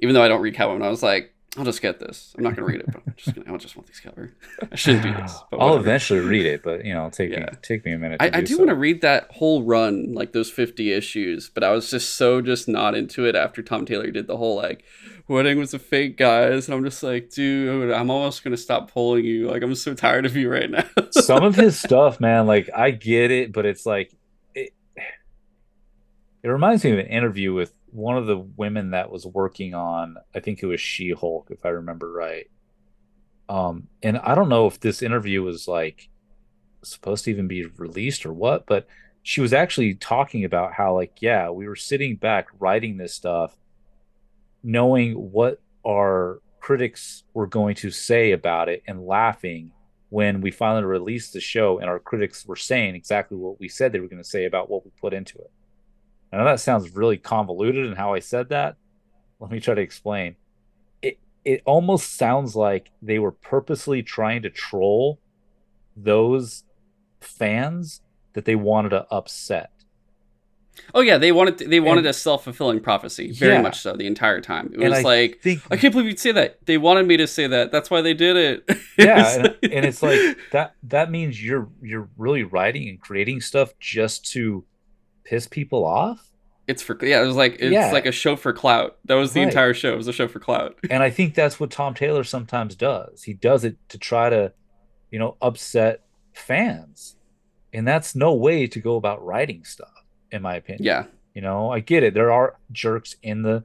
even though I don't read Catwoman, I was like, I'll just get this. I'm not gonna read it, but I'm just gonna. I just want these cover. I shouldn't do this. But I'll whatever. eventually read it, but you know, take me Yeah. take me a minute. I, to I do do so. want to read that whole run, like those 50 issues, but I was just so just not into it after Tom Taylor did the whole like wedding was a fake, guys, and I'm just like, dude, I'm almost gonna stop pulling you. Like I'm so tired of you right now. <laughs> some of his stuff, man, like I get it, but it's like it, it reminds me of an interview with one of the women that was working on, I think it was She-Hulk, if I remember right. Um, and I don't know if this interview was like supposed to even be released or what, but she was actually talking about how, like, yeah, we were sitting back writing this stuff, knowing what our critics were going to say about it and laughing when we finally released the show and our critics were saying exactly what we said they were going to say about what we put into it. I know that sounds really convoluted in how I said that. Let me try to explain. It it almost sounds like they were purposely trying to troll those fans that they wanted to upset. oh yeah, they wanted to, they wanted And- a self fulfilling prophecy, very Yeah. much so the entire time. It And was I like think I can't believe you'd say that. They wanted me to say that. That's why they did it. <laughs> yeah and, like- and it's like <laughs> that that means you're you're really writing and creating stuff just to piss people off it's for yeah. It was like it's Yeah. like a show for clout. That was the Right. entire show. It was a show for clout. <laughs> and i think that's what tom taylor sometimes does he does it to try to you know upset fans and that's no way to go about writing stuff in my opinion Yeah, you know i get it there are jerks in the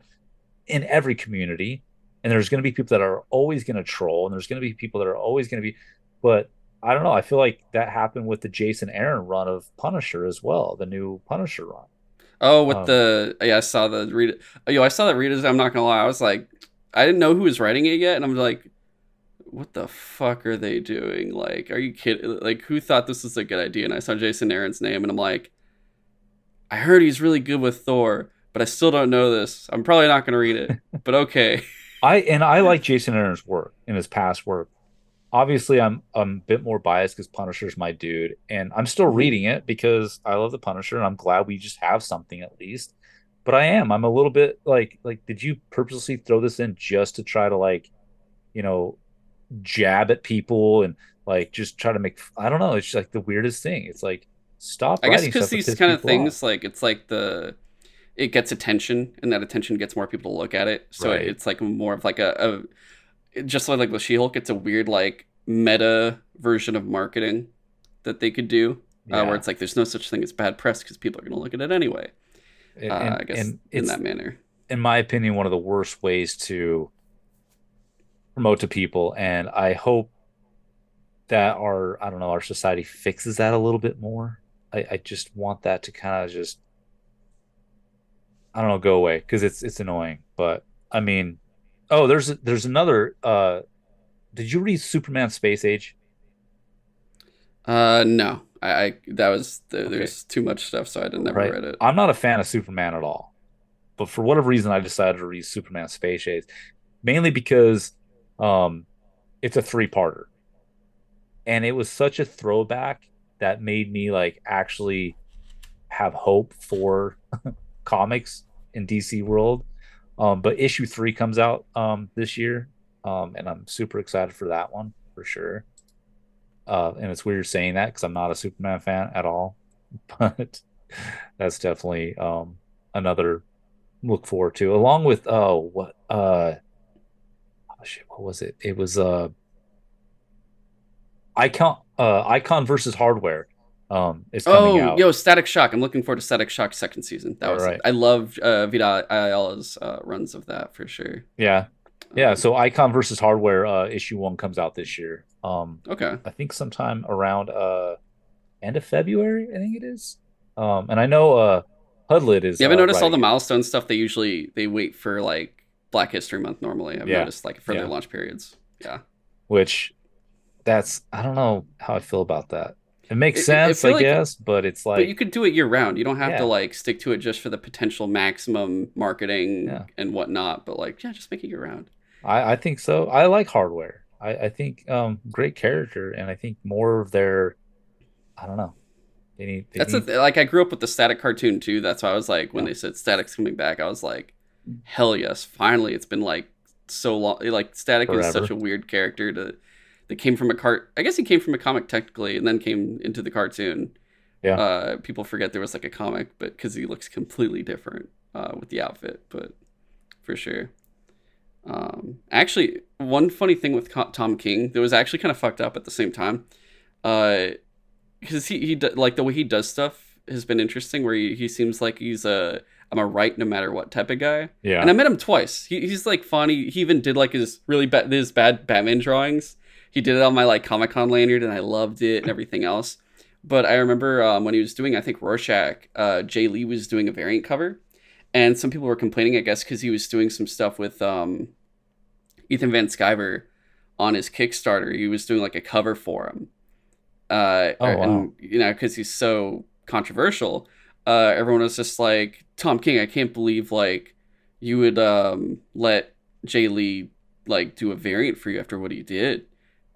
in every community and there's going to be people that are always going to troll and there's going to be people that are always going to be but i don't know i feel like that happened with the jason aaron run of punisher as well the new punisher run Oh, with Um, the yeah, I saw the read. Yo, I saw that readers. I'm not gonna lie. I was like, I didn't know who was writing it yet, and I'm like, what the fuck are they doing? Like, are you kidding? Like, who thought this was a good idea? And I saw Jason Aaron's name, and I'm like, I heard he's really good with Thor, but I still don't know this. I'm probably not gonna read it, <laughs> but okay. I and I like Jason Aaron's work in his past work. Obviously, I'm I'm a bit more biased because Punisher's my dude, and I'm still reading it because I love the Punisher, and I'm glad we just have something at least. But I am. I'm a little bit like like. Did you purposely throw this in just to try to like, you know, jab at people and like just try to make? I don't know. It's just like the weirdest thing. It's like stop. I guess because these kind of people off. things, like it's like the it gets attention, and that attention gets more people to look at it. So Right. it's like more of like a, a just like with She-Hulk, it's a weird like meta version of marketing that they could do, uh, where it's like there's no such thing as bad press because people are going to look at it anyway. And- uh, I guess in that manner. in my opinion, one of the worst ways to promote to people. And I hope that our, I don't know, our society fixes that a little bit more. I, I just want that to kind of just, I don't know, go away because it's it's annoying. But I mean, oh, there's there's another. uh Did you read Superman Space Age? Uh, no, I, I that was the, there's too much stuff, so I did never Right. read it. I'm not a fan of Superman at all. But for whatever reason, I decided to read Superman Space Age, mainly because um, it's a three parter. And it was such a throwback that made me like actually have hope for <laughs> comics in DC world. Um, but issue three comes out um, this year. Um, and I'm super excited for that one for sure. Uh, and it's weird saying that because I'm not a Superman fan at all. <laughs> But that's definitely um, another look forward to along with oh what uh oh shit what was it it was uh icon uh icon versus hardware um is coming Oh, out yo, Static Shock! I'm looking forward to Static Shock second season. That was Alright. I love uh, Vita Ayala's uh, runs of that for sure. yeah yeah Um, so icon versus hardware uh issue one comes out this year um okay. i think sometime around uh end of february i think it is um and i know uh Hudlin is You haven't uh, noticed all the milestone stuff? They usually they wait for like Black History Month normally. I've Yeah. noticed like for Yeah. their launch periods. Yeah. which that's i don't know how i feel about that it makes It- I sense i like- guess but it's like but you could do it year round. You don't have Yeah. to like stick to it just for the potential maximum marketing Yeah. and whatnot. But like, yeah, just make it year round. I, I think so. I like hardware. I, I think um great character and I think more of their I don't know. They need, they That's need, a th- like I grew up with the static cartoon too. That's why I was like when Yeah. they said static's coming back, I was like, hell yes, finally! It's been like so long. Like static is such a weird character to that came from a cart. I guess he came from a comic technically, and then came into the cartoon. Yeah. Uh, people forget there was like a comic, but because he looks completely different uh, with the outfit, but for sure. Um, actually, one funny thing with Tom King that was actually kind of fucked up at the same time, because he he like the way he does stuff has been interesting. Where he, he seems like he's a I'm a right no matter what type of guy. yeah. And I met him twice. He, he's like funny. He even did like his really bad his bad Batman drawings. He did it on my like Comic Con lanyard, and I loved it and everything else. But I remember um, when he was doing, I think Rorschach, uh, Jay Lee was doing a variant cover, and some people were complaining, I guess, because he was doing some stuff with um, Ethan Van Sciver on his Kickstarter. He was doing like a cover for him. Uh, Oh, wow. and, you know, because he's so controversial, uh, everyone was just like, Tom King, I can't believe like you would um, let Jay Lee like do a variant for you after what he did,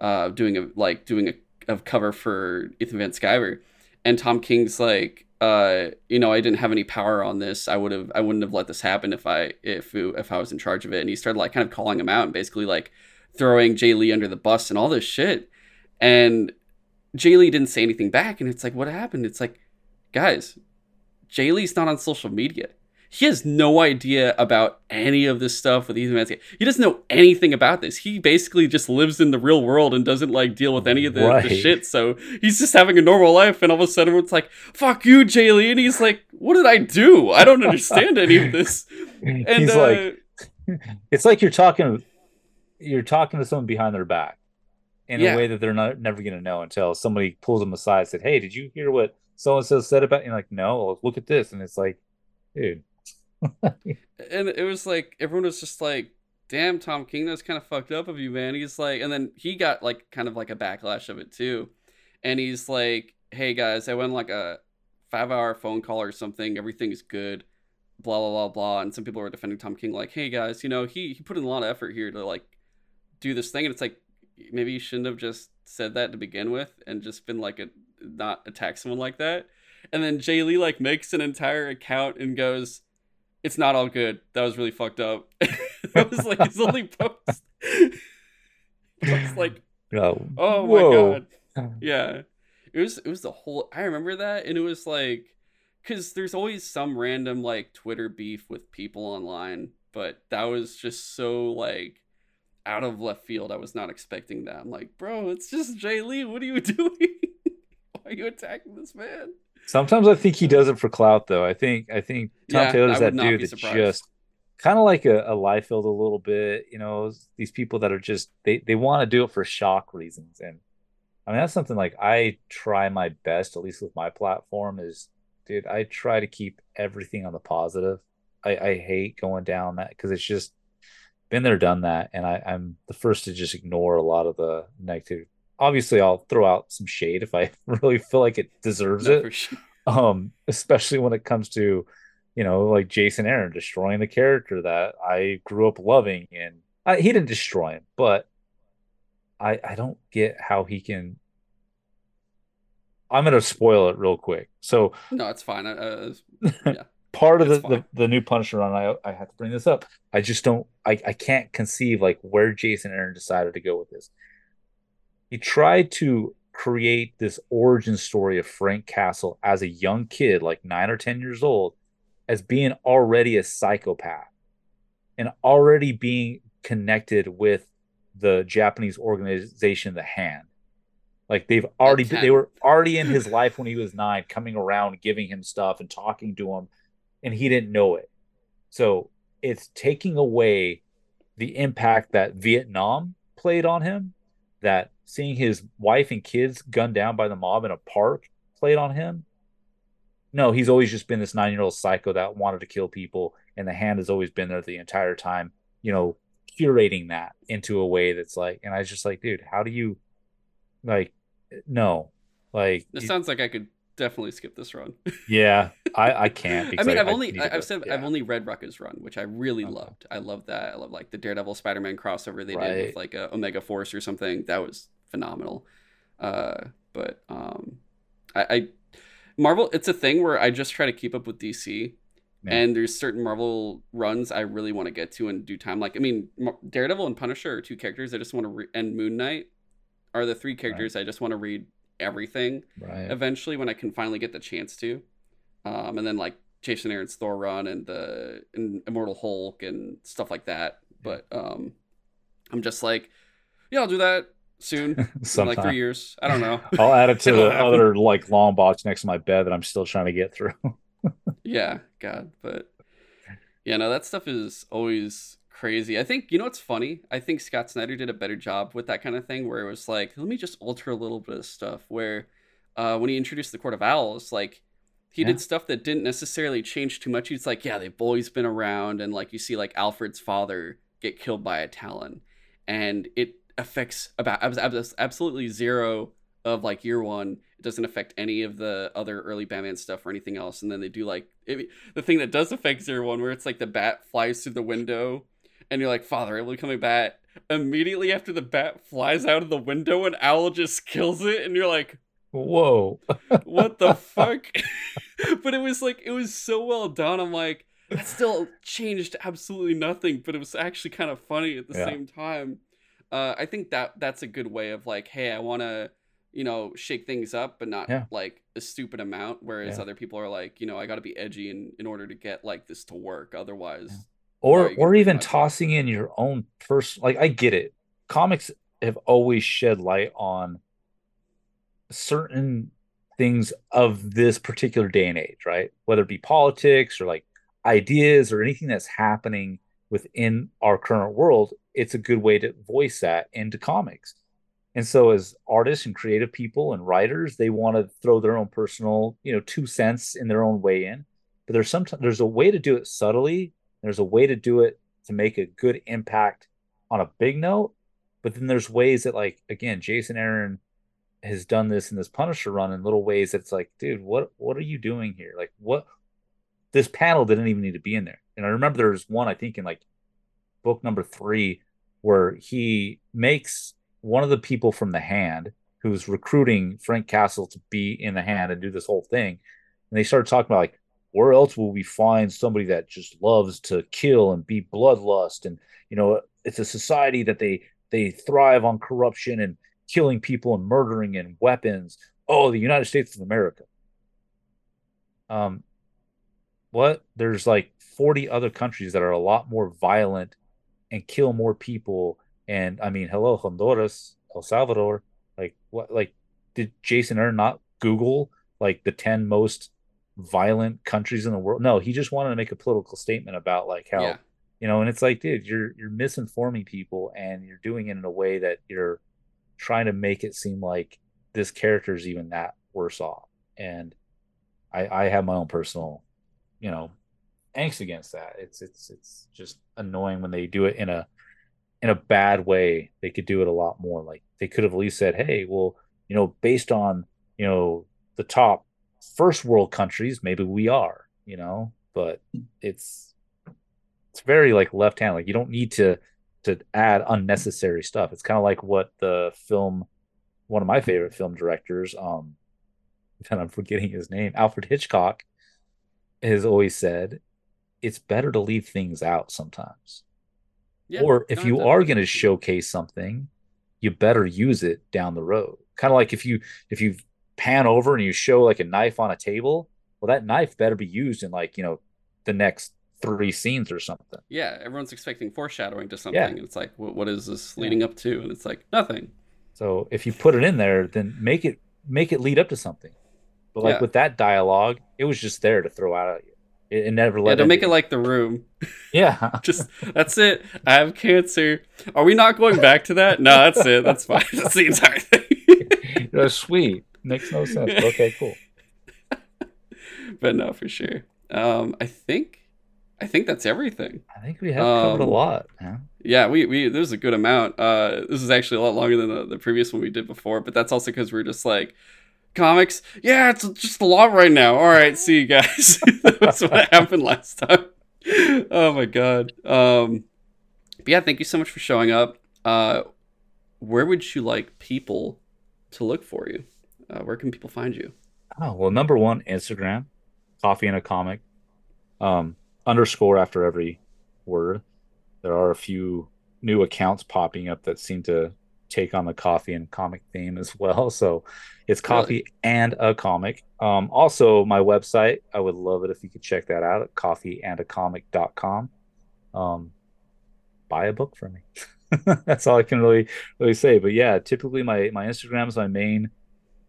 uh, doing a like doing a, a cover for Ethan Van Sciver, and Tom King's like, uh, you know, I didn't have any power on this. I would have, I wouldn't have let this happen if I if if I was in charge of it. And he started like kind of calling him out and basically like throwing Jay Lee under the bus and all this shit. And Jay Lee didn't say anything back, and it's like, what happened? It's like, guys, Jay Lee's not on social media. He has no idea about any of this stuff with Ethan Sciver. He doesn't know anything about this. He basically just lives in the real world and doesn't like deal with any of the, the shit. So he's just having a normal life, and all of a sudden it's like, "Fuck you, Jay Lee," and he's like, "What did I do? I don't understand any of this." <laughs> And He's uh, like, <laughs> it's like you're talking, you're talking to someone behind their back in Yeah. a way that they're not never going to know until somebody pulls them aside and said, "Hey, did you hear what so and so said about?" You? And you're like, no, look at this, and it's like, dude, and it was like everyone was just like damn tom king that's kind of fucked up of you man. He's like and then he got like kind of like a backlash of it too. And he's like hey guys i went like a five hour phone call or something. Everything's good. Blah blah blah blah. And some people were defending tom king like hey guys you know he he put in a lot of effort here to like do this thing. And it's like maybe you shouldn't have just said that to begin with and just been like a not attack someone like that. And then jay lee like makes an entire account and goes it's not all good. That was really fucked up. <laughs> that was like his only <laughs> post. <laughs> I was like, oh, oh whoa. my god. <sighs> Yeah. It was it was the whole I remember that and it was like cuz there's always some random like Twitter beef with people online, but that was just so like out of left field. I was not expecting that. I'm like, "Bro, it's just Jay Lee. What are you doing? Why are you attacking this man?" Sometimes I think he does it for clout, though. I think I think Tom Yeah, Taylor's that dude that just kind of like a, a Liefeld a little bit. You know, these people that are just they they want to do it for shock reasons, and I mean that's something like I try my best, at least with my platform, is dude, I try to keep everything on the positive. I, I hate going down that because it's just been there, done that, and I, I'm the first to just ignore a lot of the negative. Obviously, I'll throw out some shade if I <laughs> really feel like it deserves No, it. sure. um especially when it comes to you know like jason aaron destroying the character that i grew up loving and I, he didn't destroy him but i i don't get how he can i'm gonna spoil it real quick. So No, it's fine. Uh, <laughs> part of the, the the new punisher run i i have to bring this up. I just don't i i can't conceive like where jason aaron decided to go with this he tried to create this origin story of Frank Castle as a young kid, like nine or 10 years old, as being already a psychopath and already being connected with the Japanese organization, The Hand. Like they've already, they were already in his <clears throat> life when he was nine, coming around, giving him stuff and talking to him, and he didn't know it. So it's taking away the impact that Vietnam played on him, that seeing his wife and kids gunned down by the mob in a park played on him. No, he's always just been this nine year old psycho that wanted to kill people, and the hand has always been there the entire time, you know, curating that into a way that's like, and I was just like, dude, how do you, like, no, like, This sounds like I could definitely skip this run. <laughs> yeah, I I can't. I mean, I've only I, to I've go- said yeah. I've only read Rucka's run, which I really Okay. loved. I love that. I love like the Daredevil Spider-Man crossover they did with like a Omega Force or something. That was phenomenal. Uh, but um, I, I Marvel, it's a thing where I just try to keep up with DC. Yeah. And there's certain Marvel runs I really want to get to in due time. Like, I mean, Daredevil and Punisher are two characters I just want to read, and Moon Knight are the three characters I just want to read everything Right. eventually when I can finally get the chance to. Um, and then like Jason Aaron's Thor run and the and Immortal Hulk and stuff like that. But um, I'm just like, yeah, I'll do that soon, <laughs> like three years. I don't know. <laughs> I'll add it <laughs> to the happen. other like long box next to my bed that I'm still trying to get through. yeah, God, but yeah, no, that stuff is always crazy. I think you know what's funny. I think Scott Snyder did a better job with that kind of thing, where it was like, let me just alter a little bit of stuff. Where uh, when he introduced the Court of Owls, like he Yeah. did stuff that didn't necessarily change too much. He's like, yeah, they've always been around, and like you see, like Alfred's father get killed by a Talon, and it affects about abs- abs- absolutely zero of like year one. It doesn't affect any of the other early Batman stuff or anything else. And then they do like it, the thing that does affect zero one, where it's like the bat flies through the window, and you're like, "Father, it will become a bat." Immediately after the bat flies out of the window, an owl just kills it, and you're like, Whoa. "What the <laughs> fuck?" <laughs> but it was like it was so well done. I'm like, that still changed absolutely nothing, but it was actually kind of funny at the Yeah. same time. Uh, I think that that's a good way of like, hey, I want to, you know, shake things up, but not Yeah. like a stupid amount. Whereas Yeah. other people are like, you know, I got to be edgy in, in order to get like this to work. Otherwise, Yeah. Or or even tossing in your own personal like I get it. Comics have always shed light on certain things of this particular day and age, right? Whether it be politics or like ideas or anything that's happening within our current world, it's a good way to voice that into comics. And so as artists and creative people and writers, they want to throw their own personal, you know, two cents in their own way in. But there's sometimes there's a way to do it subtly there's a way to do it to make a good impact on a big note, but then there's ways that like again, Jason Aaron has done this in this Punisher run in little ways that's like, dude, what what are you doing here? Like what this panel didn't even need to be in there. And I remember there was one I think in like book number 3 where he makes one of the people from the hand who's recruiting Frank Castle to be in the hand and do this whole thing. And they started talking about like where else will we find somebody that just loves to kill and be bloodlust and you know it's a society that they they thrive on corruption and killing people and murdering and weapons oh the united states of america um what there's like 40 other countries that are a lot more violent and kill more people and i mean hello honduras el salvador like what like did jason aaron not google like the 10 most violent countries in the world. No, he just wanted to make a political statement about like how yeah, you know, and it's like, dude, you're you're misinforming people and you're doing it in a way that you're trying to make it seem like this character is even that worse off. And I I have my own personal, you know, angst against that. It's it's it's just annoying when they do it in a in a bad way. They could do it a lot more. Like they could have at least said, hey, well, you know, based on, you know, the top first world countries, maybe we are, you know, but it's it's very like left hand. Like you don't need to to add unnecessary stuff. It's kind of like what the film one of my favorite film directors, um <laughs> and I'm forgetting his name, Alfred Hitchcock, has always said it's better to leave things out sometimes. yeah. or if you are going to showcase something, you better use it down the road. Kind of like if you if you pan over and you show like a knife on a table, well, that knife better be used in like you know the next three scenes or something. yeah, everyone's expecting foreshadowing to something, Yeah. and it's like, what, what is this leading up to? And it's like nothing. So if you put it in there, then make it make it lead up to something. But like Yeah. with that dialogue, it was just there to throw out at you. It, it never let. Yeah, don't make it like the room. <laughs> yeah. <laughs> Just that's it. I have cancer. Are we not going back to that? No, that's it. That's fine. <laughs> That's the entire thing. That's sweet. Makes no sense. Okay, cool. but no, for sure. Um, I think, I think that's everything. I think we have covered a Um, lot. Yeah. Yeah, we we there's a good amount. Uh, this is actually a lot longer than the, the previous one we did before, but that's also because we are just like comics. Yeah, it's just a lot right now. All right, see you guys. <laughs> that's what happened last time. Oh my god. Um, but yeah, thank you so much for showing up. Uh, where would you like people to look for you? Uh, where can people find you? Oh well, number one, Instagram, coffee and a comic, um, underscore after every word. There are a few new accounts popping up that seem to take on the coffee and comic theme as well. <laughs> So it's coffee really? and a comic. Um, also, my website, I would love it if you could check that out at coffeeandacomic.com. Um, buy a book from me. <laughs> That's all I can really really say. But yeah, typically my my Instagram is my main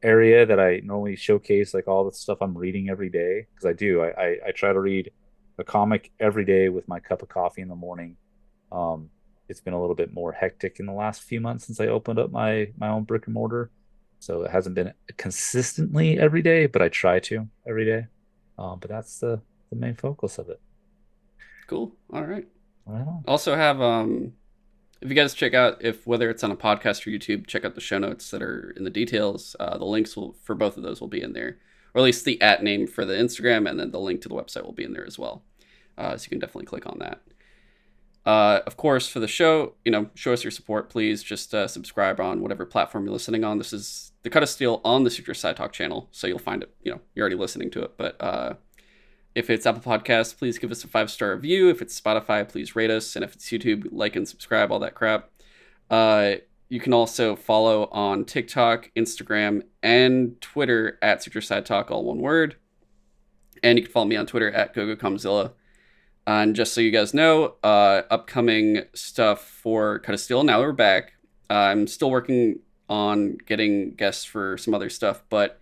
area that I normally showcase like all the stuff I'm reading every day because I do. I, I, I try to read a comic every day with my cup of coffee in the morning. Um, it's been a little bit more hectic in the last few months since I opened up my my own brick and mortar, so it hasn't been consistently every day, but I try to every day. Um, but that's the the main focus of it. Cool. All right. Also have um if you guys check out if whether it's on a podcast or YouTube, check out the show notes that are in the details. Uh, the links will for both of those will be in there, or at least the at name for the Instagram, and then the link to the website will be in there as well. Uh, so you can definitely click on that. Uh, of course, for the show, you know, show us your support, please. Just uh, subscribe on whatever platform you're listening on. This is the Cut of Steel on the Suture Side Talk channel, so you'll find it. You know, you're already listening to it, but uh, if it's Apple Podcasts, please give us a five star review. If it's Spotify, please rate us. And if it's YouTube, like and subscribe, all that crap. Uh, you can also follow on TikTok, Instagram, and Twitter at Suture Side Talk, all one word. And you can follow me on Twitter at GoGoComzilla. And just so you guys know, uh, upcoming stuff for Cut of Steel. Now we're back. Uh, I'm still working on getting guests for some other stuff, but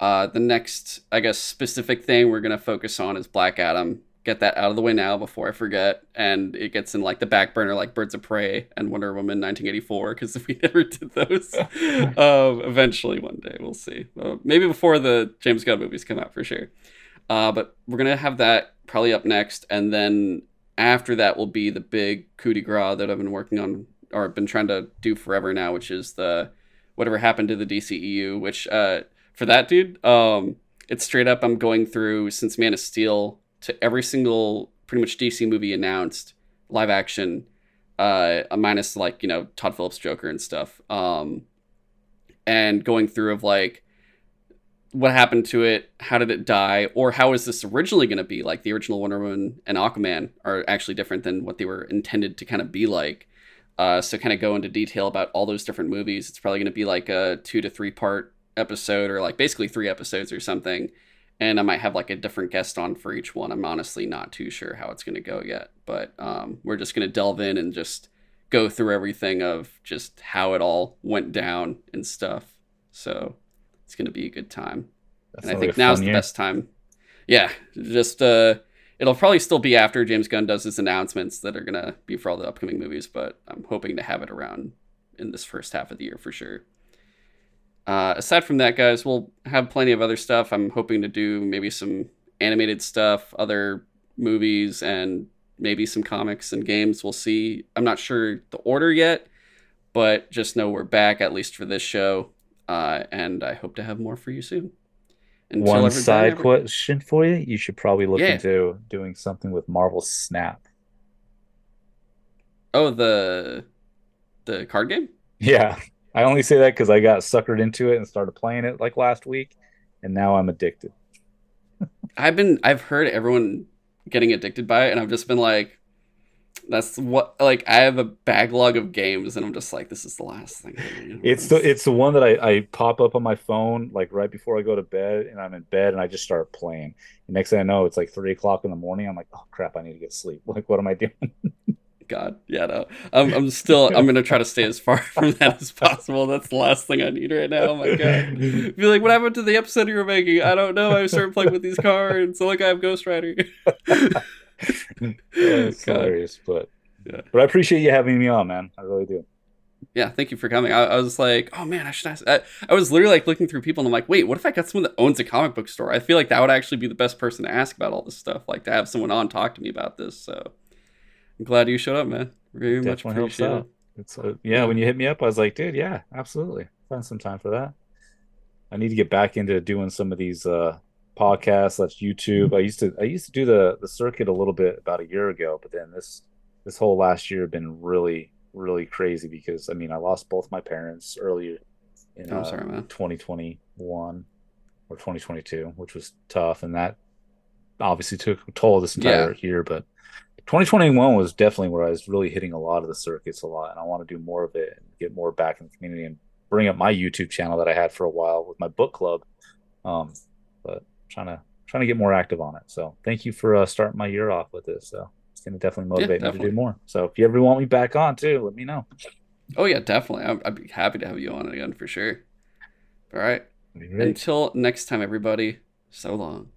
uh, the next, I guess, specific thing we're gonna focus on is Black Adam. Get that out of the way now before I forget, and it gets in like the back burner, like Birds of Prey and Wonder Woman 1984, because if we <laughs> never did those, <laughs> um, eventually one day we'll see. Uh, maybe before the James Gunn movies come out for sure. Uh, but we're gonna have that probably up next, and then after that will be the big coup de grace that I've been working on or been trying to do forever now, which is the whatever happened to the DCEU, which uh, for that dude. Um, it's straight up. I'm going through since Man of Steel to every single pretty much DC movie announced live action, uh, minus like you know Todd Phillips Joker and stuff. Um, and going through of like what happened to it, how did it die, or how is this originally going to be? Like the original Wonder Woman and Aquaman are actually different than what they were intended to kind of be like. Uh, so kind of go into detail about all those different movies. It's probably going to be like a two to three part episode or like basically three episodes or something and i might have like a different guest on for each one i'm honestly not too sure how it's going to go yet but um, we're just going to delve in and just go through everything of just how it all went down and stuff so it's going to be a good time That's and i think now's the year. best time yeah just uh it'll probably still be after james gunn does his announcements that are going to be for all the upcoming movies but i'm hoping to have it around in this first half of the year for sure uh, aside from that, guys, we'll have plenty of other stuff. I'm hoping to do maybe some animated stuff, other movies, and maybe some comics and games. We'll see. I'm not sure the order yet, but just know we're back at least for this show, uh, and I hope to have more for you soon. Until One side ever... question for you: You should probably look yeah. into doing something with Marvel Snap. Oh, the the card game. Yeah. I only say that because I got suckered into it and started playing it like last week, and now I'm addicted. <laughs> I've been I've heard everyone getting addicted by it, and I've just been like, that's what like I have a backlog of games, and I'm just like, this is the last thing. It's the it's the one that I, I pop up on my phone like right before I go to bed, and I'm in bed, and I just start playing. And next thing I know, it's like three o'clock in the morning. I'm like, oh crap, I need to get sleep. <laughs> Like, what am I doing? God, yeah, no. I'm, I'm still. I'm gonna try to stay as far <laughs> from that as possible. That's the last thing I need right now. Oh my God. <laughs> Be like, what happened to the episode you were making? I don't know. I started playing with these cards. So like, I have Ghost Rider. <laughs> it's hilarious, but yeah. But I appreciate you having me on, man. I really do. Yeah, thank you for coming. I, I was like, oh man, I should ask. I, I was literally like looking through people, and I'm like, wait, what if I got someone that owns a comic book store? I feel like that would actually be the best person to ask about all this stuff. Like to have someone on talk to me about this. So I'm glad you showed up, man. Very Definitely much appreciate it. It's a, yeah, when you hit me up, I was like, dude, yeah, absolutely. Find some time for that. I need to get back into doing some of these uh podcasts, that's YouTube. I used to I used to do the the circuit a little bit about a year ago, but then this this whole last year been really really crazy because I mean I lost both my parents earlier in oh, sorry, uh, 2021 or or 2022, which was tough, and that obviously took a toll this entire yeah. year. But 2021 was definitely where I was really hitting a lot of the circuits a lot, and I want to do more of it and get more back in the community and bring up my YouTube channel that I had for a while with my book club. Um, but trying to trying to get more active on it. So thank you for uh, starting my year off with this. So it's going to definitely motivate yeah, definitely. me to do more. So if you ever want me back on too, let me know. Oh yeah, definitely. I'd, I'd be happy to have you on again for sure. All right. Until next time, everybody. So long.